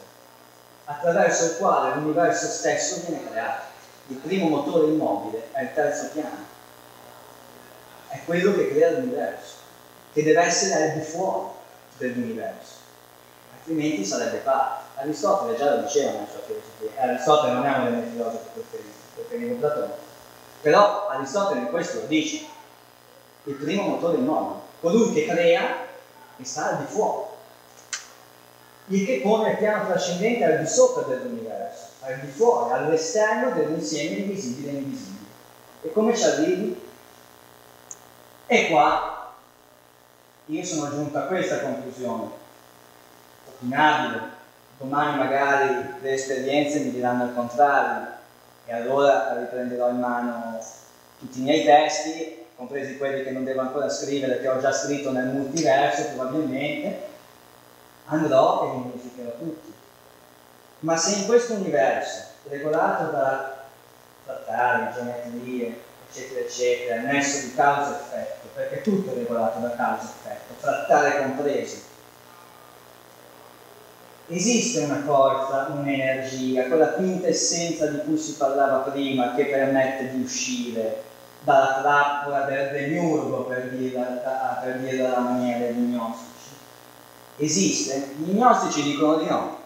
[SPEAKER 4] attraverso il quale l'universo stesso viene creato. Il primo motore immobile è il terzo piano, è quello che crea l'universo, che deve essere al di fuori dell'universo, altrimenti sarebbe parte. Aristotele già lo diceva nella sua filosofia, Aristotele non è uno dei miei filosofi preferiti, preferivo Platone, però Aristotele questo lo dice, il primo motore immobile, colui che crea e sta al di fuori, il che pone il piano trascendente al di sopra dell'universo, al di fuori, all'esterno dell'insieme invisibile e invisibile. E come ci arrivi? E qua io sono giunto a questa conclusione, opinabile, domani magari le esperienze mi diranno il contrario. E allora riprenderò in mano tutti i miei testi, compresi quelli che non devo ancora scrivere, che ho già scritto nel multiverso probabilmente, andrò e li modificherò tutti. Ma se in questo universo, regolato da trattati, geometrie, eccetera, eccetera, nesso di causa e effetto, perché tutto è regolato da causa e effetto, trattare compresi, esiste una forza, un'energia, quella quintessenza di cui si parlava prima che permette di uscire dalla trappola del demiurgo per dirla, per alla maniera degli gnostici. Esiste? Gli gnostici dicono di no,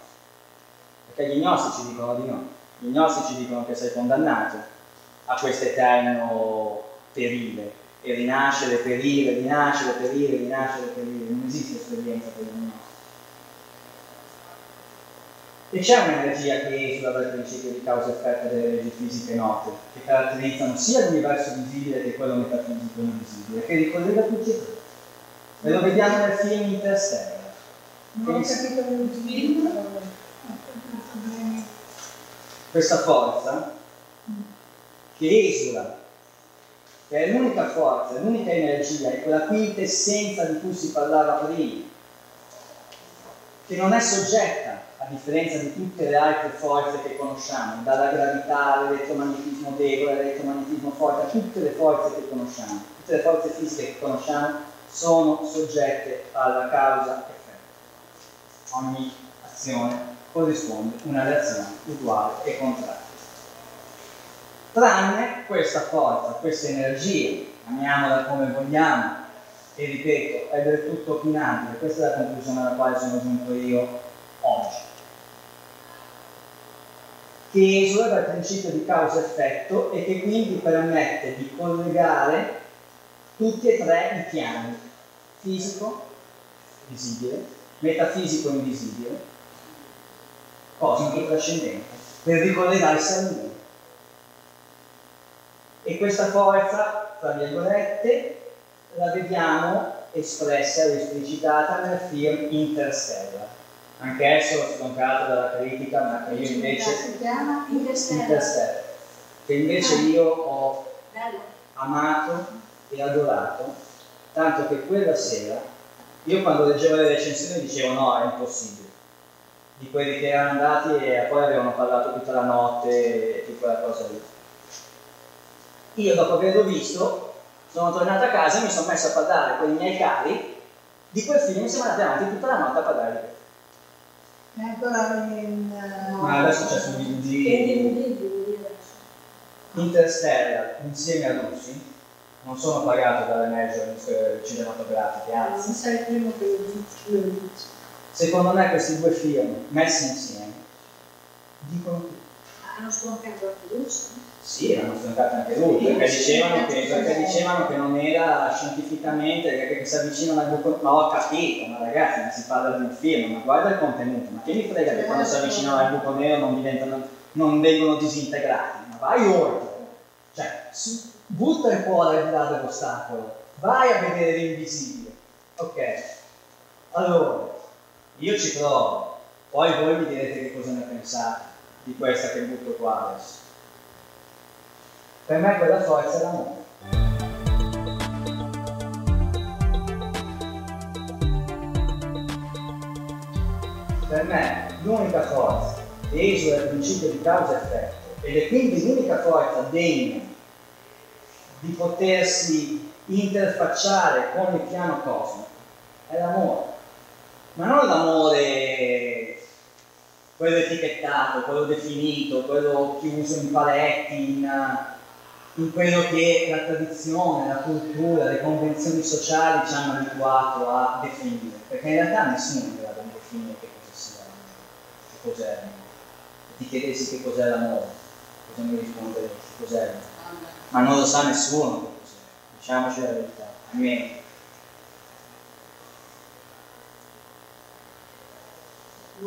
[SPEAKER 4] perché gli gnostici dicono di no. Gli gnostici dicono che sei condannato a questo eterno perile, e rinascere, perire, rinascere, perire, rinascere, perire. Non esiste esperienza per gli gnostici. E c'è un'energia che esula dal principio di causa-effetto delle leggi fisiche note, che caratterizzano sia l'universo visibile che quello metafisico invisibile, che ricollega tutti e tre. E lo vediamo nel film Interstellar.
[SPEAKER 6] Non ho capito il film.
[SPEAKER 4] Questa forza che esula, che è l'unica forza, l'unica energia, è quella quintessenza di cui si parlava prima, che non è soggetta a differenza di tutte le altre forze che conosciamo, dalla gravità all'elettromagnetismo debole, all'elettromagnetismo forte, a tutte le forze che conosciamo, tutte le forze fisiche che conosciamo sono soggette alla causa-effetto. Ogni azione corrisponde a una reazione uguale e contraria. Tranne questa forza, questa energia, chiamiamola come vogliamo, e ripeto, è del tutto opinabile, questa è la conclusione alla quale sono giunto io oggi che esula dal principio di causa-effetto e che quindi permette di collegare tutti e tre i piani, fisico, visibile, metafisico invisibile, cosmico trascendente, per ricollegarsi a lui. E questa forza, tra virgolette, la vediamo espressa e esplicitata nel film Interstellar anch'esso scontato dalla critica, ma che io invece
[SPEAKER 6] Si chiama Interstellar.
[SPEAKER 4] Che invece io ho amato e adorato, tanto che quella sera io quando leggevo le recensioni dicevo no, è impossibile. Di quelli che erano andati e poi avevano parlato tutta la notte e tutta quella cosa lì. Io dopo averlo visto, sono tornato a casa e mi sono messo a parlare con i miei cari di quel film e siamo andati avanti tutta la notte a parlare di quello.
[SPEAKER 6] È ancora in...
[SPEAKER 4] Ma adesso c'è su
[SPEAKER 6] Che
[SPEAKER 4] DVD. Interstellar insieme a Lucy. Non sono pagato dalle major cinematografiche, anzi.
[SPEAKER 6] Non sei il primo che lo dice.
[SPEAKER 4] Secondo me questi due film messi insieme dicono tutto.
[SPEAKER 6] Ah, non ancora Lucy?
[SPEAKER 4] Sì, l'hanno stroncato anche lui, perché dicevano che, perché dicevano che non era scientificamente, che, che si avvicinano al buco. Ma ho capito, ma ragazzi, ma si parla di un film, ma guarda il contenuto, ma che mi frega che quando si avvicinano al buco nero non, diventano, non vengono disintegrati, ma vai oltre. Cioè, su- butta il cuore al di là dell'ostacolo, vai a vedere l'invisibile. Ok, allora, io ci provo, poi voi mi direte che cosa ne pensate di questa che butto qua adesso. Per me quella forza è l'amore. Per me l'unica forza che esula dal principio di causa e effetto ed è quindi l'unica forza degna di potersi interfacciare con il piano cosmico è l'amore. Ma non l'amore quello etichettato, quello definito, quello chiuso in paletti, in, in quello che la tradizione, la cultura, le convenzioni sociali ci hanno abituato a definire, perché in realtà nessuno è in grado di definire che cosa sia l'amore, che cos'è l'amore. Se ti chiedessi che cos'è l'amore, cosa mi risponderesti? Cos'è l'amore? Ma non lo sa nessuno che cos'è, diciamoci la verità, almeno.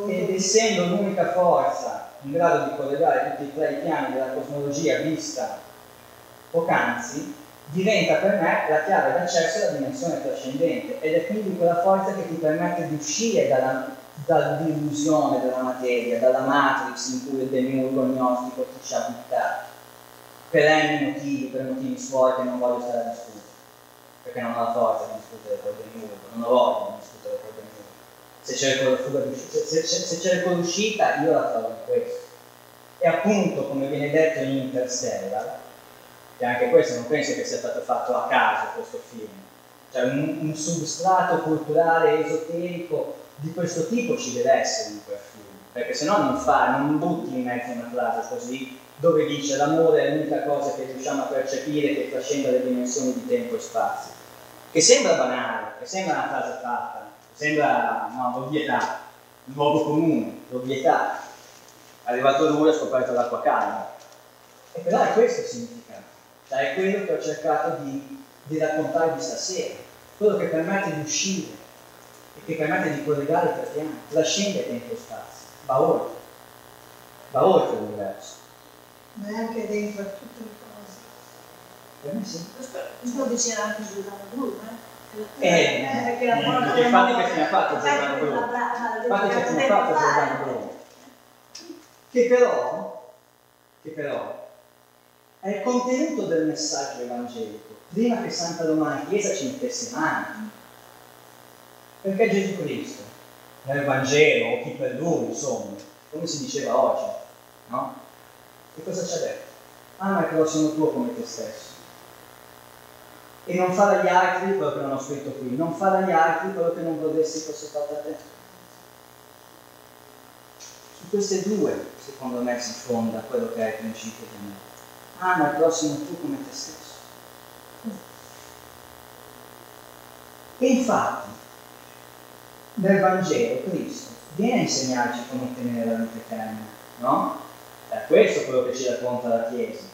[SPEAKER 4] ed essendo l'unica forza in grado di collegare tutti e tre i piani della cosmologia vista poc'anzi, diventa per me la chiave d'accesso alla dimensione trascendente ed è quindi quella forza che ti permette di uscire dalla, dall'illusione della materia, dalla matrix in cui il demiurgo gnostico ti ci ha buttato per n motivi, per motivi suoi che non voglio stare a discutere, perché non ho la forza di discutere col demiurgo, non ho voglia di discutere col demiurgo se cerco, la fuga d'uscita- se, se- se cerco l'uscita io la trovo in questo. E appunto, come viene detto in Interstellar, e anche questo non penso che sia stato fatto a caso questo film, cioè un, un substrato culturale esoterico di questo tipo ci deve essere in quel film, perché se no non fa, non butti in mezzo una frase così dove dice l'amore è l'unica cosa che riusciamo a percepire che trascenda le dimensioni di tempo e spazio, che sembra banale, che sembra una frase fatta, sembra no, l'ovvietà, il luogo comune, l'ovvietà. Arrivato lui ha scoperto l'acqua calda. E però è questo il significato, è quello che ho cercato di, di raccontarvi stasera, quello che permette di uscire e che permette di collegare i tre piani, trascende e spazio, va oltre, va oltre l'universo.
[SPEAKER 6] Ma è anche dentro a tutte le cose.
[SPEAKER 4] Per me sì.
[SPEAKER 6] Questo, questo lo diceva anche Giordano Bruno, eh?
[SPEAKER 4] Eh,
[SPEAKER 6] perché la
[SPEAKER 4] eh,
[SPEAKER 6] parola
[SPEAKER 4] perché infatti che fine ha fatto Giordano Bruno? Infatti che fine ha fatto. Giordano Bruno? Che però, che però è il contenuto del messaggio evangelico, prima che Santa Romana Chiesa ci mettesse mani. Perché Gesù Cristo, nel Vangelo, o chi per lui, insomma, come si diceva oggi, no? Che cosa ci ha detto? Ama il prossimo tuo come te stesso. E non fare agli altri quello che non ho scritto qui, non fare agli altri quello che non vorresti fosse fatto a te. Su queste due, secondo me, si fonda quello che è il principio di me. Ama il prossimo tu come te stesso. E infatti, nel Vangelo Cristo viene a insegnarci come ottenere la vita eterna, no? È questo quello che ci racconta la Chiesa.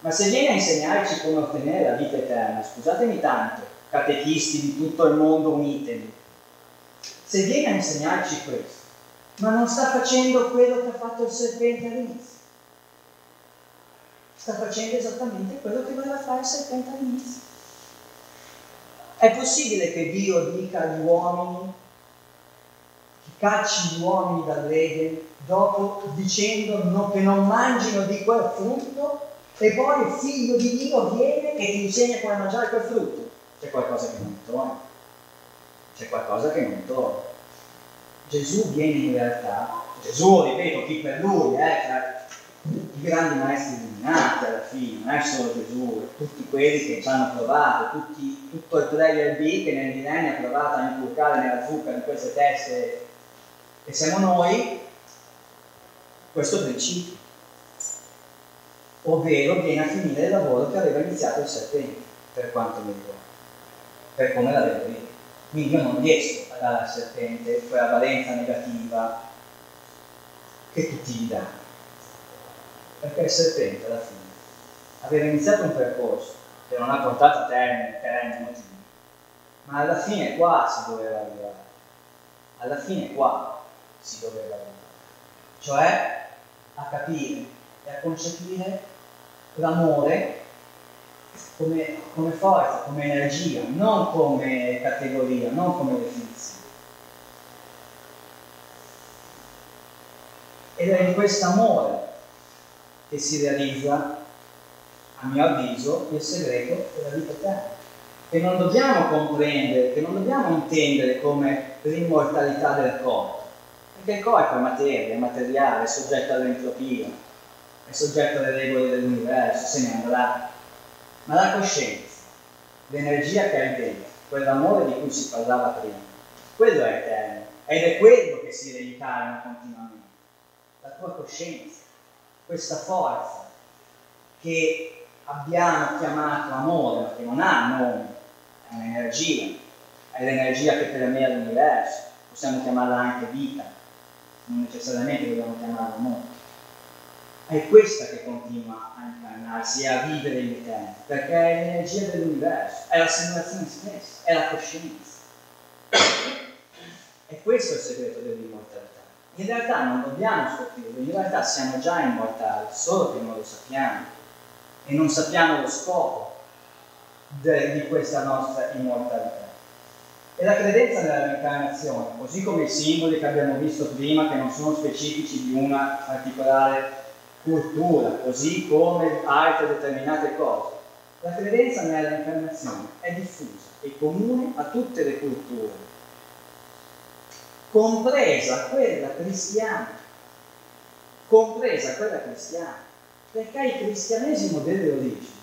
[SPEAKER 4] Ma se viene a insegnarci come ottenere la vita eterna, scusatemi tanto, catechisti di tutto il mondo unitevi, se viene a insegnarci questo, ma non sta facendo quello che ha fatto il serpente all'inizio, sta facendo esattamente quello che voleva fare il serpente all'inizio. È possibile che Dio dica agli uomini, che cacci gli uomini dall'Eden, dopo dicendo no- che non mangino di quel frutto, e poi il figlio di Dio viene e ti insegna come mangiare quel frutto. C'è qualcosa che non torna. C'è qualcosa che non torna. Gesù viene in realtà, Gesù, ripeto, chi per lui, eh, cioè, i grandi maestri illuminati alla fine, non è solo Gesù, tutti quelli che ci hanno provato, tutti, tutto il player B che nel millennio ha provato a inculcare nella zucca di queste teste e siamo noi, questo principio. Ovvero viene a finire il lavoro che aveva iniziato il serpente, per quanto mi riguarda, per come l'avevo io. Quindi io non riesco a dare al serpente quella valenza negativa che tutti gli danno perché il serpente alla fine. Aveva iniziato un percorso che non ha portato a termine per n motivi, ma alla fine qua si doveva arrivare, alla fine qua si doveva arrivare, cioè a capire e a concepire l'amore come, come forza, come energia, non come categoria, non come definizione. Ed è in questo amore che si realizza, a mio avviso, il segreto della vita eterna. Che non dobbiamo comprendere, che non dobbiamo intendere come l'immortalità del corpo, perché il corpo è materia, è materiale, è soggetto all'entropia, è soggetto alle regole dell'universo, se ne andrà. Ma la coscienza, l'energia che hai dentro, quell'amore di cui si parlava prima, quello è eterno ed è quello che si reincarna continuamente, la tua coscienza questa forza che abbiamo chiamato amore, ma che non ha nome, è un'energia, è l'energia che permea l'universo, possiamo chiamarla anche vita, non necessariamente dobbiamo chiamarla amore. È questa che continua a incarnarsi e a vivere in eterno, perché è l'energia dell'universo, è la simulazione stessa, è la coscienza. E questo è il segreto dell'immortalità in realtà non dobbiamo scoprirlo, in realtà siamo già immortali, solo che non lo sappiamo e non sappiamo lo scopo de, di questa nostra immortalità. E la credenza nella reincarnazione, così come i simboli che abbiamo visto prima, che non sono specifici di una particolare cultura, così come altre determinate cose, la credenza nella reincarnazione è diffusa e comune a tutte le culture compresa quella cristiana, compresa quella cristiana, perché il cristianesimo delle origini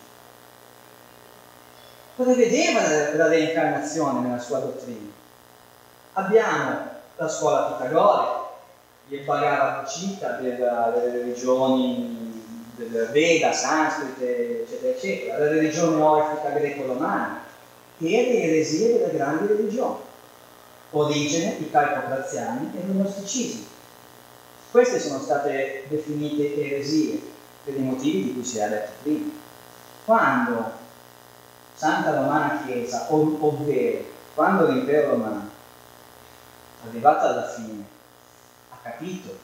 [SPEAKER 4] prevedeva la, la reincarnazione nella sua dottrina. Abbiamo la scuola pitagorica, il Bhagavad Gita delle religioni del Veda, Sanscrite, eccetera, eccetera, la religione orfica greco-romana e le eresie delle grandi religioni origine, i calcograziani e lo gnosticismo. Queste sono state definite eresie per i motivi di cui si era detto prima. Quando Santa Romana Chiesa, ov- ovvero quando l'impero romano, arrivato alla fine, ha capito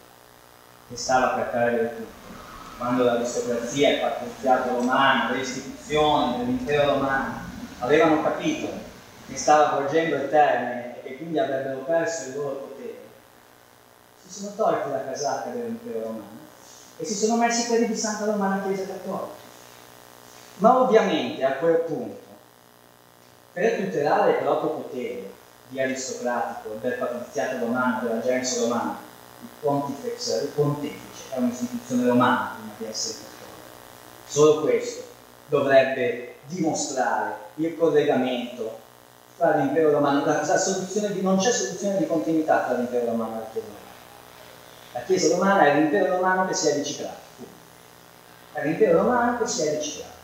[SPEAKER 4] che stava per perdere tutto, quando l'aristocrazia, il patriziato romano, le istituzioni dell'impero romano avevano capito che stava volgendo il termine quindi avrebbero perso il loro potere, si sono tolti la casacca dell'impero romano e si sono messi quelli di Santa Romana Chiesa Cattolica. Ma ovviamente a quel punto, per tutelare il proprio potere di aristocratico, del patriziato romano, della gens romana, il pontifex, il pontefice è un'istituzione romana prima di essere cattolica. Solo questo dovrebbe dimostrare il collegamento tra l'impero romano, la, la di, non c'è soluzione di continuità tra l'impero romano e la Chiesa romana. La Chiesa romana è l'impero romano che si è riciclato. È l'impero romano che si è riciclato.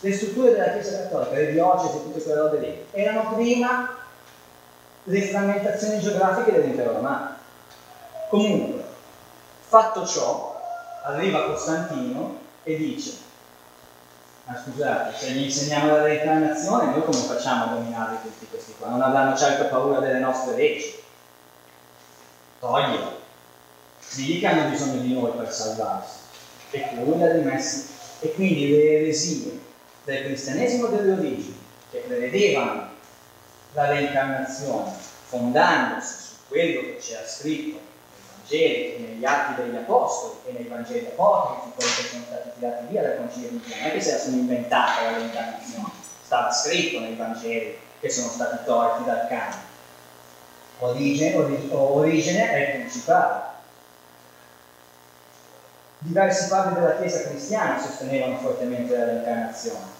[SPEAKER 4] Le strutture della Chiesa cattolica, le diocesi tutte quelle robe lì, erano prima le frammentazioni geografiche dell'impero romano. Comunque, fatto ciò, arriva Costantino e dice ma scusate, se gli insegniamo la reincarnazione, noi come facciamo a dominare tutti questi qua? Non avranno certo paura delle nostre leggi. Toglielo. Digli che hanno bisogno di noi per salvarsi. E lui l'ha rimessi. E quindi le eresie del cristianesimo delle origini, che prevedevano la reincarnazione, fondandosi su quello che c'era scritto Vangeli negli atti degli Apostoli e nei Vangeli apocrifi, quelli che sono stati tirati via dal Concilio di Trento, non è che se la sono inventata la reincarnazione, stava scritto nei Vangeli che sono stati tolti dal canone. Origine, origine, origine è il principale. diversi padri della Chiesa cristiana sostenevano fortemente la reincarnazione,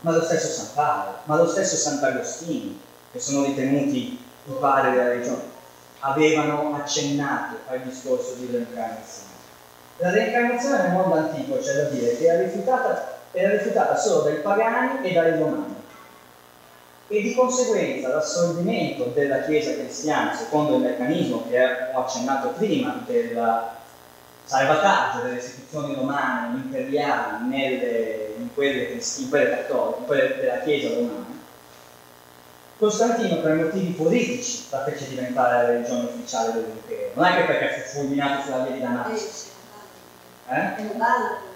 [SPEAKER 4] ma lo stesso San Paolo, ma lo stesso Sant'Agostino, che sono ritenuti i padri della religione, avevano accennato al discorso di reincarnazione. La reincarnazione nel mondo antico c'è da dire che era rifiutata, era rifiutata solo dai pagani e dai romani e di conseguenza l'assorbimento della Chiesa cristiana, secondo il meccanismo che ho accennato prima, del salvataggio delle istituzioni romane imperiali nelle, in, quelle, in quelle cattoliche, in quelle della Chiesa romana, Costantino per motivi politici la fece diventare la religione ufficiale dell'impero, non è che perché fu fulminato sulla via di Damasco. Eh?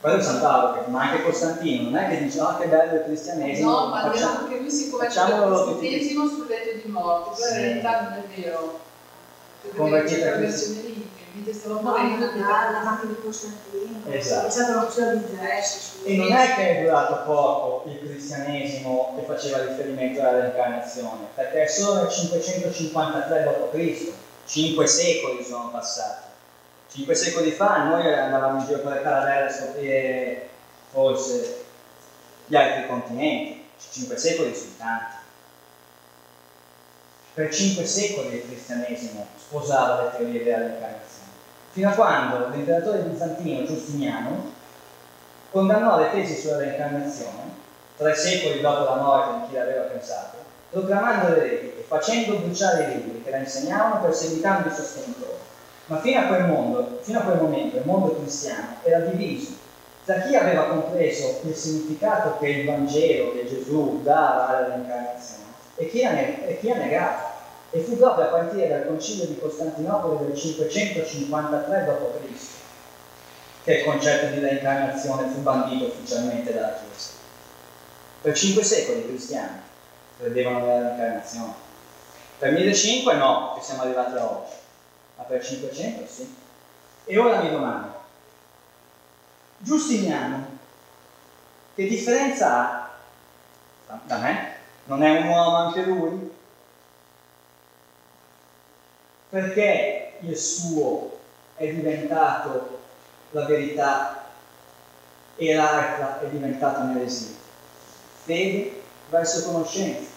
[SPEAKER 4] Quello è San Paolo, ma anche Costantino, non è che dice oh che bello il cristianesimo.
[SPEAKER 7] No, ma facciamo, anche lui si converte il cristianesimo sul letto di morte, però sì. in realtà non è vero.
[SPEAKER 4] Convertito
[SPEAKER 7] al cristianesimo. Mentre stavo morendo
[SPEAKER 6] la macchina di Costantino,
[SPEAKER 4] esatto.
[SPEAKER 6] è stata un'opzione di interesse.
[SPEAKER 4] E non è che è durato poco il cristianesimo che faceva riferimento alla reincarnazione, perché è solo nel 553 d.C., cinque secoli sono passati Cinque secoli fa noi andavamo in giro con le caravelle a scoprire forse gli altri continenti, cinque secoli sono tanti. Per cinque secoli il cristianesimo sposava le teorie della reincarnazione, fino a quando l'imperatore bizantino Giustiniano condannò le tesi sulla reincarnazione, tre secoli dopo la morte di chi l'aveva pensato, proclamando le regole e facendo bruciare i libri che la insegnavano perseguitando i sostenitori. Ma fino a quel mondo, fino a quel momento, il mondo cristiano era diviso tra chi aveva compreso il significato che il Vangelo, che Gesù dava alla reincarnazione, e chi ha negato. E fu proprio a partire dal concilio di Costantinopoli del 553 d.C. che il concetto di reincarnazione fu bandito ufficialmente dalla Chiesa. Per cinque secoli i cristiani credevano nella reincarnazione. Per 1500 no, che siamo arrivati a oggi ma per 500 sì. E ora mi domando, Giustiniano, che differenza ha da me? Non è un uomo anche lui? Perché il suo è diventato la verità e l'altra è diventata un'eresia? Fede verso conoscenza.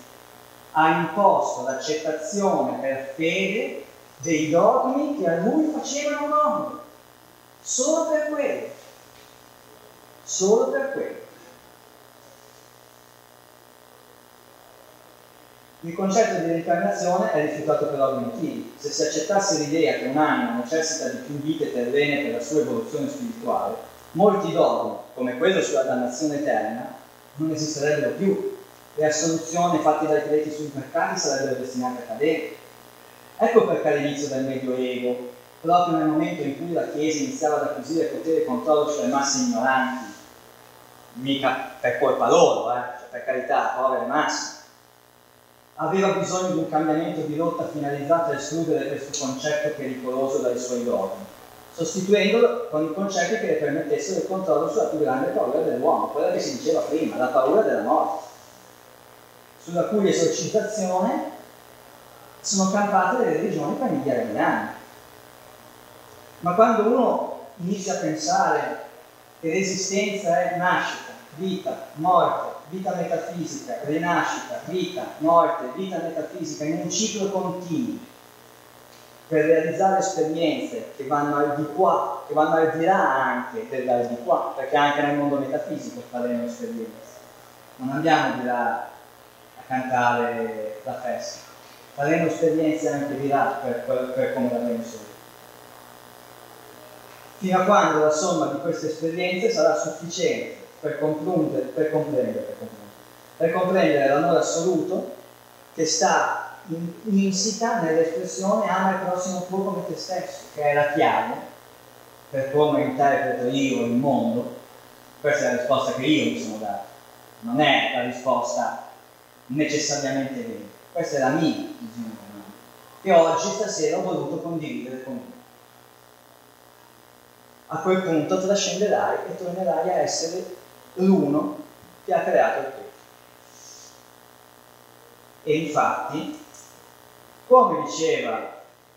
[SPEAKER 4] Ha imposto l'accettazione per fede dei dogmi che a lui facevano comodo, solo per quello, solo per quello. Il concetto di reincarnazione è rifiutato per ovvi motivi. Se si accettasse l'idea che un'anima necessita di più vite terrene per la sua evoluzione spirituale, molti dogmi, come quello sulla dannazione eterna, non esisterebbero più. Le assoluzioni fatte dai preti sui mercati sarebbero destinate a cadere Ecco perché all'inizio del Medioevo, proprio nel momento in cui la Chiesa iniziava ad acquisire potere e controllo sulle masse ignoranti, mica per colpa loro, eh, cioè per carità, povere masse, aveva bisogno di un cambiamento di rotta finalizzato a escludere questo concetto pericoloso dai suoi dogmi, sostituendolo con i concetti che le permettessero il controllo sulla più grande paura dell'uomo, quella che si diceva prima, la paura della morte, sulla cui esorcizzazione sono campate le religioni per migliaia di anni. Ma quando uno inizia a pensare che l'esistenza è nascita, vita, morte, vita metafisica, rinascita, vita, morte, vita metafisica in un ciclo continuo, per realizzare esperienze che vanno al di qua, che vanno al di là anche dell'al di qua, perché anche nel mondo metafisico faremo esperienze. Non andiamo di là a cantare la festa faremo esperienze anche di là per, per, per come la penso fino a quando la somma di queste esperienze sarà sufficiente per comprendere, per comprendere, per comprendere, l'amore assoluto che sta in, insita nell'espressione ama il prossimo tuo come te stesso, che è la chiave per come interpreto io il mondo. Questa è la risposta che io mi sono dato, non è la risposta necessariamente vera. Questa è la mia visione che oggi stasera ho voluto condividere con voi. A quel punto trascenderai e tornerai a essere l'uno che ha creato il tutto. E infatti, come diceva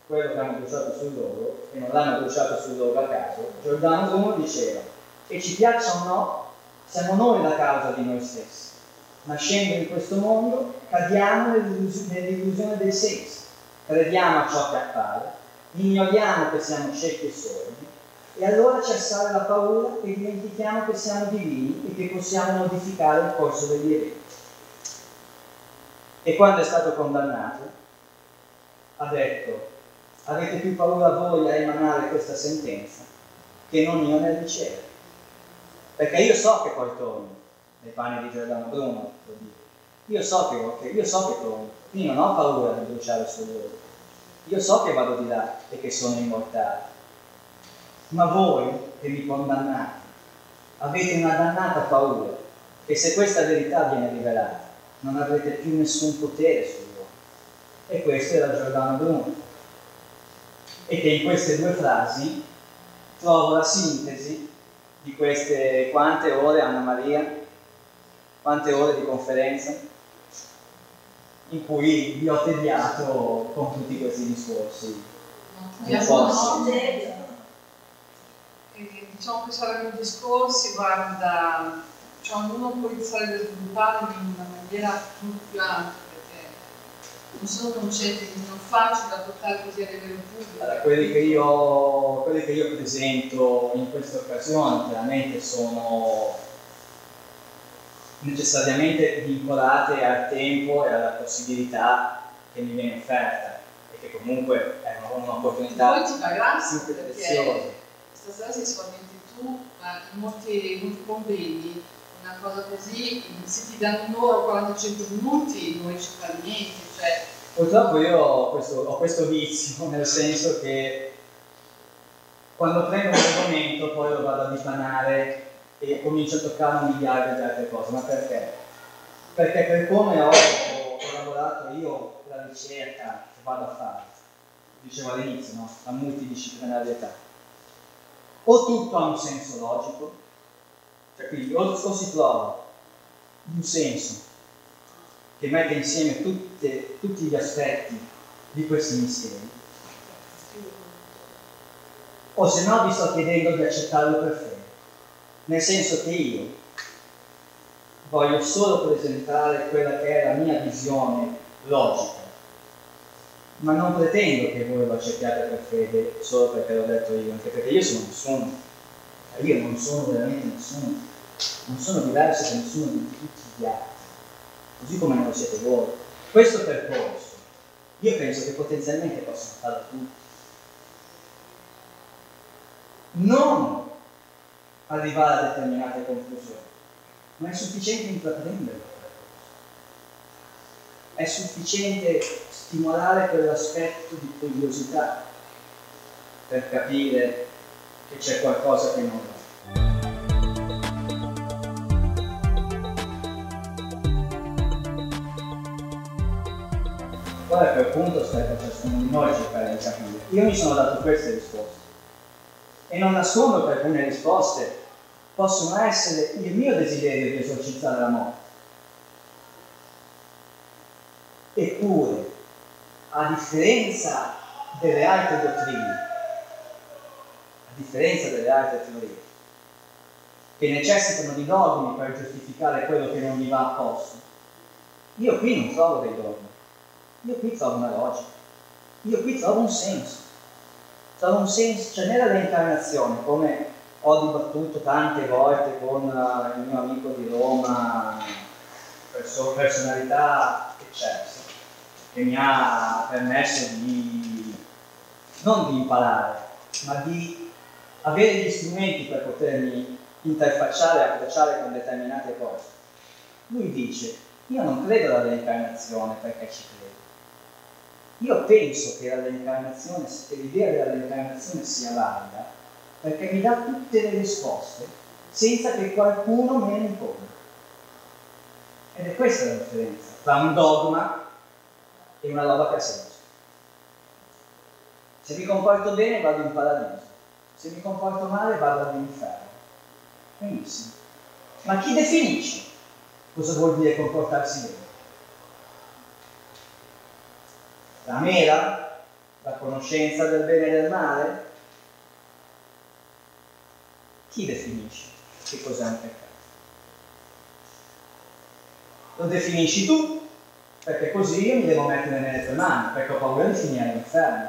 [SPEAKER 4] quello che hanno bruciato sul loro, e non l'hanno bruciato sul loro a caso, Giordano Bruno diceva, che ci piaccia o no, siamo noi la causa di noi stessi. Nascendo in questo mondo, cadiamo nell'illus- nell'illusione dei sensi, crediamo a ciò che appare, ignoriamo che siamo ciechi e sordi, e allora ci assale la paura e dimentichiamo che siamo divini e che possiamo modificare il corso degli eventi. E quando è stato condannato, ha detto, avete più paura voi a emanare questa sentenza che non io nel ricevere. Perché io so che poi torno, nei panni di Giordano Bruno, per dire. Io so che, io so che torno, quindi non ho paura di bruciare sul loro. Io so che vado di là e che sono immortale. Ma voi che mi condannate, avete una dannata paura che se questa verità viene rivelata, non avrete più nessun potere su di voi. E questo era Giordano Bruno. E che in queste due frasi trovo la sintesi di queste quante ore Anna Maria, quante ore di conferenza in cui vi ho tediato con tutti questi discorsi.
[SPEAKER 7] No? Diciamo che saranno discorsi, guarda, cioè ognuno può iniziare a svilupparli in una maniera più ampia, perché non sono concetti non facili da portare così a livello pubblico.
[SPEAKER 4] Allora, quelli che, io, quelli che io presento in questa occasione chiaramente sono necessariamente vincolate al tempo e alla possibilità che mi viene offerta e che comunque è un'opportunità
[SPEAKER 7] Poi ti
[SPEAKER 4] più
[SPEAKER 7] perché stasera sei solamente tu, ma in molti, molti convegni una cosa così, se ti danno un'ora o 45 minuti non riesci a fare niente, cioè
[SPEAKER 4] Purtroppo io ho questo, ho questo vizio, nel senso che quando prendo un argomento poi lo vado a dipanare e comincio a toccare un miliardo di altre cose. Ma perché? Perché per come ho, ho lavorato io la ricerca che vado a fare, dicevo all'inizio, no? la multidisciplinarietà, o tutto ha un senso logico, cioè quindi o, o si trova un senso che mette insieme tutte- tutti gli aspetti di questi misteri, o se no vi sto chiedendo di accettarlo per fede, nel senso che io voglio solo presentare quella che è la mia visione logica, ma non pretendo che voi lo accettiate per fede solo perché l'ho detto io, anche perché io sono nessuno, io non sono veramente nessuno, non sono diverso da nessuno di tutti gli altri così come non lo siete voi. Questo percorso io penso che potenzialmente possono farlo tutti. Non arrivare a determinate conclusioni, ma è sufficiente percorso. È sufficiente stimolare quell'aspetto di curiosità per capire che c'è qualcosa che non va. Qual è quel punto spetta a ciascuno di noi cercare di capire. Io mi sono dato queste risposte e non nascondo che alcune risposte possono essere il mio desiderio di esorcizzare la morte. Eppure, a differenza delle altre dottrine, a differenza delle altre teorie, che necessitano di dogmi per giustificare quello che non gli va a posto, io qui non trovo dei dogmi. Io qui trovo una logica, io qui trovo un senso, trovo un senso, cioè nella reincarnazione, come ho dibattuto tante volte con eh, il mio amico di Roma, perso- personalità eccelsa, che mi ha permesso di, non di imparare, ma di avere gli strumenti per potermi interfacciare e approcciare con determinate cose. Lui dice, io non credo alla reincarnazione perché ci credo. Io penso che l'idea della reincarnazione sia valida perché mi dà tutte le risposte senza che qualcuno me ne imponga. Ed è questa la differenza tra un dogma e una roba che ha senso. Se mi comporto bene vado in paradiso, se mi comporto male vado all'inferno. Benissimo. Ma chi definisce cosa vuol dire comportarsi bene? La mela La conoscenza del bene e del male? Chi definisce che cos'è un peccato? Lo definisci tu, perché così io mi devo mettere nelle tue mani, perché ho paura di finire all'inferno.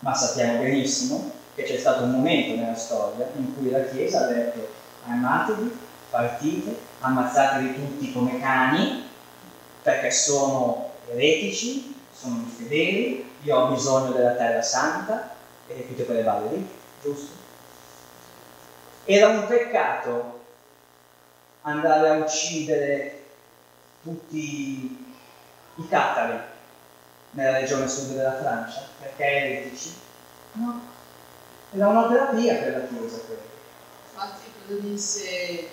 [SPEAKER 4] Ma sappiamo benissimo che c'è stato un momento nella storia in cui la Chiesa ha detto amatevi, partite, ammazzatevi tutti come cani, perché sono eretici, sono infedeli, io ho bisogno della terra santa e tutte quelle balle lì, giusto? Era un peccato andare a uccidere tutti i catari nella regione sud della Francia, perché eretici? No. Era un'opera pia per la Chiesa quella.
[SPEAKER 7] Infatti cosa disse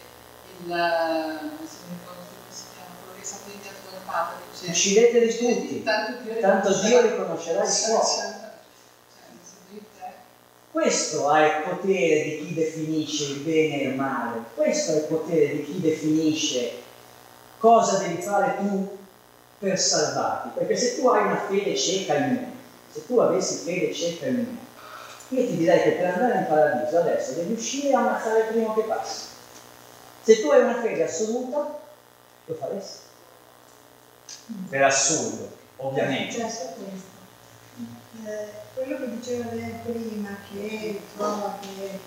[SPEAKER 7] il, non so come si chiama, quello che Papa, dice
[SPEAKER 4] Uccideteli tutti,
[SPEAKER 7] tanto Dio
[SPEAKER 4] tanto Dio riconoscerà il
[SPEAKER 7] sì. Cioè, te.
[SPEAKER 4] Questo ha il potere di chi definisce il bene e il male, questo è il potere di chi definisce cosa devi fare tu per salvarti, perché se tu hai una fede cieca in me, se tu avessi fede cieca in me, io ti direi che per andare in paradiso adesso devi uscire e ammazzare il primo che passi. Se tu hai una fede assoluta, lo faresti. Per assurdo, ovviamente.
[SPEAKER 6] Certo questo. Eh, quello che diceva lei prima, che trova che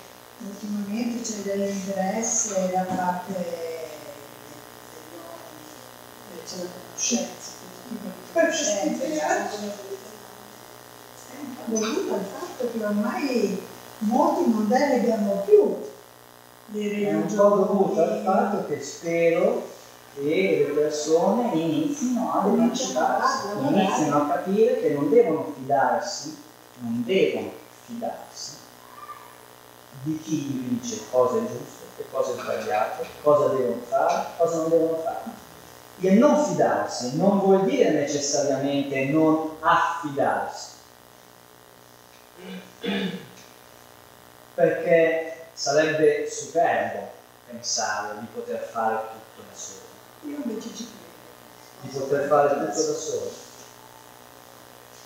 [SPEAKER 6] ultimamente c'è dell'interesse da parte c'è la di conoscenza, è dovuto al fatto che ormai molti non delegano più le
[SPEAKER 4] È un po' dovuto al fatto che spero che le persone inizino ad emanciparsi, inizino a capire che non devono fidarsi, non devono fidarsi di chi dice cosa è giusto e cosa è sbagliato, cosa devono fare, cosa non devono fare. Il non fidarsi non vuol dire necessariamente non affidarsi, perché sarebbe superbo pensare di poter fare tutto da solo
[SPEAKER 6] Io invece ci credo.
[SPEAKER 4] di poter fare tutto da solo.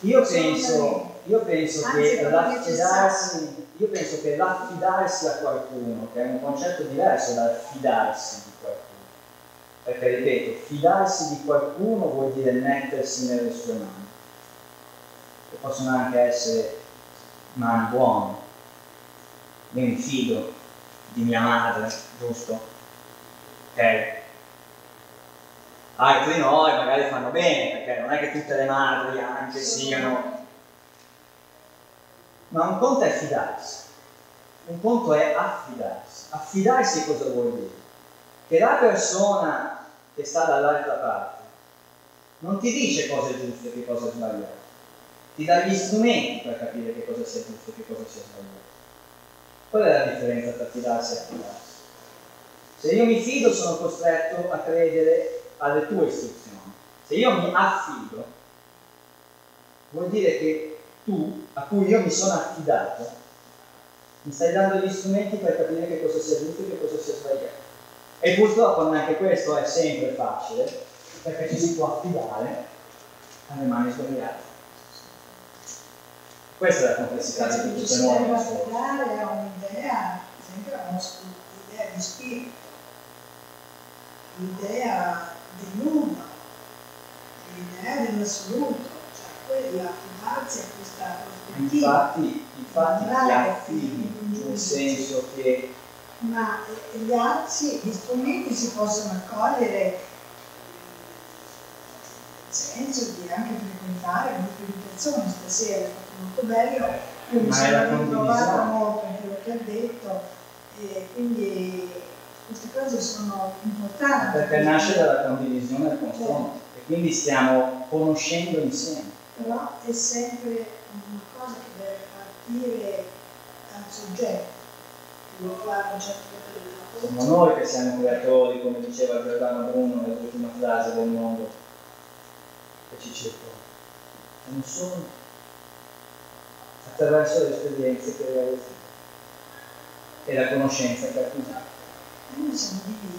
[SPEAKER 4] Io penso, io penso che l'affidarsi, io penso che l'affidarsi a qualcuno, che è un concetto diverso dal fidarsi perché ripeto, fidarsi di qualcuno vuol dire mettersi nelle sue mani, che possono anche essere mani buone. Io mi fido di mia madre, giusto? Ok? altri no e magari fanno bene, perché non è che tutte le madri anche siano. Ma un conto è fidarsi, un conto è affidarsi. Affidarsi cosa vuol dire? Che la persona che sta dall'altra parte non ti dice cosa è giusto e che cosa è sbagliato, ti dà gli strumenti per capire che cosa sia giusto e che cosa sia sbagliato. Qual è la differenza tra fidarsi e affidarsi? Se io mi fido sono costretto a credere alle tue istruzioni. Se io mi affido, vuol dire che tu, a cui io mi sono affidato, mi stai dando gli strumenti per capire che cosa sia giusto e che cosa sia sbagliato. E purtroppo non è che questo è sempre facile, perché ci si può affidare alle mani sbagliate. Questa è la complessità di
[SPEAKER 6] che ci
[SPEAKER 4] tutte
[SPEAKER 6] si
[SPEAKER 4] le
[SPEAKER 6] debba
[SPEAKER 4] nuove
[SPEAKER 6] affidare a un'idea, esempio la nostra idea di spirito, l'idea dell'uno, l'idea dell'assoluto, cioè quella affidarsi a questa prospettiva.
[SPEAKER 4] Infatti, infatti ti affidi, nel senso che
[SPEAKER 6] Ma gli altri, gli strumenti si possono accogliere nel senso di anche frequentare di persone, stasera è stato molto bello, io mi sono ritrovata molto in quello che ha detto, e quindi queste cose sono importanti.
[SPEAKER 4] perché nasce dalla condivisione e dal confronto e quindi stiamo conoscendo insieme.
[SPEAKER 6] Però è sempre una cosa che deve partire dal soggetto, a un certo
[SPEAKER 4] Siamo noi che siamo creatori, come diceva Giordano Bruno nell'ultima frase del mondo che ci circonda. Siamo solo attraverso le esperienze che realizziamo e la conoscenza che acquisiamo.
[SPEAKER 6] Noi siamo divini.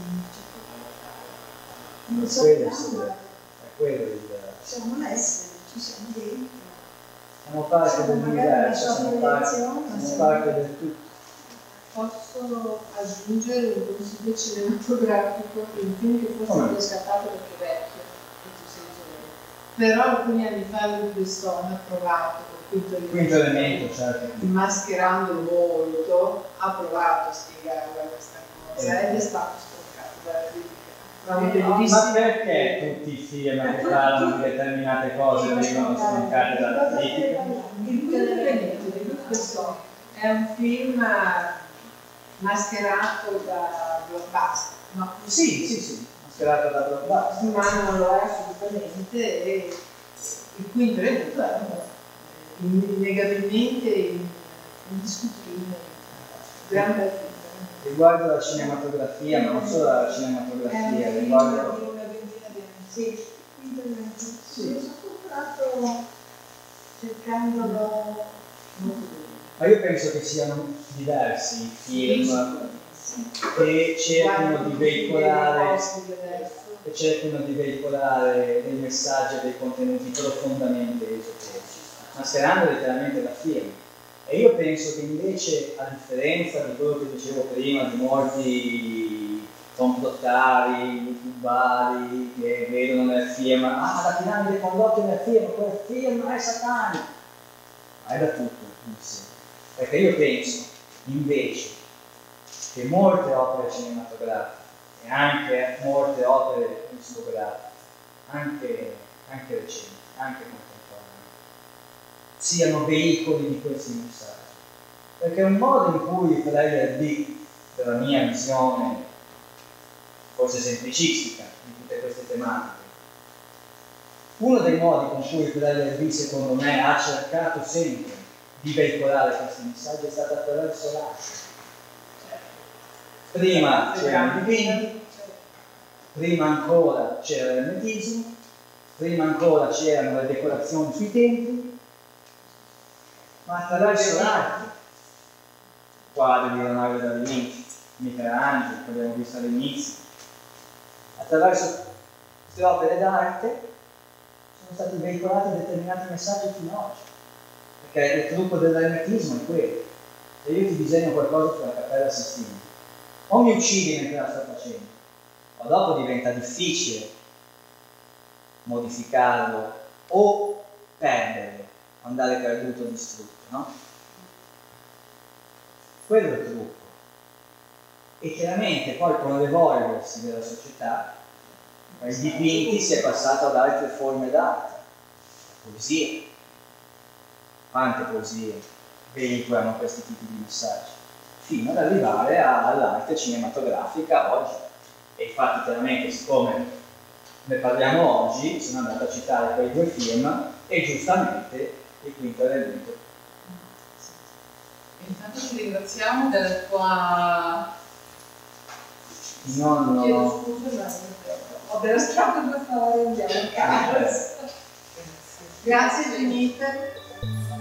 [SPEAKER 6] Non
[SPEAKER 4] Quello è il è quello il
[SPEAKER 6] siamo l'essere, ci siamo dentro.
[SPEAKER 4] siamo parte
[SPEAKER 6] Siamo magari
[SPEAKER 4] dell'universo,
[SPEAKER 6] la
[SPEAKER 4] siamo parte, siamo- parte del tutto.
[SPEAKER 8] Posso aggiungere un consiglio cinematografico di un film che forse non è scattato perché è vecchio, in questo senso vero. però alcuni anni fa Luc Besson ha provato col quinto
[SPEAKER 4] Il quinto elemento, certo.
[SPEAKER 8] mascherando il volto, ha provato a spiegarla questa cosa ed è stato stroncato dalla critica. Un
[SPEAKER 4] Ma perché tutti i film che parlano di determinate cose vengono stroncati dalla critica?
[SPEAKER 8] Il quinto elemento di Luc Besson è un film eh, mascherato da blockbuster, no?
[SPEAKER 4] Sì, sì, sì, mascherato da blockbuster.
[SPEAKER 8] ma non lo è assolutamente e il quinto elemento è innegabilmente indiscutibile gran bel film
[SPEAKER 4] Riguardo la cinematografia, ma non solo la cinematografia, riguardo...
[SPEAKER 6] Sì, intervento. Sì, sono stato cercando
[SPEAKER 4] Ma io penso che siano diversi i film che cercano di veicolare che cercano di veicolare dei messaggi e dei contenuti profondamente esoterici, mascherando letteralmente la film. E io penso che invece, a differenza di quello che dicevo prima, di molti complottari, youtubari che vedono nel film, ah, la piramide condotta nel film, quel film è satanico. Ma è da tutto insieme. Perché io penso, invece, che molte opere cinematografiche e anche molte opere discografiche, anche, anche recenti, anche contemporanee, siano veicoli di questi messaggi. Perché un modo in cui player B, della mia visione, forse semplicistica, di tutte queste tematiche, uno dei modi con cui player B, secondo me, ha cercato sempre di veicolare questi messaggi è stato attraverso l'arte. Prima c'erano i dipinti, prima ancora c'era l'ermetismo, prima ancora c'erano le decorazioni sui templi, ma attraverso l'arte, quadri di Leonardo da Vinci, Michelangelo, che abbiamo visto all'inizio, attraverso queste opere d'arte sono stati veicolati determinati messaggi fino ad oggi, perché il trucco dell'ermetismo è quello, se io ti disegno qualcosa sulla cappella Sistina, o mi uccidi mentre la sto facendo, ma dopo diventa difficile modificarlo o perderlo, andare perduto o distrutto, no? Quello è il trucco. E chiaramente poi con l'evolversi della società, dai dipinti si è passato ad altre forme d'arte, la poesia. Quante poesie veicolano questi tipi di messaggi? Fino ad arrivare all'arte cinematografica oggi. E infatti chiaramente siccome ne parliamo oggi, sono andato a citare quei due film e giustamente il quinto elemento.
[SPEAKER 8] intanto ti ringraziamo della tua
[SPEAKER 4] Non
[SPEAKER 8] chiedo
[SPEAKER 4] ho...
[SPEAKER 8] scusa ma ho della strada da fare andiamo a casa grazie infinite